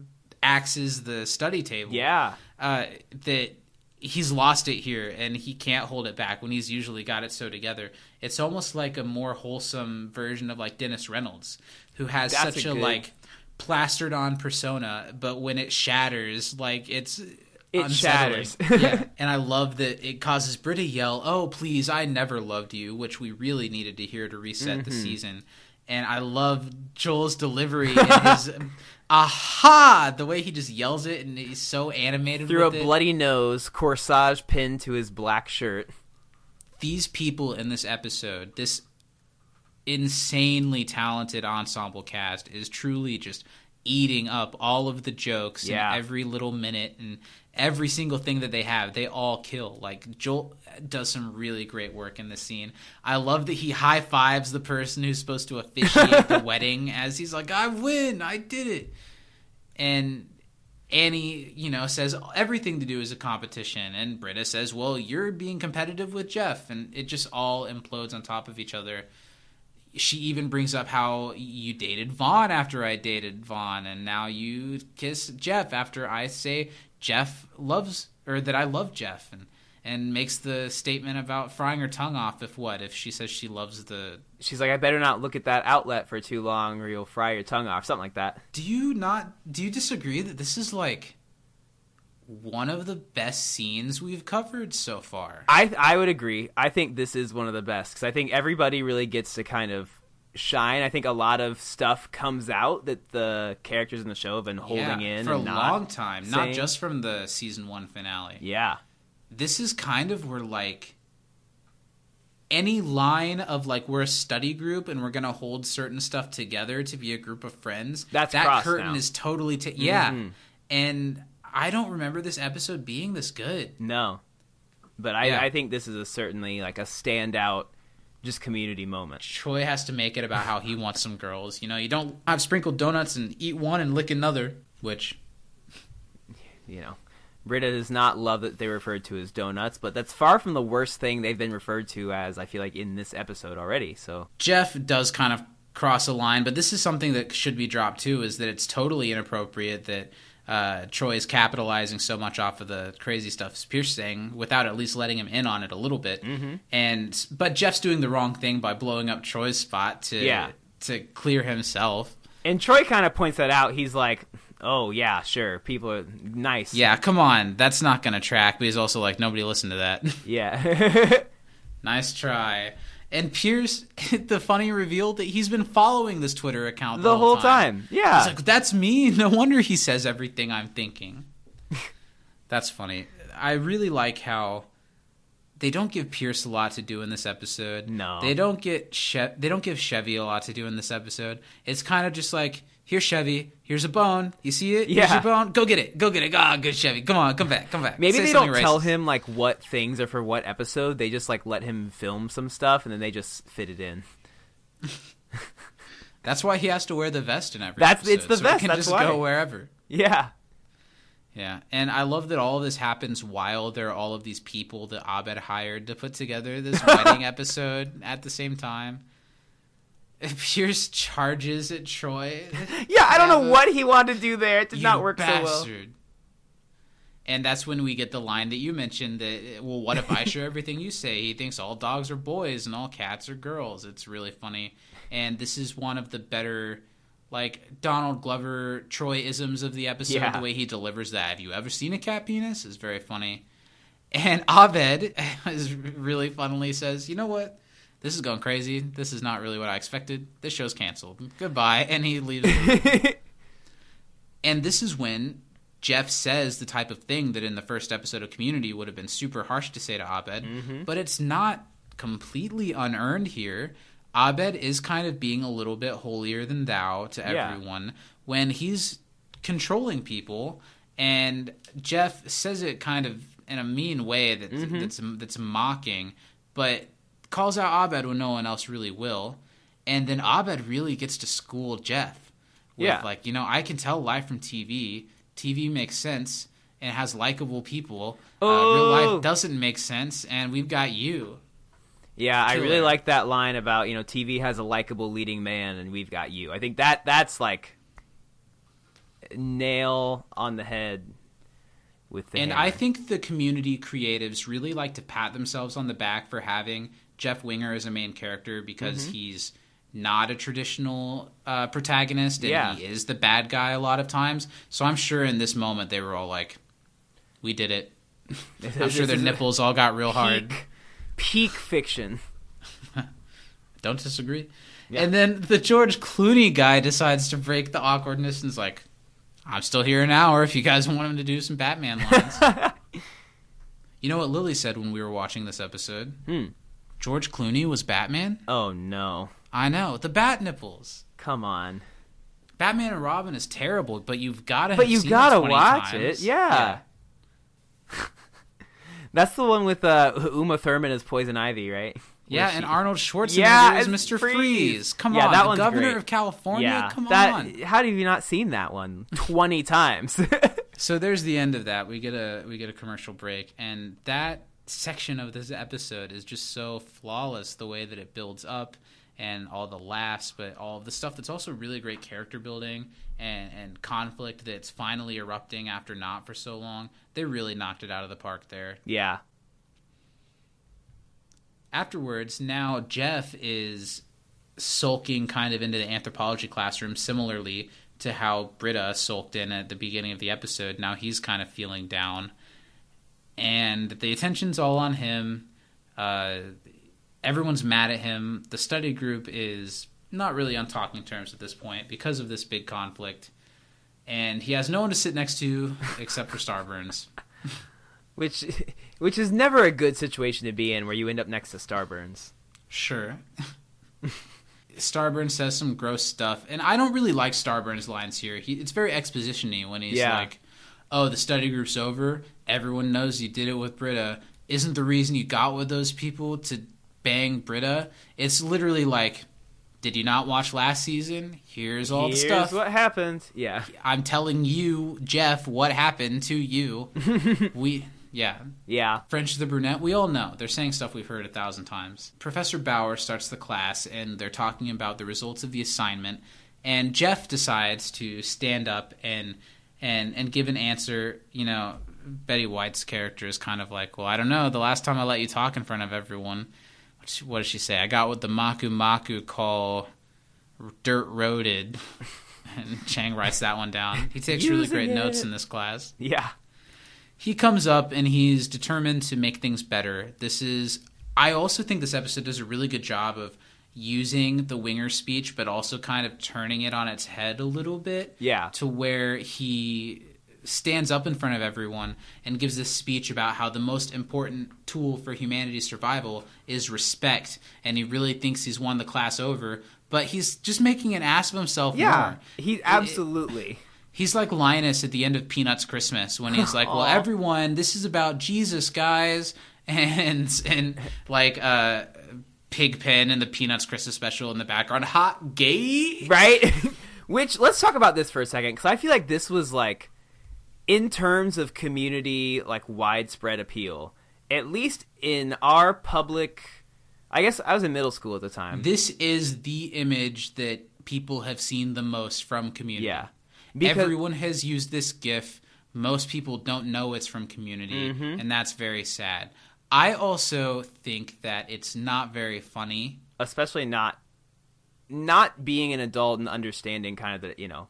axes the study table. Yeah. uh, that he's lost it here and he can't hold it back when he's usually got it so together. It's almost like a more wholesome version of like Dennis Reynolds, who has That's such a a, good- like plastered on persona, but when it shatters, like it's It unsettling. shatters. yeah, and I love that it causes Britta to yell, "Oh, please, I never loved you," which we really needed to hear to reset the Mm-hmm. season. And I love Joel's delivery and his aha, the way he just yells it, and he's so animated Through a it. bloody nose, corsage pinned to his black shirt. these people in this episode, this insanely talented ensemble cast is truly just eating up all of the jokes Yeah. in every little minute and every single thing that they have they all kill. Like joel does some really great work in this scene. I love that he high fives the person who's supposed to officiate the wedding as he's like i win i did it. And Annie, you know, says everything to do is a competition, and Britta says, "Well, you're being competitive with Jeff," and it just all implodes on top of each other. She even brings up how you dated Vaughn after I dated Vaughn, and now you kiss Jeff after I say Jeff loves or that I love Jeff, and and makes the statement about frying her tongue off if what if she says she loves the She's like, I better not look at that outlet for too long, or you'll fry your tongue off, something like that. Do you not do you disagree that this is like one of the best scenes we've covered so far? I I would agree. I think this is one of the best because I think everybody really gets to kind of shine. I think a lot of stuff comes out that the characters in the show have been holding Yeah, in for a long time, not just from the season 1 finale. Yeah, This is kind of where like any line of like we're a study group and we're going to hold certain stuff together to be a group of friends. That's that curtain now. is totally ta- yeah. Mhm. And I don't remember this episode being this good. no, but I Yeah. I think this is a certainly like a standout, just community moment. Troy has to make it about how he wants some girls. You know, you don't have sprinkled donuts and eat one and lick another, which You know, Britta does not love that they referred to as donuts, but that's far from the worst thing they've been referred to as. I feel like in this episode already. So Jeff does kind of cross a line, but this is something that should be dropped too. Is that it's totally inappropriate that uh, Troy is capitalizing so much off of the crazy stuff Pierce saying without at least letting him in on it a little bit. Mm-hmm. And but Jeff's doing the wrong thing by blowing up Troy's spot to Yeah. to clear himself. and Troy kind of points that out. He's like, "Oh yeah, sure, people are nice." Yeah, come on, that's not going to track. But he's also like nobody listened to that. yeah." Nice try. And Pierce, the funny reveal that he's been following this Twitter account the, the whole time. Yeah. He's like, that's me. No wonder he says everything I'm thinking. that's funny. I really like how they don't give Pierce a lot to do in this episode. No. they don't get che- they don't give Chevy a lot to do in this episode. It's kind of just like, here's Chevy, here's a bone. You see it? Here's Yeah. your bone. Go get it. Go get it. Ah, good Chevy. Come on, come back, come back. Maybe Say they don't something tell him like what things are for what episode. They just like let him film some stuff and then they just fit it in. That's why he has to wear the vest in every. That's- episode, it's the so he vest, can that's just why. go wherever. Yeah. Yeah, and I love that all of this happens while there are all of these people that Abed hired to put together this wedding episode at the same time. Pierce charges at Troy. Yeah, I don't know what he wanted to do there. It did You not work so well. bastard. And that's when we get the line that you mentioned that, uh, well, what if I share everything you say? He thinks all dogs are boys and all cats are girls. It's really funny. And this is one of the better, like, Donald Glover Troy isms of the episode. Yeah. The way he delivers that. Have you ever seen a cat penis? is very funny. And Abed is really funnily says, you know what? This is going crazy. This is not really what I expected. This show's canceled. Goodbye. And he leaves. And this is when Jeff says the type of thing that in the first episode of Community would have been super harsh to say to Abed, Mm-hmm. but it's not completely unearned here. Abed is kind of being a little bit holier than thou to Yeah. everyone when he's controlling people, and Jeff says it kind of in a mean way that, Mm-hmm. that's that's mocking, but calls out Abed when no one else really will, and then Abed really gets to school Jeff with Yeah. like you know I can tell live from TV. TV makes sense and has likable people. Uh, real Oh. life doesn't make sense, and we've got you. Yeah, I really Killer. like that line about you know TV has a likable leading man and we've got you. I think that that's like nail on the head And hammer. I think the community creatives really like to pat themselves on the back for having Jeff Winger as a main character because Mm-hmm. he's not a traditional uh, protagonist and Yeah. he is the bad guy a lot of times. So I'm sure in this moment they were all like, We did it. I'm sure their nipples all got real hard. Peak, peak fiction. Don't disagree. And then the George Clooney guy decides to break the awkwardness and is like, I'm still here an hour if you guys want him to do some Batman lines. you know what Lily said when we were watching this episode? Hmm. George Clooney was Batman? Oh no! I know. The bat nipples. Come on. Batman and Robin is terrible, but you've got to But you seen gotta watch times. it, yeah. That's the one with uh, Uma Thurman as Poison Ivy, right? Yeah, and Arnold Schwarzenegger Yeah, is Mr. Freeze. Freeze. Come Yeah, on, that the one's governor great. of California. yeah, Come that, on. How have you not seen that one twenty times? So there's the end of that. We get a we get a commercial break, and that section of this episode is just so flawless. The way that it builds up, and all the laughs, but all the stuff that's also really great character building and and conflict that's finally erupting after not for so long. They really knocked it out of the park there. yeah, afterwards, now Jeff is sulking kind of into the anthropology classroom, similarly to how Britta sulked in at the beginning of the episode. Now he's kind of feeling down, and the attention's all on him. Uh, everyone's mad at him. The study group is not really on talking terms at this point because of this big conflict. And he has no one to sit next to except for Starburns. which which is never a good situation to be in, where you end up next to Starburns. Sure. Starburns says some gross stuff, and I don't really like Starburns' lines here. He, it's very exposition-y when he's Yeah. like, "Oh, the study group's over. Everyone knows you did it with Britta. Isn't the reason you got with those people to bang Britta?" It's literally like, "Did you not watch last season? Here's all Here's the stuff. what happened. Yeah, I'm telling you, Jeff, what happened to you. we, yeah, yeah. French the brunette, we all know. They're saying stuff we've heard a thousand times. Professor Bauer starts the class, and they're talking about the results of the assignment. And Jeff decides to stand up and and and give an answer. You know, Betty White's character is kind of like, "Well, I don't know. The last time I let you talk in front of everyone, what she- what does she say? I got what the Maku Maku call dirt roaded." And Chang writes that one down. He takes really Using great notes in this class Yeah. he comes up and he's determined to make things better. This is I also think this episode does a really good job of using the winger speech but also kind of turning it on its head a little bit. Yeah. To where he stands up in front of everyone and gives this speech about how the most important tool for humanity's survival is respect and he really thinks he's won the class over but he's just making an ass of himself Yeah. more. He absolutely. He's like Linus at the end of Peanuts Christmas when he's like, "Well, everyone, this is about Jesus, guys," and and like uh, Pigpen in the Peanuts Christmas special in the background, hot gay. right? Which let's talk about this for a second because I feel like this was like, in terms of community like widespread appeal, at least in our public. I guess I was in middle school at the time. This is the image that people have seen the most from Community. yeah, because Everyone has used this GIF. Most people don't know it's from Community, Mm-hmm. and that's very sad. I also think that it's not very funny especially not not being an adult and understanding kind of the you know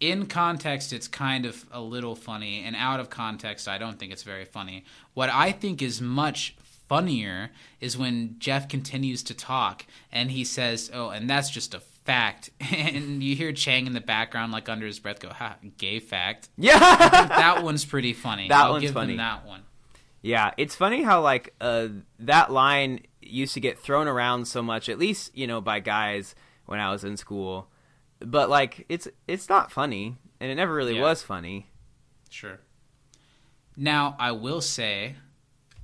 in context it's kind of a little funny and out of context i don't think it's very funny. What i think is much funnier is when jeff continues to talk and he says oh and that's just a fact. And you hear chang in the background like under his breath go ha gay fact. Yeah. That one's pretty funny. That I'll one's give them funny. that one. Yeah, it's funny how like uh, that line used to get thrown around so much, at least you know by guys when I was in school. But like it's it's not funny, and it never really Yeah. was funny. sure now i will say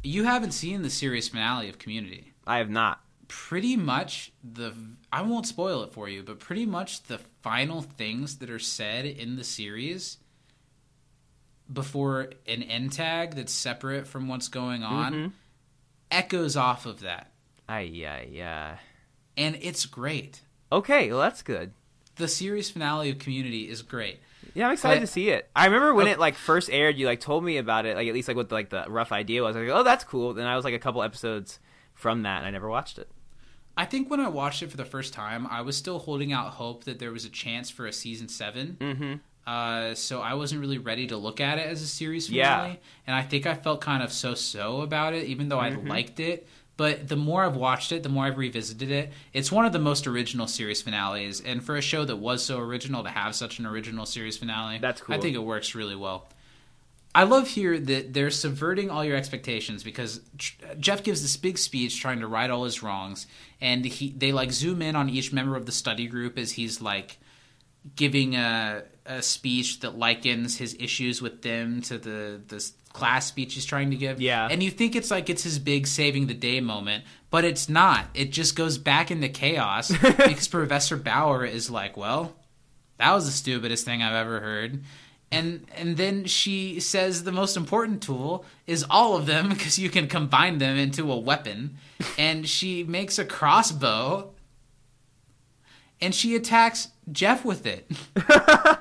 you haven't seen the series finale of community I have not. pretty much the I won't spoil it for you, but pretty much the final things that are said in the series before an end tag that's separate from what's going on Mhm. echoes off of that. Ay yeah yeah. And it's great. Okay, well that's good. The series finale of Community is great. Yeah, I'm excited But- to see it. I remember when Oh. it like first aired, you like told me about it, like at least like what like the rough idea was. I was like, oh, that's cool. Then I was like a couple episodes from that, and I never watched it. I think when I watched it for the first time, I was still holding out hope that there was a chance for a season 7 Mm-hmm. Uh, so I wasn't really ready to look at it as a series finale, Yeah. and I think I felt kind of so-so about it, even though Mm-hmm. I liked it. But the more I've watched it, the more I've revisited it. It's one of the most original series finales, and for a show that was so original to have such an original series finale, That's cool. I think it works really well. I love here that they're subverting all your expectations because Jeff gives this big speech trying to right all his wrongs, and he they like zoom in on each member of the study group as he's like giving a, a speech that likens his issues with them to the this class speech he's trying to give. Yeah. and you think it's like it's his big saving the day moment, but it's not. It just goes back into chaos because Professor Bauer is like, well, that was the stupidest thing I've ever heard. And and then she says the most important tool is all of them because you can combine them into a weapon. And she makes a crossbow and she attacks Jeff with it.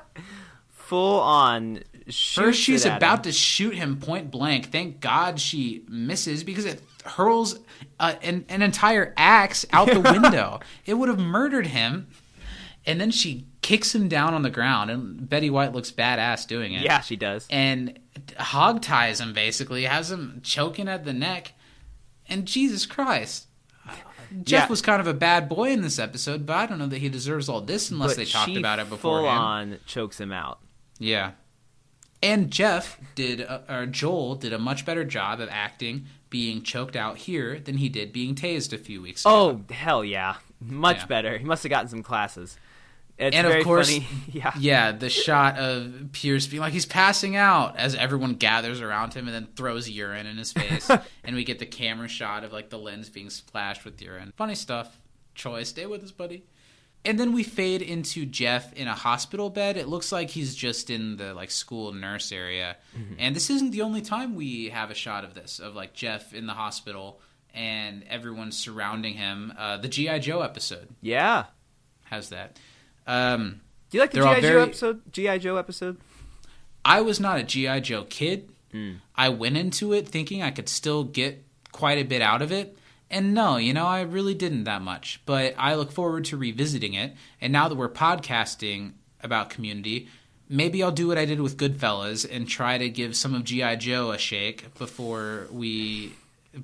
Full on. First, she's about to shoot him point blank. Thank God she misses because it hurls uh, an, an entire axe out the window. It would have murdered him. And then she kicks him down on the ground, and Betty White looks badass doing it. Yeah, she does. And hog ties him basically, has him choking at the neck. And Jesus Christ. Jeff Yeah. was kind of a bad boy in this episode, but I don't know that he deserves all this unless but they talked about it before. Full on chokes him out. Yeah. And Jeff did, uh, or Joel did a much better job of acting being choked out here than he did being tased a few weeks ago. Oh hell yeah, much Yeah. better. He must have gotten some classes. It's And of course- funny. yeah, Yeah, the shot of Pierce being like he's passing out as everyone gathers around him and then throws urine in his face. and we get the camera shot of like the lens being splashed with urine. Funny stuff. Troy, stay with us, buddy. And then we fade into Jeff in a hospital bed. It looks like he's just in the like school nurse area. And this isn't the only time we have a shot of this of like Jeff in the hospital and everyone surrounding him. Uh, the GI Joe episode yeah. How's that. Um, Do you like the GI Joe very- episode? GI Joe episode? I was not a GI Joe kid. I went into it thinking I could still get quite a bit out of it. And no, you know, I really didn't that much. But I look forward to revisiting it. And now that we're podcasting about community, maybe I'll do what I did with Goodfellas and try to give some of GI Joe a shake before we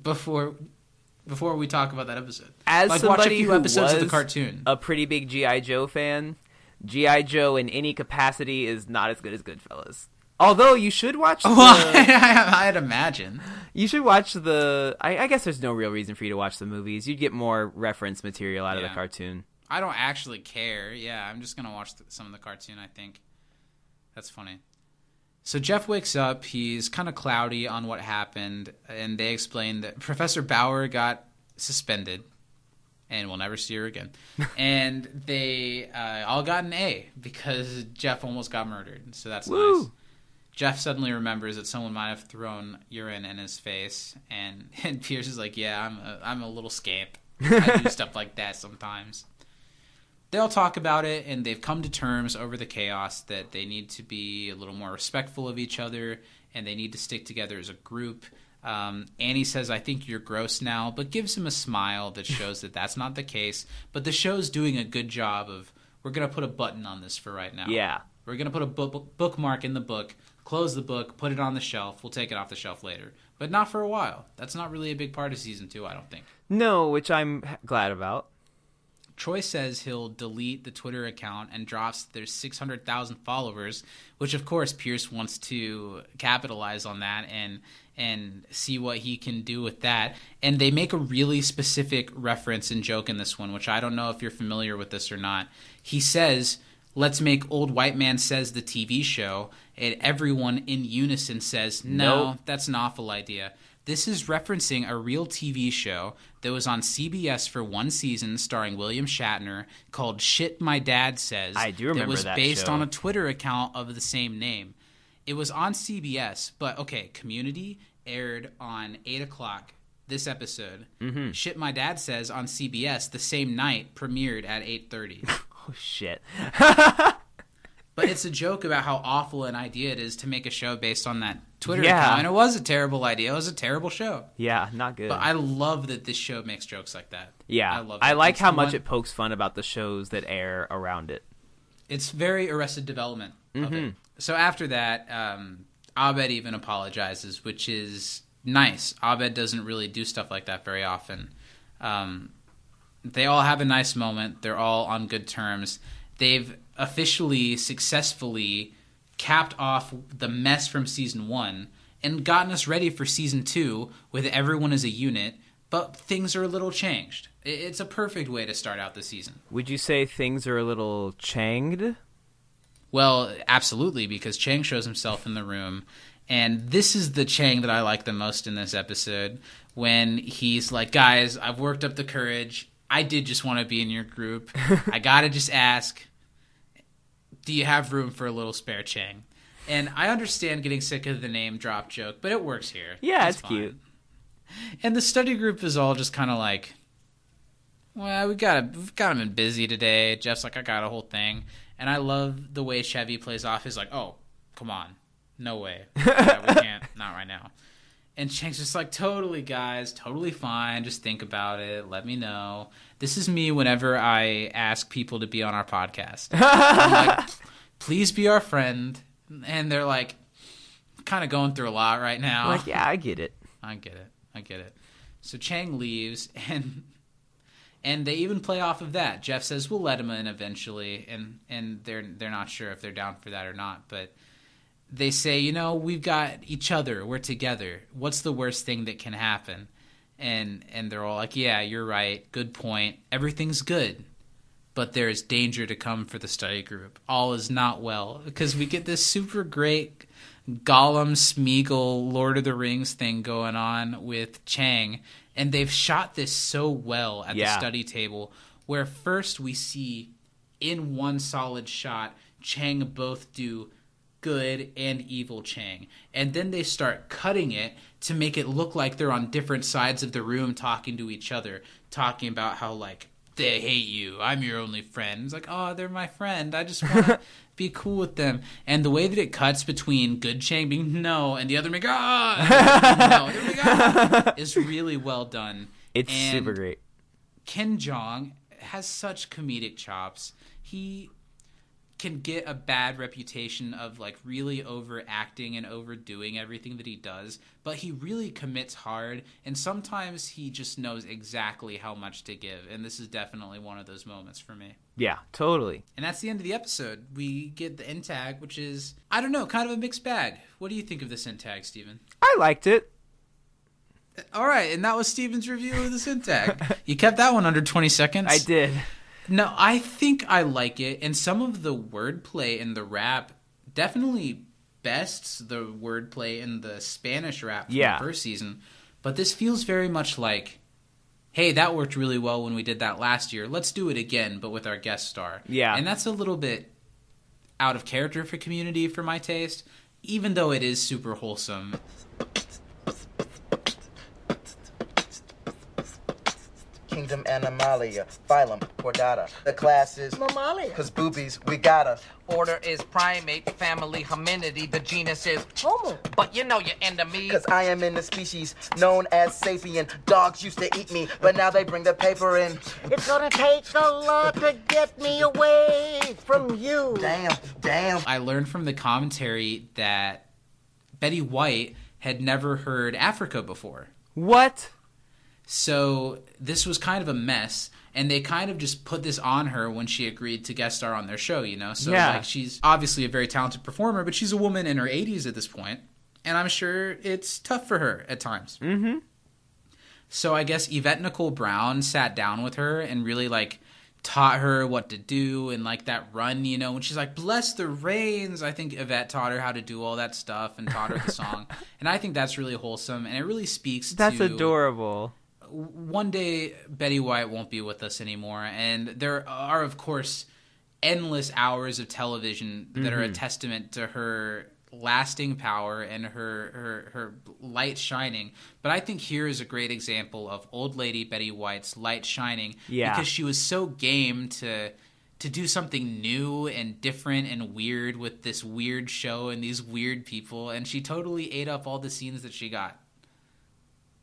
before before we talk about that episode. As like watch a somebody few who episodes of the cartoon. A pretty big GI Joe fan. GI Joe in any capacity is not as good as Goodfellas. Although you should watch the, Well, I'd imagine. you should watch the. I, I guess there's no real reason for you to watch the movies. You'd get more reference material out of the cartoon. I don't actually care. Yeah, I'm just gonna watch th- some of the cartoon. I think that's funny. So Jeff wakes up. He's kind of cloudy on what happened, and they explain that Professor Bauer got suspended, and we'll never see her again. and they uh, all got an A because Jeff almost got murdered. So that's Woo. nice. Jeff suddenly remembers that someone might have thrown urine in his face, and, and Pierce is like, "Yeah, I'm a, I'm a little scamp. I do stuff like that sometimes." They all talk about it, and they've come to terms over the chaos that they need to be a little more respectful of each other, and they need to stick together as a group. Um, Annie says, "I think you're gross now," but gives him a smile that shows that that's not the case. But the show's doing a good job of we're gonna put a button on this for right now. Yeah. We're going to put a book, bookmark in the book, close the book, put it on the shelf. We'll take it off the shelf later. But not for a while. That's not really a big part of season two, I don't think. No, which I'm glad about. Troy says he'll delete the Twitter account and drops there's 600,000 followers, which of course Pierce wants to capitalize on that and and see what he can do with that. And they make a really specific reference and joke in this one, which I don't know if you're familiar with this or not. He says, "Let's make Old White Man Says the TV show," and everyone in unison says, "No, Nope. that's an awful idea." This is referencing a real TV show that was on CBS for one season starring William Shatner called Shit My Dad Says. I do remember That was that based show. on a Twitter account of the same name. It was on CBS, but okay, Community aired on 8 o'clock this episode. Mm-hmm. Shit My Dad Says on CBS the same night premiered at 8.30. Oh shit. But it's a joke about how awful an idea it is to make a show based on that Twitter Yeah. account. And it was a terrible idea. It was a terrible show. Yeah, not good. But I love that this show makes jokes like that. yeah, I love I like It's how much one- it pokes fun about the shows that air around it. It's very Arrested Development. of it. So after that, um, Abed even apologizes, which is nice. Abed doesn't really do stuff like that very often. Um, they all have a nice moment. They're all on good terms. They've officially, successfully capped off the mess from season one and gotten us ready for season two with everyone as a unit. But things are a little changed. It's a perfect way to start out the season. Would you say things are a little changed? Well, absolutely, because Chang shows himself in the room. And this is the Chang that I like the most in this episode when he's like, guys, I've worked up the courage. I did just want to be in your group. I got to just ask, do you have room for a little spare Chang? And I understand getting sick of the name drop joke, but it works here. Yeah, it's fine. cute. And the study group is all just kind of like, well, we got we've got him in busy today. Jeff's like, I got a whole thing, and I love the way Chevy plays off. He's like, oh, come on, no way, Yeah, we can't, not right now. And Chang's just like, totally, guys, totally fine. Just think about it. Let me know. This is me whenever I ask people to be on our podcast. I'm like, please be our friend. And they're like, kind of going through a lot right now. Like, yeah, I get it. I get it. I get it. So Chang leaves, and and they even play off of that. Jeff says we'll let him in eventually, and and they're they're not sure if they're down for that or not, but they say, you know, we've got each other. We're together. What's the worst thing that can happen? And and they're all like, yeah, you're right. Good point. Everything's good. But there is danger to come for the study group. All is not well because we get this super great Gollum, Smeagol, Lord of the Rings thing going on with Chang, and they've shot this so well at the study table. Where first we see in one solid shot Chang both do good and evil Chang, and then they start cutting it to make it look like they're on different sides of the room talking to each other, talking about how like they hate you. I'm your only friend. It's like, oh, they're my friend. I just want to be cool with them. And the way that it cuts between good Chang being no and the other being ah, no, being, ah, is really well done. It's And super great. Ken Jeong has such comedic chops. He can get a bad reputation of like really overacting and overdoing everything that he does, but he really commits hard and sometimes he just knows exactly how much to give. And this is definitely one of those moments for me. Yeah, totally. And that's the end of the episode. We get the end tag, which is I don't know, kind of a mixed bag. What do you think of this end tag, Steven? I liked it. All right, and that was Steven's review of the end tag. you kept that one under 20 seconds. I did. No, I think I like it, and some of the wordplay in the rap definitely bests the wordplay in the Spanish rap from Yeah. the first season. But this feels very much like, hey, that worked really well when we did that last year. Let's do it again, but with our guest star. Yeah. and that's a little bit out of character for Community for my taste, even though it is super wholesome. Kingdom Animalia, phylum Chordata. The class is Mammalia. Cause boobies, we gotta. Order is primate, family hominidity. The genus is Homo. But you know your enemy. Cause I am in the species known as sapien. Dogs used to eat me, but now they bring the paper in. It's gonna take a lot to get me away from you. Damn, damn. I learned from the commentary that Betty White had never heard Africa before. What? So this was kind of a mess, and they kind of just put this on her when she agreed to guest star on their show, you know? So Yeah. like she's obviously a very talented performer, but she's a woman in her 80s at this point, and I'm sure it's tough for her at times. Mm-hmm. So I guess Yvette Nicole Brown sat down with her and really like taught her what to do and like that run, you know, when she's like, bless the rains. I think Yvette taught her how to do all that stuff and taught her the song. and I think that's really wholesome and it really speaks That's to adorable. One day Betty White won't be with us anymore, and there are, of course, endless hours of television that are a Mhm. testament to her lasting power and her, her her light shining. But I think here is a great example of old lady Betty White's light shining Yeah. because she was so game to to do something new and different and weird with this weird show and these weird people and she totally ate up all the scenes that she got.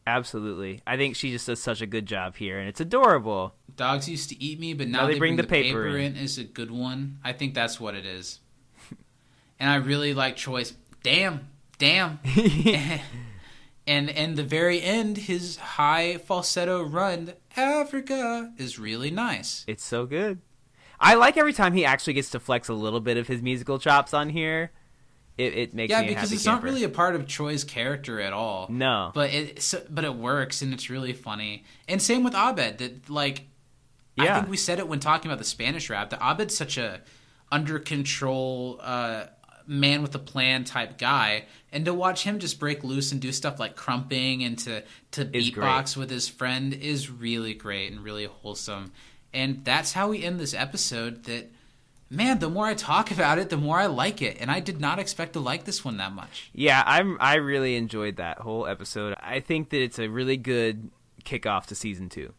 Absolutely. I think she just does such a good job here, and it's adorable. Dogs used to eat me, but now, they, bring, the paper, in. is a good one. I think that's what it is. and I really like choice. damn, damn. and and the very end, his high falsetto run, Africa, is really nice. It's so good. I like every time he actually gets to flex a little bit of his musical chops on here. It, it makes yeah, because it's camper. not really a part of Troy's character at all. No. but it so, but it works and it's really funny. And same with Abed. That like, I think we said it when talking about the Spanish rap. That Abed's such a under control uh, man with a plan type guy, and to watch him just break loose and do stuff like crumping and to to beatbox with his friend is really great and really wholesome. And that's how we end this episode. That man, the more I talk about it, the more I like it, and I did not expect to like this one that much. Yeah, I'm. I really enjoyed that whole episode. I think that it's a really good kickoff to season two.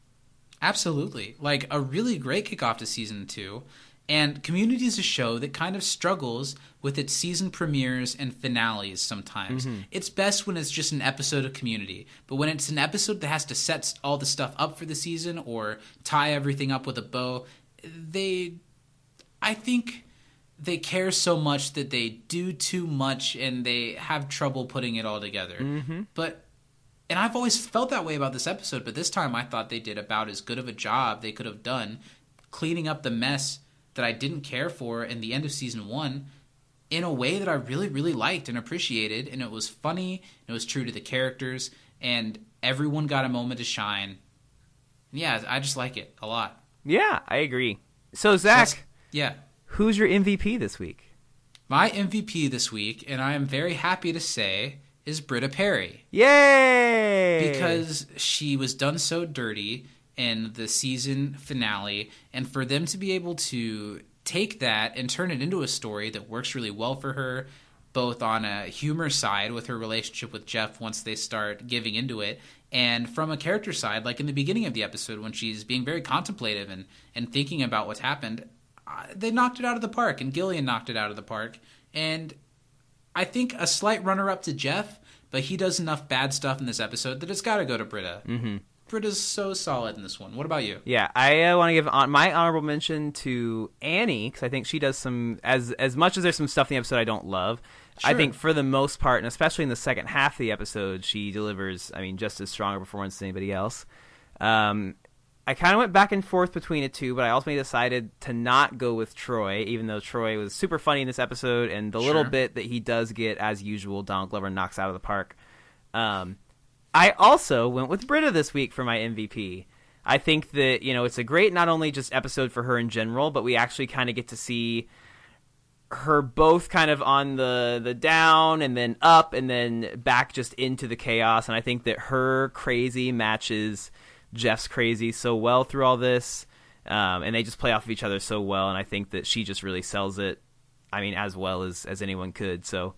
Absolutely. Like a really great kickoff to season two. And Community is a show that kind of struggles with its season premieres and finales sometimes. Mm-hmm. It's best when it's just an episode of Community. But when it's an episode that has to set all the stuff up for the season or tie everything up with a bow, they. I think they care so much that they do too much and they have trouble putting it all together. Mm-hmm. But and I've always felt that way about this episode, but this time I thought they did about as good of a job they could have done cleaning up the mess that I didn't care for in the end of season one in a way that I really, really liked and appreciated. And it was funny, and it was true to the characters, and everyone got a moment to shine. And yeah, I just like it a lot. Yeah, I agree. So Zach, Yeah. who's your MVP this week? My MVP this week, and I am very happy to say, is Britta Perry. Yay! because she was done so dirty in the season finale and for them to be able to take that and turn it into a story that works really well for her both on a humor side with her relationship with Jeff once they start giving into it and from a character side like in the beginning of the episode when she's being very contemplative and and thinking about what's happened they knocked it out of the park and Gillian knocked it out of the park and I think a slight runner up to Jeff, but he does enough bad stuff in this episode that it's got to go to Britta. Mm-hmm. Britta's so solid in this one. What about you? Yeah, I uh, want to give on- my honorable mention to Annie because I think she does some as as much as there's some stuff in the episode I don't love. I think for the most part, and especially in the second half of the episode, she delivers. I mean, just as strong a performance as anybody else. Um, I kind of went back and forth between the two, but I ultimately decided to not go with Troy, even though Troy was super funny in this episode, and the little bit that he does get, as usual, Donald Glover knocks out of the park. Um, I also went with Britta this week for my MVP. I think that you know it's a great not only just episode for her in general, but we actually kind of get to see her both kind of on the the down and then up and then back just into the chaos. And I think that her crazy matches Jeff's crazy so well through all this, um, and they just play off of each other so well. And I think that she just really sells it. I mean, as well as as anyone could. So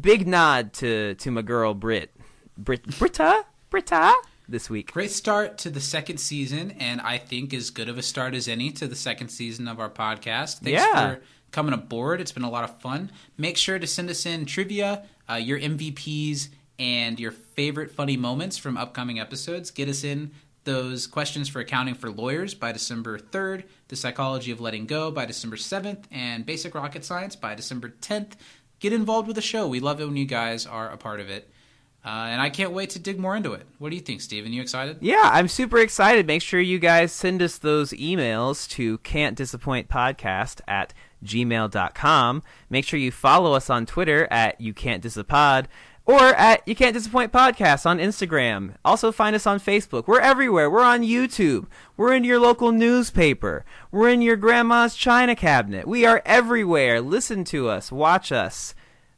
big nod to to my girl Brit, Brit Britta Britta this week. Great start to the second season, and I think as good of a start as any to the second season of our podcast. Thanks Yeah. for coming aboard. It's been a lot of fun. Make sure to send us in trivia, uh, your MVPs, and your favorite funny moments from upcoming episodes. Get us in those questions for accounting for lawyers by December 3rd, the psychology of letting go by December 7th, and basic rocket science by December 10th. Get involved with the show. We love it when you guys are a part of it. Uh, and I can't wait to dig more into it. What do you think, Steven? You excited? Yeah, I'm super excited. Make sure you guys send us those emails to can't disappoint podcast at gmail.com. Make sure you follow us on Twitter at you can't disapod or at you can't disappoint podcast on Instagram. Also find us on Facebook. We're everywhere. We're on YouTube. We're in your local newspaper. We're in your grandma's china cabinet. We are everywhere. Listen to us, watch us,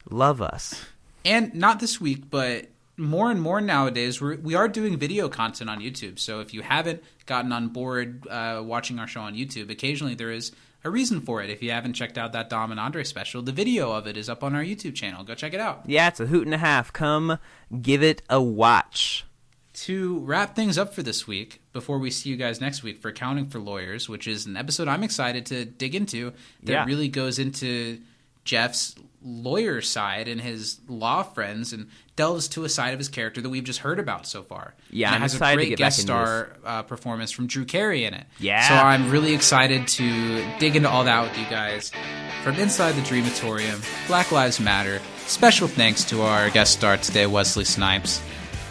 love us. And not this week, but more and more nowadays, we're, we are doing video content on YouTube. So if you haven't gotten on board uh, watching our show on YouTube, occasionally there is a reason for it. If you haven't checked out that Dom and Andre special, the video of it is up on our YouTube channel. Go check it out. Yeah, it's a hoot and a half. Come give it a watch. To wrap things up for this week, before we see you guys next week for Accounting for Lawyers, which is an episode I'm excited to dig into that Yeah. really goes into Jeff's lawyer side and his law friends and delves to a side of his character that we've just heard about so far. Yeah, and I'm has a great guest star uh, performance from Drew Carey in it. Yeah. So I'm really excited to dig into all that with you guys. From inside the Dreamatorium, Black Lives Matter. Special thanks to our guest star today, Wesley Snipes.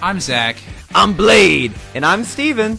I'm Zach. I'm Blade, and I'm Steven.